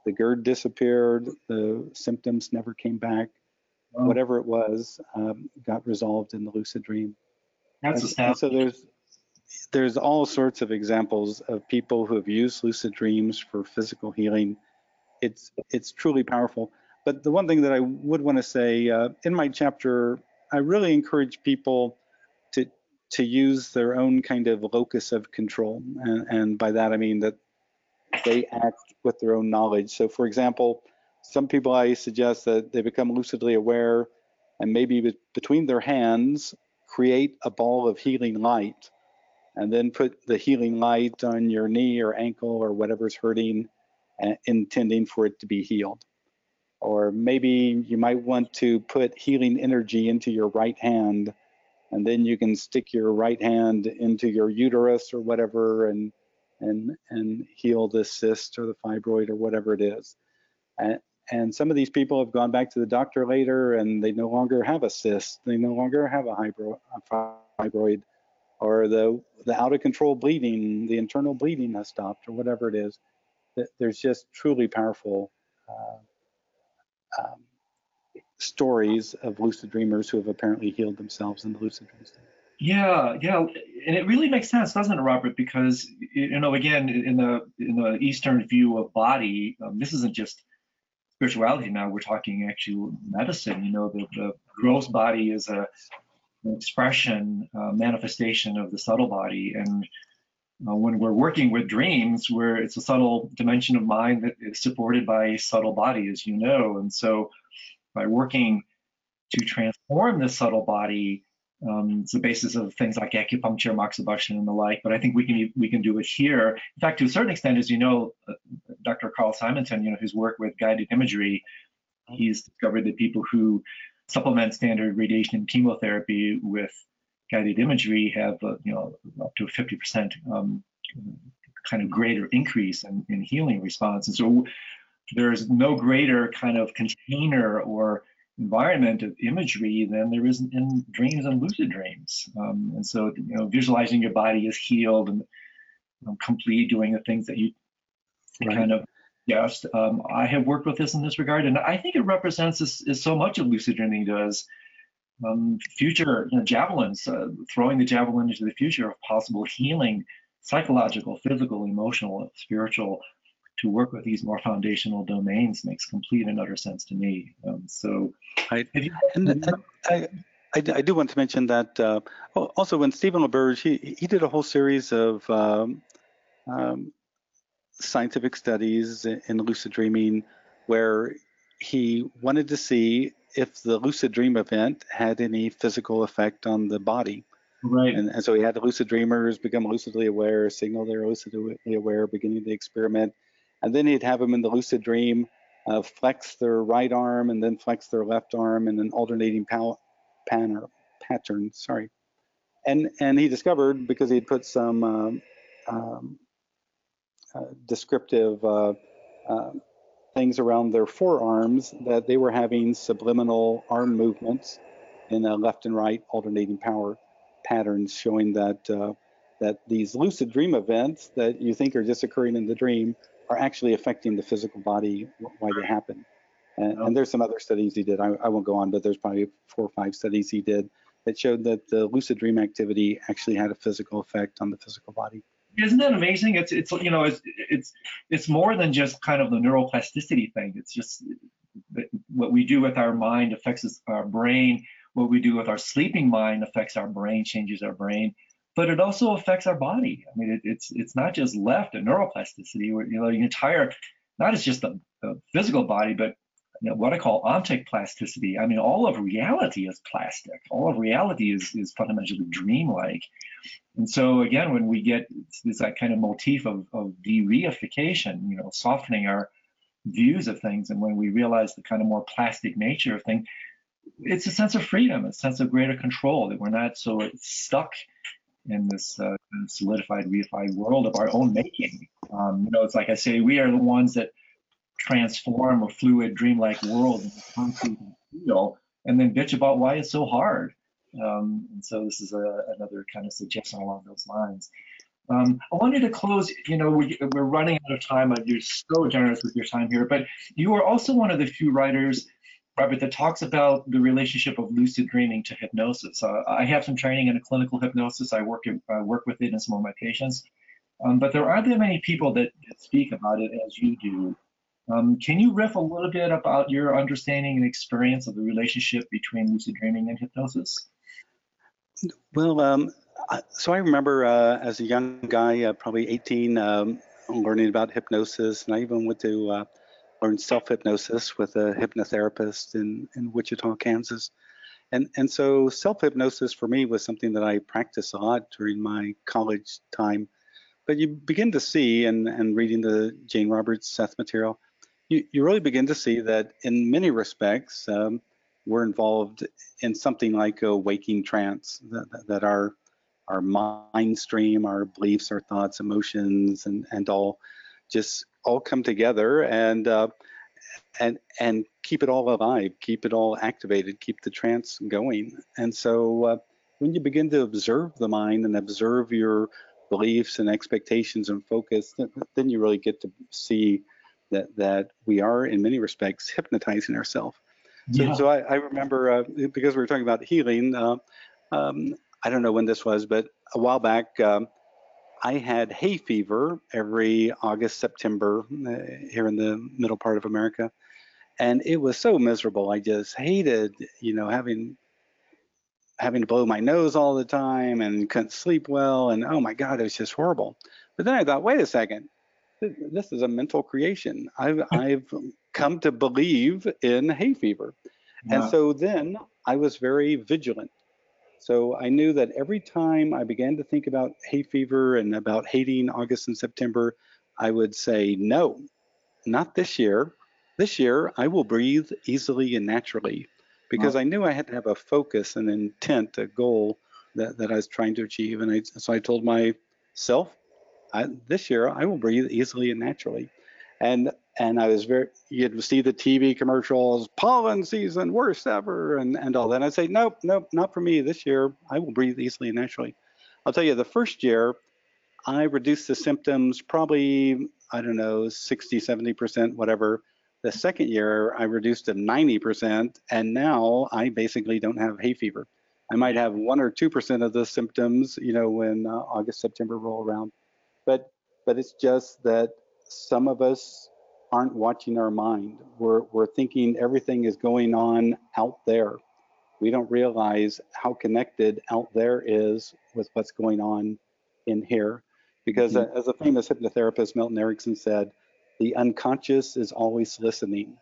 The GERD disappeared, the symptoms never came back. Wow. Whatever it was, um, got resolved in the lucid dream. That's And- and so there's there's all sorts of examples of people who have used lucid dreams for physical healing. It's it's truly powerful. But the one thing that I would want to say uh, in my chapter, I really encourage people to use their own kind of locus of control, and, and by that I mean that they act with their own knowledge. So, for example, some people I suggest that they become lucidly aware, and maybe be- between their hands create a ball of healing light and then put the healing light on your knee or ankle or whatever's hurting uh, intending for it to be healed or maybe you might want to put healing energy into your right hand and then you can stick your right hand into your uterus or whatever and and and heal the cyst or the fibroid or whatever it is. And, and some of these people have gone back to the doctor later and they no longer have a cyst. They no longer have a fibroid or the the out of control bleeding the internal bleeding has stopped or whatever it is. Th- there's just truly powerful uh, um, stories of lucid dreamers who have apparently healed themselves in the lucid dream state Yeah, yeah, and it really makes sense, doesn't it, Robert? Because you know, again, in the in the Eastern view of body, um, this isn't just spirituality. Now we're talking actual medicine. You know, the, the gross body is a an expression, manifestation of the subtle body, and uh, when we're working with dreams, where it's a subtle dimension of mind that is supported by a subtle body, as you know, and so by working to transform the subtle body um, it's the basis of things like acupuncture, moxibustion, and the like. But I think we can we can do it here. In fact, to a certain extent, as you know, uh, Dr. Carl Simonton, you know, whose work with guided imagery, he's discovered that people who supplement standard radiation and chemotherapy with guided imagery have, uh, you know, up to a 50% um, kind of greater increase in, in healing response. And so there's no greater kind of container or environment of imagery than there is in dreams and lucid dreams. Um, and so, you know, visualizing your body is healed and um, complete, doing the things that you Right. kind of guessed. Um, I have worked with this in this regard, and I think it represents is, is so much of lucid dreaming does. Um, future you know, javelins, uh, throwing the javelin into the future of possible healing, psychological, physical, emotional, spiritual, to work with these more foundational domains makes complete and utter sense to me. Um, so, I, you, And I, I, I do want to mention that uh, also when Stephen LaBerge, he, he did a whole series of um, um, scientific studies in in lucid dreaming where he wanted to see if the lucid dream event had any physical effect on the body. right? And, and so he had the lucid dreamers become lucidly aware, signal they're lucidly aware, beginning the experiment. And then he'd have them in the lucid dream uh, flex their right arm and then flex their left arm in an alternating pal- pattern. Sorry. And, and he discovered because he'd put some um, um, uh, descriptive uh, uh, things around their forearms that they were having subliminal arm movements in a left and right alternating power patterns showing that uh, that these lucid dream events that you think are just occurring in the dream are actually affecting the physical body why they happen. And, and there's some other studies he did. I, I won't go on, but there's probably four or five studies he did that showed that the lucid dream activity actually had a physical effect on the physical body. Isn't that amazing? It's it's you know it's it's it's more than just kind of the neuroplasticity thing. It's just what we do with our mind affects our brain. What we do with our sleeping mind affects our brain, changes our brain, but it also affects our body. I mean, it, it's it's not just left at neuroplasticity. You know, the entire not just the, the physical body, but you know, what I call ontic plasticity. I mean, all of reality is plastic. All of reality is, is fundamentally dreamlike. And so again, when we get this that kind of motif of, of de-reification, you know, softening our views of things, and when we realize the kind of more plastic nature of things, it's a sense of freedom, a sense of greater control that we're not so stuck in this uh, solidified, reified world of our own making. Um, you know, it's like I say, we are the ones that transform a fluid, dreamlike world into concrete and steel, and then bitch about why it's so hard. Um, and so this is a, another kind of suggestion along those lines. Um, I wanted to close, you know, we, are running out of time. You're so generous with your time here, but you are also one of the few writers, Robert, that talks about the relationship of lucid dreaming to hypnosis. Uh, I have some training in clinical hypnosis. I work, in, work with it in some of my patients. Um, but there aren't that many people that, that speak about it as you do. Um, can you riff a little bit about your understanding and experience of the relationship between lucid dreaming and hypnosis? Well, um, so I remember uh, as a young guy, uh, probably 18, um, learning about hypnosis, and I even went to uh, learn self-hypnosis with a hypnotherapist in, in Wichita, Kansas. And, and so self-hypnosis for me was something that I practiced a lot during my college time. But you begin to see, and, and reading the Jane Roberts Seth material, you, you really begin to see that in many respects, um, we're involved in something like a waking trance, that, that our our mind stream, our beliefs, our thoughts, emotions, and, and all just all come together and uh, and and keep it all alive, keep it all activated, keep the trance going. And so uh, when you begin to observe the mind and observe your beliefs and expectations and focus, then you really get to see that that we are in many respects hypnotizing ourselves. So, yeah. so I, I remember uh, because we were talking about healing. Uh, um, I don't know when this was, but a while back, um, I had hay fever every August, September uh, here in the middle part of America, and it was so miserable. I just hated, you know, having having to blow my nose all the time and couldn't sleep well, and oh my God, it was just horrible. But then I thought, wait a second, this is a mental creation. I've I've come to believe in hay fever, and so then I was very vigilant. So I knew that every time I began to think about hay fever and about hating August and September, I would say no, not this year. This year I will breathe easily and naturally because I knew I had to have a focus, an intent, a goal that, that I was trying to achieve. And I, so I told myself, I, this year I will breathe easily and naturally. And and I was very you'd see the TV commercials, pollen season, worst ever, and and all that. I'd say, nope, nope, not for me this year. I will breathe easily and naturally. I'll tell you, the first year, I reduced the symptoms probably I don't know 60, 70 percent, whatever. The second year, I reduced to 90 percent, and now I basically don't have hay fever. I might have one or two percent of the symptoms, you know, when uh, August, September roll around but but it's just that some of us aren't watching our mind. We're we're thinking everything is going on out there. We don't realize how connected out there is with what's going on in here. Because mm-hmm. as a famous hypnotherapist, Milton Erickson said, the unconscious is always listening.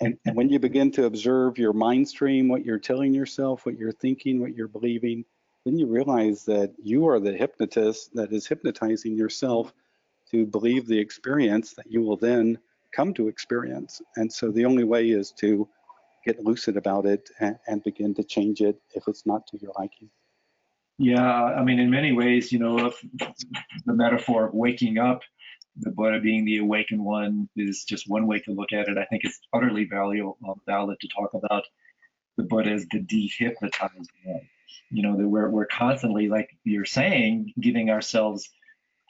and, and when you begin to observe your mind stream, what you're telling yourself, what you're thinking, what you're believing, then you realize that you are the hypnotist that is hypnotizing yourself to believe the experience that you will then come to experience. And so the only way is to get lucid about it and, and begin to change it if it's not to your liking. Yeah, I mean, in many ways, you know, the metaphor of waking up, the Buddha being the awakened one, is just one way to look at it. I think it's utterly valuable, um, valid to talk about the Buddha as the dehypnotized one you know that we're, we're constantly like you're saying giving ourselves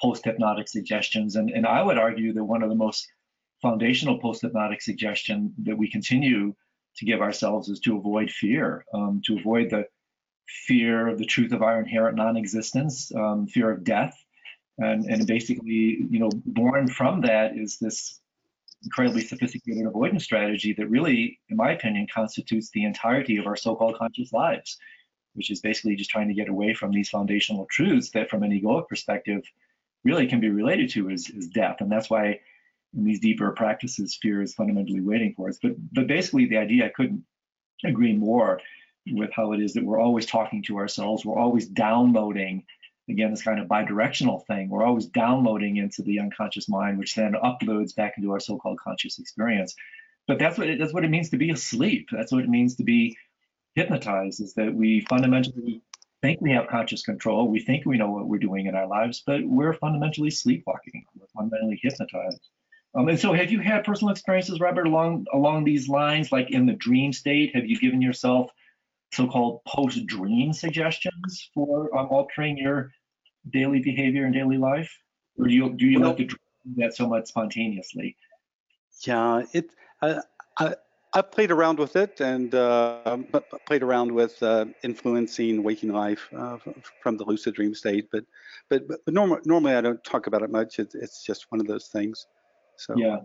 post-hypnotic suggestions. And, and i would argue that one of the most foundational post-hypnotic suggestion that we continue to give ourselves is to avoid fear um, to avoid the fear of the truth of our inherent non-existence um, fear of death. And, and basically, you know, born from that is this incredibly sophisticated avoidance strategy that really, in my opinion, constitutes the entirety of our so-called conscious lives, which is basically just trying to get away from these foundational truths that from an egoic perspective really can be related to is, is death. And that's why in these deeper practices, fear is fundamentally waiting for us. But but basically the idea I couldn't agree more with how it is that we're always talking to ourselves, we're always downloading again this kind of bidirectional thing we're always downloading into the unconscious mind which then uploads back into our so-called conscious experience but that's what it, that's what it means to be asleep that's what it means to be hypnotized is that we fundamentally think we have conscious control we think we know what we're doing in our lives but we're fundamentally sleepwalking we're fundamentally hypnotized um, and so have you had personal experiences robert along along these lines like in the dream state have you given yourself so-called post-dream suggestions for um, altering your daily behavior and daily life, or do you do you well, like to do that so much spontaneously? Yeah, it. Uh, I I played around with it and uh, played around with uh, influencing waking life uh, from the lucid dream state, but but but, normally I don't talk about it much. It's it's just one of those things. So yeah,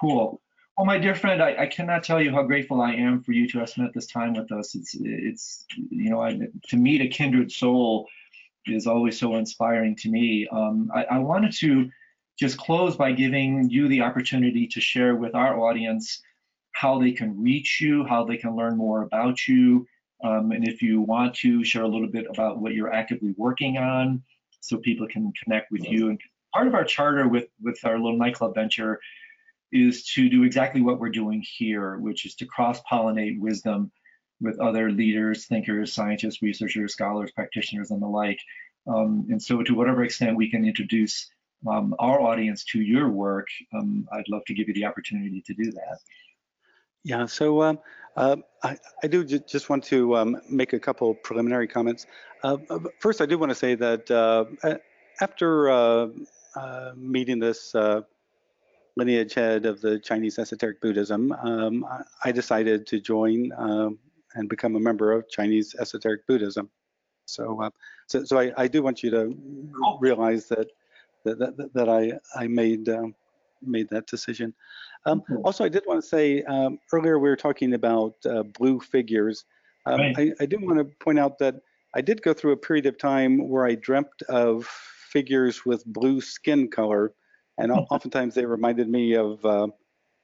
cool. Well, my dear friend, I, I, cannot tell you how grateful I am for you to have spent this time with us. It's, it's, you know, I, to meet a kindred soul is always so inspiring to me. Um, I, I, wanted to just close by giving you the opportunity to share with our audience how they can reach you, how they can learn more about you, um, and if you want to share a little bit about what you're actively working on, so people can connect with you. And part of our charter with with our little Night Club venture is to do exactly what we're doing here, which is to cross-pollinate wisdom with other leaders, thinkers, scientists, researchers, scholars, practitioners, and the like. Um, and so, to whatever extent we can introduce um, our audience to your work, um, I'd love to give you the opportunity to do that. Yeah, so um, uh, I, I, do just want to um, make a couple preliminary comments. Uh, first, I do want to say that uh, after uh, uh, meeting this uh, lineage head of the Chinese esoteric Buddhism, um, I decided to join um, and become a member of Chinese esoteric Buddhism. So, uh, so, so I, I, do want you to realize that that, that, that I I made um, made that decision. Um, also, I did want to say um, earlier we were talking about uh, blue figures. Um, right. I, I do want to point out that I did go through a period of time where I dreamt of figures with blue skin color, and oftentimes they reminded me of uh,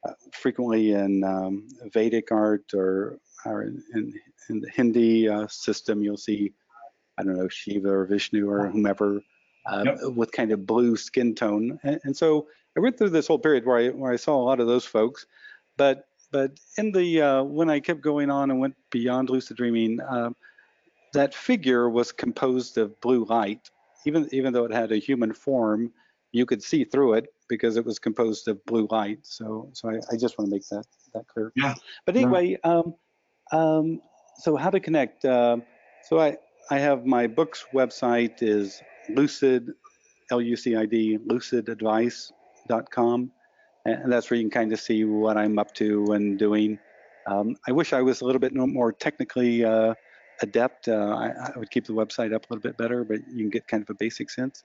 uh, frequently in um, Vedic art or or in, in the Hindi uh, system, you'll see, I don't know, Shiva or Vishnu or whomever uh, yep. with kind of blue skin tone. And, and, so I went through this whole period where I, where I saw a lot of those folks. But but in the uh, when I kept going on and went beyond lucid dreaming, um, that figure was composed of blue light. Even even though it had a human form, you could see through it because it was composed of blue light. So so I, I just want to make that that clear. Yeah. But anyway, um, um, so how to connect? Uh, so I, I have my books website is lucid, L-U-C-I-D, lucidadvice.com. And that's where you can kind of see what I'm up to and doing. Um, I wish I was a little bit more technically uh, adept. Uh, I, I, would keep the website up a little bit better, but you can get kind of a basic sense.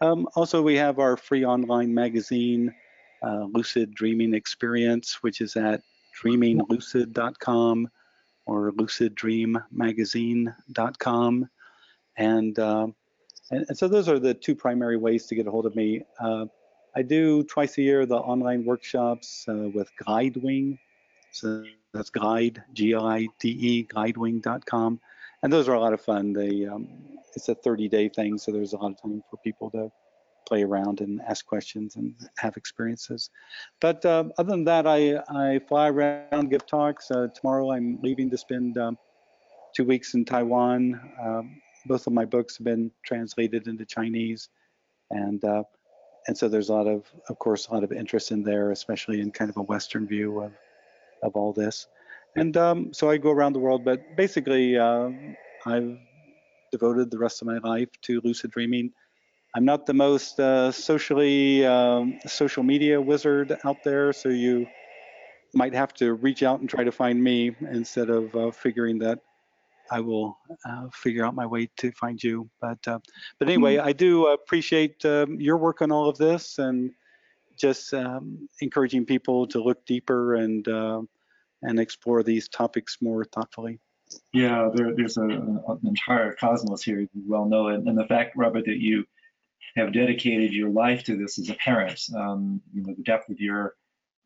Um, also, we have our free online magazine, uh, Lucid Dreaming Experience, which is at dreaminglucid.com or luciddreammagazine.com. And, uh, and, and, so those are the two primary ways to get a hold of me. I do twice a year the online workshops uh, with Glidewing. So that's Glide, G-L-I-D-E, glidewing.com. And those are a lot of fun. They, um, it's a 30-day thing, so there's a lot of time for people to play around and ask questions and have experiences. But uh, other than that, I, I fly around, give talks. Uh, tomorrow I'm leaving to spend um, two weeks in Taiwan. Um, both of my books have been translated into Chinese. And, uh, and so there's a lot of, of course, a lot of interest in there, especially in kind of a Western view of, of all this. And um, so I go around the world, but basically um, I've devoted the rest of my life to lucid dreaming I'm not the most uh, socially um, social media wizard out there, so you might have to reach out and try to find me instead of uh, figuring that I will uh, figure out my way to find you. But uh, but anyway, I do appreciate um, your work on all of this and just um, encouraging people to look deeper and uh, and explore these topics more thoughtfully. Yeah, there, there's a, an entire cosmos here, you well know, and, and the fact, Robert, that you have dedicated your life to this as a parent, um, you know, the depth of your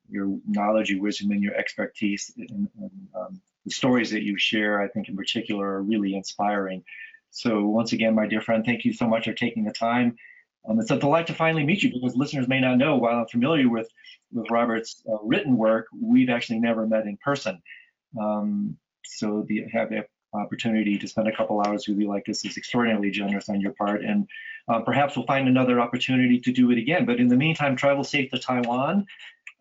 your knowledge, your wisdom, and your expertise, and, and um, the stories that you share, I think in particular, are really inspiring. So once again, my dear friend, thank you so much for taking the time. Um, it's a delight to finally meet you because listeners may not know, while I'm familiar with with Robert's uh, written work, we've actually never met in person. Um, so the have the opportunity to spend a couple hours with you like this is extraordinarily generous on your part, and uh, perhaps we'll find another opportunity to do it again. But in the meantime, travel safe to Taiwan.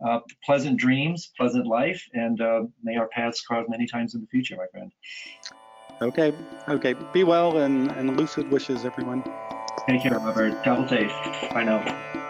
Uh, pleasant dreams, pleasant life, and uh, may our paths cross many times in the future, my friend. Okay, okay. Be well and, and lucid wishes, everyone. Take care, Robert. Travel safe. Bye now.